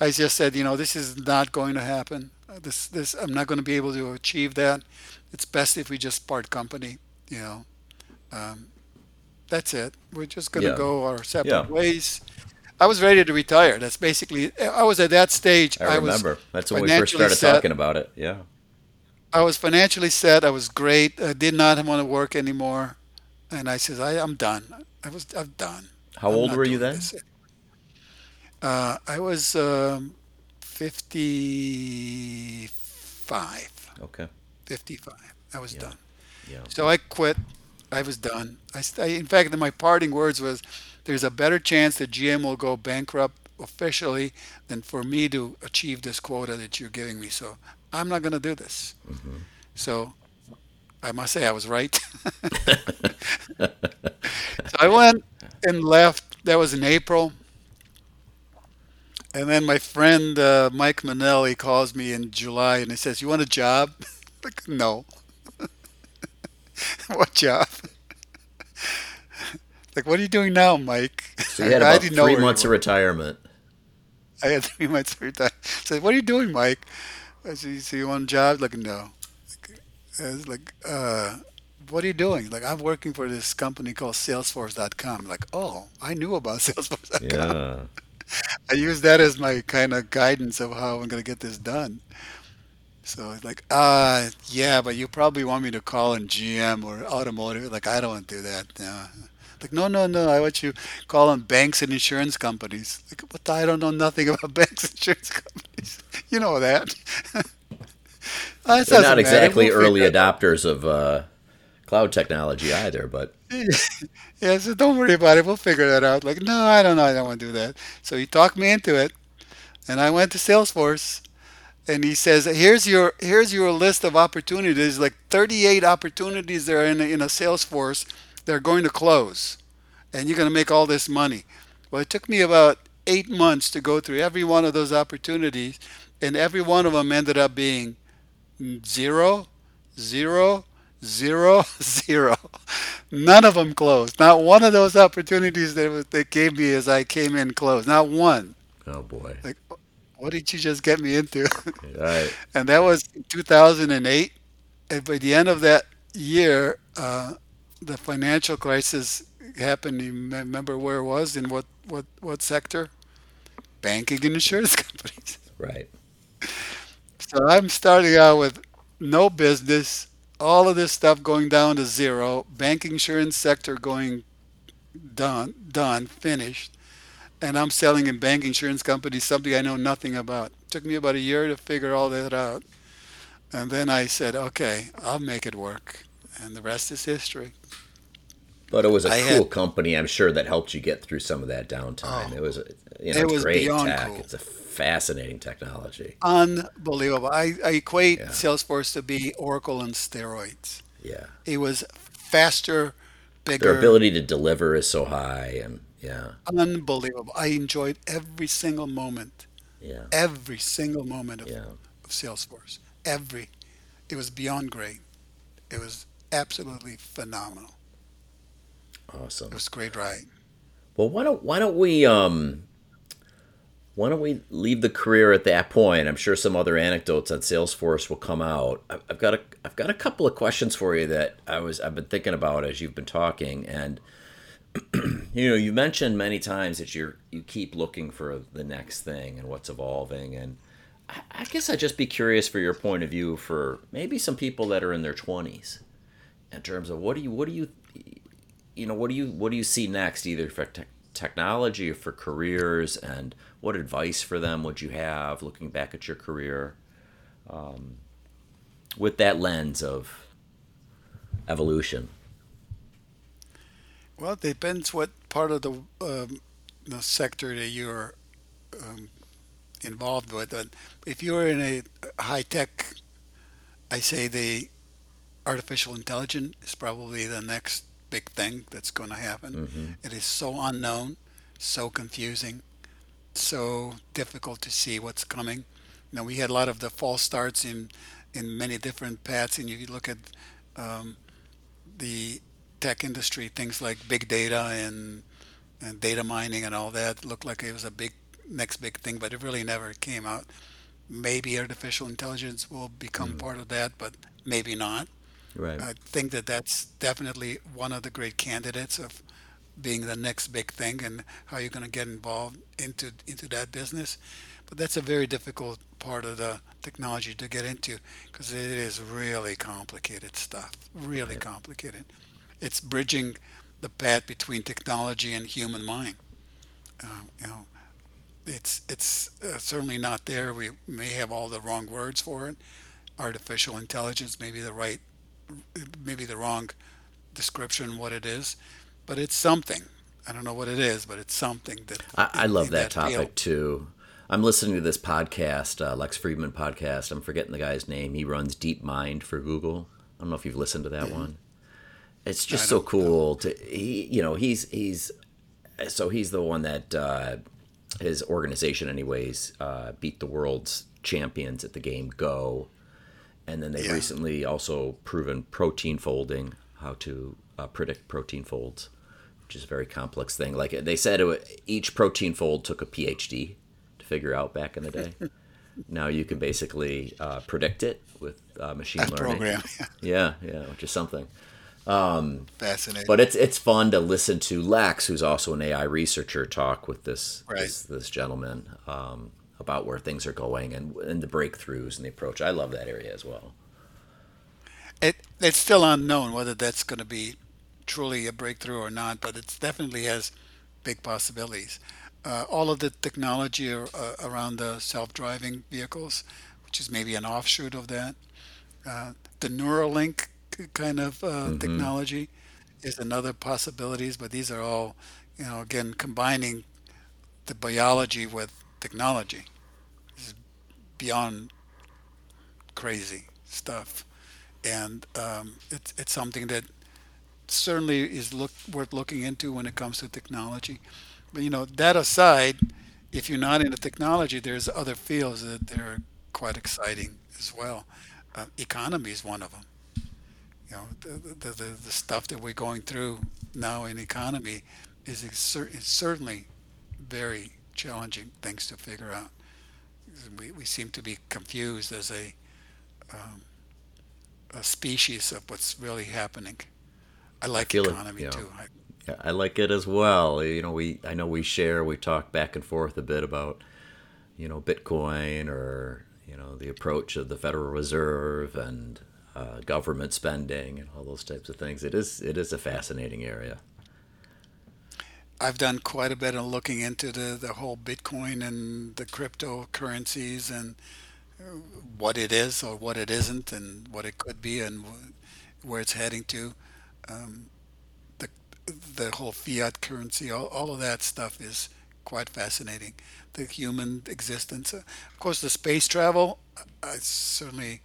I just said, you know, this is not going to happen. Uh, This this I'm not going to be able to achieve that. It's best if we just part company. You know, um, that's it. We're just going to Yeah. go our separate Yeah. ways. I was ready to retire. That's basically. I was at that stage. I was remember. That's when we first started set. talking about it. Yeah. I was financially set. I was great. I did not want to work anymore, and I said, I, "I'm done. I was. I'm done. How I'm old were you then? Uh, I was um, 55. Okay. 55. I was Yeah. done. Yeah. So I quit. I was done. I, I- in fact, my parting words was, "There's a better chance that GM will go bankrupt officially than for me to achieve this quota that you're giving me. So I'm not going to do this." Mm-hmm. So I must say I was right. so I went and left. That was in April. And then my friend uh, Mike Manelli calls me in July and he says, "You want a job?" like, no. what job? like, what are you doing now, Mike? So you had I about three months of retirement. I had three months of retirement. I said, "What are you doing, Mike?" I said, "So you want a job?" Like, no. Was like, uh, "What are you doing?" Like, I'm working for this company called Salesforce.com. Like, oh, I knew about Salesforce.com. Yeah. I use that as my kind of guidance of how I'm going to get this done. So it's like, uh, yeah, but you probably want me to call in GM or automotive. Like, I don't want to do that. No. Like, no, no, no. I want you call them banks and insurance companies. Like, but I don't know nothing about banks and insurance companies. You know that. They're not exactly early adopters of uh, cloud technology either, but Yeah, so don't worry about it. We'll figure that out. Like, no, I don't know. I don't want to do that. So he talked me into it, and I went to Salesforce, and he says, "Here's your here's your list of opportunities. Like 38 opportunities there in a, in a Salesforce. They're going to close, and you're going to make all this money." Well, it took me about eight months to go through every one of those opportunities, and every one of them ended up being zero, zero, zero, zero. None of them closed. Not one of those opportunities that they gave me as I came in closed. Not one. oh boy. Like, what did you just get me into? All right. and that was 2008. And by the end of that year, uh, the financial crisis happened. You remember where it was? In what what what sector? Banking and insurance companies. Right. So I'm starting out with no business, all of this stuff going down to zero, banking insurance sector going done, done, finished, and I'm selling in bank insurance companies something I know nothing about. It took me about a year to figure all that out, and then I said, okay, I'll make it work, and the rest is history. But it was a I cool had, company, I'm sure, that helped you get through some of that downtime. oh, It was, you know, it was great tech. cool. It's a fascinating technology. Unbelievable. I, I equate Yeah. Salesforce to be Oracle and steroids. Yeah. It was faster, bigger. Their ability to deliver is so high, and yeah, Unbelievable. I enjoyed every single moment, yeah, every single moment of, yeah. of Salesforce. Every. It was beyond great. It was absolutely phenomenal. It Awesome. was a great ride. Well, why don't why don't we um why don't we leave the career at that point? I'm sure some other anecdotes on Salesforce will come out. I've I've got a I've got a couple of questions for you that I was I've been thinking about as you've been talking, and you know you mentioned many times that you're you keep looking for the next thing and what's evolving, and I, I guess I'd just be curious for your point of view for maybe some people that are in their 20s in terms of what do you what do you you know what do you what do you see next either for te- technology or for careers and what advice for them would you have looking back at your career with that lens of evolution Well, it depends what part of the um, the sector that you're um, involved with. But if you're in a high tech, I say the artificial intelligence is probably the next big thing that's going to happen. hmm It is so unknown, so confusing, so difficult to see what's coming. You know, we had a lot of the false starts in in many different paths, and if you look at um, the tech industry, things like big data and and data mining and all that looked like it was a big next big thing, but it really never came out. Maybe artificial intelligence will become hmm part of that, but maybe not. Right I think that that's definitely one of the great candidates of being the next big thing and how you're going to get involved into into that business. But that's a very difficult part of the technology to get into because it is really complicated stuff, really right complicated. It's bridging the path between technology and human mind. Uh, you know, it's it's uh, certainly not there. We may have all the wrong words for it. Artificial intelligence may be the right, maybe the wrong description what it is, but it's something. I don't know what it is, but it's something that I, I love in that that field. topic too. I'm listening to this podcast uh, Lex Fridman podcast. I'm forgetting the guy's name. He runs DeepMind for google. I don't know if you've listened to that hmm one. It's just so don't. know. cool to he you know he's he's so he's the one that uh, his organization anyways uh, beat the world's champions at the game go and then they've Yeah, recently also proven protein folding how to uh, predict protein folds which is a very complex thing like they said it, each protein fold took a phd to figure out back in the day now you can basically uh, predict it with uh, machine learning program. yeah yeah which is something but Fascinating. But it's it's fun to listen to Lex, who's also an AI researcher, talk with this Right. this this gentleman um, about where things are going and and the breakthroughs and the approach. I love that area as well. It it's still unknown whether that's going to be truly a breakthrough or not, but it definitely has big possibilities. Uh, all of the technology uh, around the self-driving vehicles, which is maybe an offshoot of that, uh, the Neuralink kind of uh, hmm technology is another possibilities, but these are all, you know, again combining the biology with technology. This is beyond crazy stuff, and um, it's it's something that certainly is look worth looking into when it comes to technology. But you know, that aside, if you're not into technology, there's other fields that they're quite exciting as well. Uh, economy is one of them. You know, the, the, the, the stuff that we're going through now in economy is, is certainly very challenging things to figure out. We, we seem to be confused as a, um, a species of what's really happening. I I like it. economy You know, too. I, yeah, I like it as well. You know, we I know we share. We talk back and forth a bit about you know Bitcoin or you know the approach of the Federal Reserve and uh, government spending and all those types of things. It is it is a fascinating area. I've done quite a bit of looking into the, the whole Bitcoin and the cryptocurrencies and what it is or what it isn't and what it could be and where it's heading to. Um, the the whole fiat currency, all, all of that stuff is quite fascinating. The human existence, uh, of course, the space travel. I certainly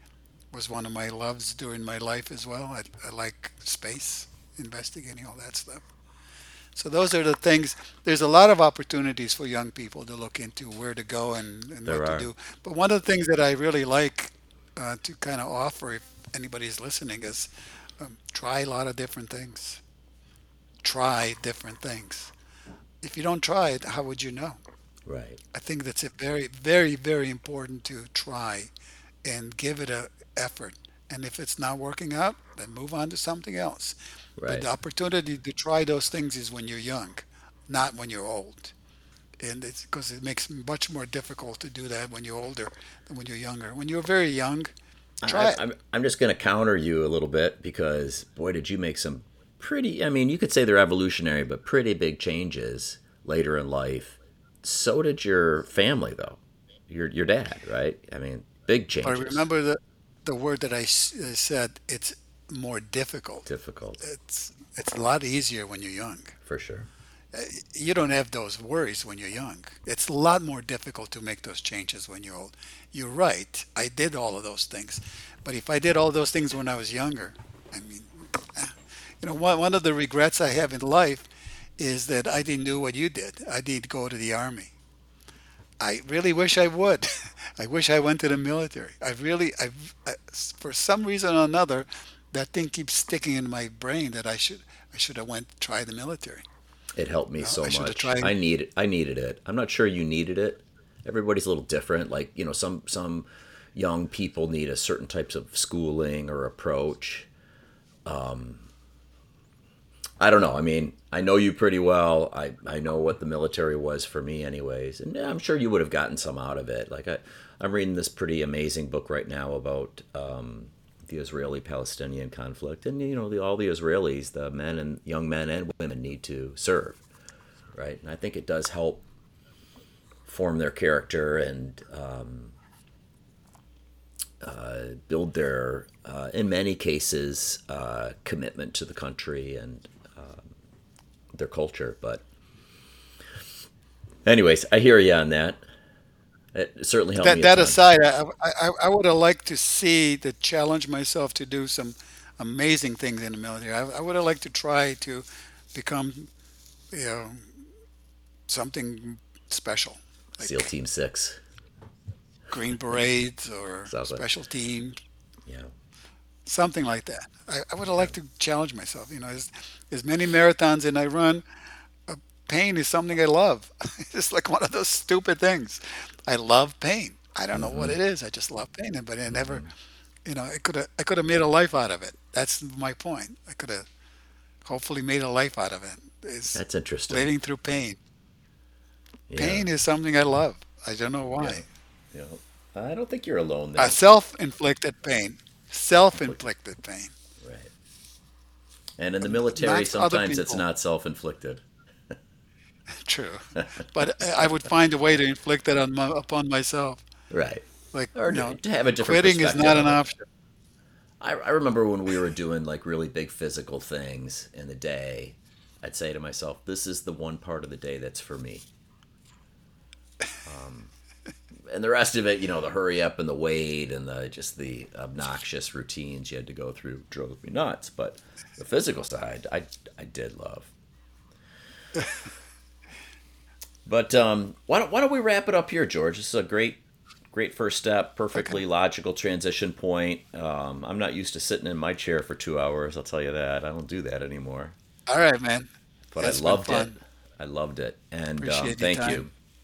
was one of my loves during my life as well. I, I like space, investigating all that stuff. So those are the things. There's a lot of opportunities for young people to look into where to go and, and There what to are. do. But one of the things that I really like uh, to kind of offer, if anybody's listening, is um, try a lot of different things. Try different things. If you don't try it, how would you know? Right. I think that's a very, very, very important to try and give it a effort. And if it's not working out, then move on to something else. But the opportunity to try those things is when you're young, not when you're old. And it's because it makes it much more difficult to do that when you're older than when you're younger. When you're very young, try I- it. I'm I'm just going to counter you a little bit because boy, did you make some pretty. I mean, you could say they're evolutionary, but pretty big changes later in life. So did your family, though. Your your dad, right? I mean, big But I remember the the word that I I uh, said. It's more difficult. Difficult It's it's a lot easier when you're young. for sure. you don't have those worries when you're young. It's a lot more difficult to make those changes when you're old. You're right. I did all of those things. But if I did all those things when I was younger, I mean, eh, you know, one, one of the regrets I have in life is that I didn't do what you did. I didn't go to the army. I really wish I would. I wish I went to the military. I really, I, I, for some reason or another, that thing keeps sticking in my brain that I should, I should have went try the military. It helped me so I much. tried I needed I needed it. I'm not sure you needed it. Everybody's a little different. Like you know, some some young people need a certain types of schooling or approach. I don't know. I mean, I know you pretty well. I, I know what the military was for me, anyways, and yeah, I'm sure you would have gotten some out of it. Like I, I'm reading this pretty amazing book right now about um, the Israeli-Palestinian conflict, and you know, the, all the Israelis, the men and young men and women need to serve, right? And I think it does help form their character and um, build their, uh, in many cases, uh, commitment to the country and their culture. But anyways, I hear you on that. It certainly helped That me that aside, I, I, I would have liked to see to challenge myself to do some amazing things in the military. I, I would have liked to try to become, you know, something special, SEAL Team Six. Green Berets or Sounds like special team, yeah, something like that. I, I would have liked to challenge myself. You know, as as many marathons and I run, pain is something I love. It's like one of those stupid things. I love pain. I don't know what mm-hmm. it is. I just love pain, but I never mm-hmm. you know, I could have I could have made a life out of it. That's my point. I could have hopefully made a life out of it. Is that's interesting. living through pain. Yeah, Pain is something I love. I don't know why. yeah. I don't think you're alone there. A self-inflicted pain. Self-inflicted pain. Right. And in the military, not sometimes it's not self inflicted. True, but I would find a way to inflict that on my, upon myself. Right. Like, Or you know, to have a different quitting is not an option. I, I remember when we were doing like really big physical things in the day, I'd say to myself, this is the one part of the day that's for me. Um, and the rest of it, you know, the hurry up and the wait and the just the obnoxious routines you had to go through drove me nuts. But the physical side, I, I did love. But um, why don't why don't we wrap it up here, George? This is a great great first step, perfectly logical transition point. Um, I'm not used to sitting in my chair for two hours. I'll tell you that. I don't do that anymore. All right, man. But It's I loved it. I loved it, and um, thank you.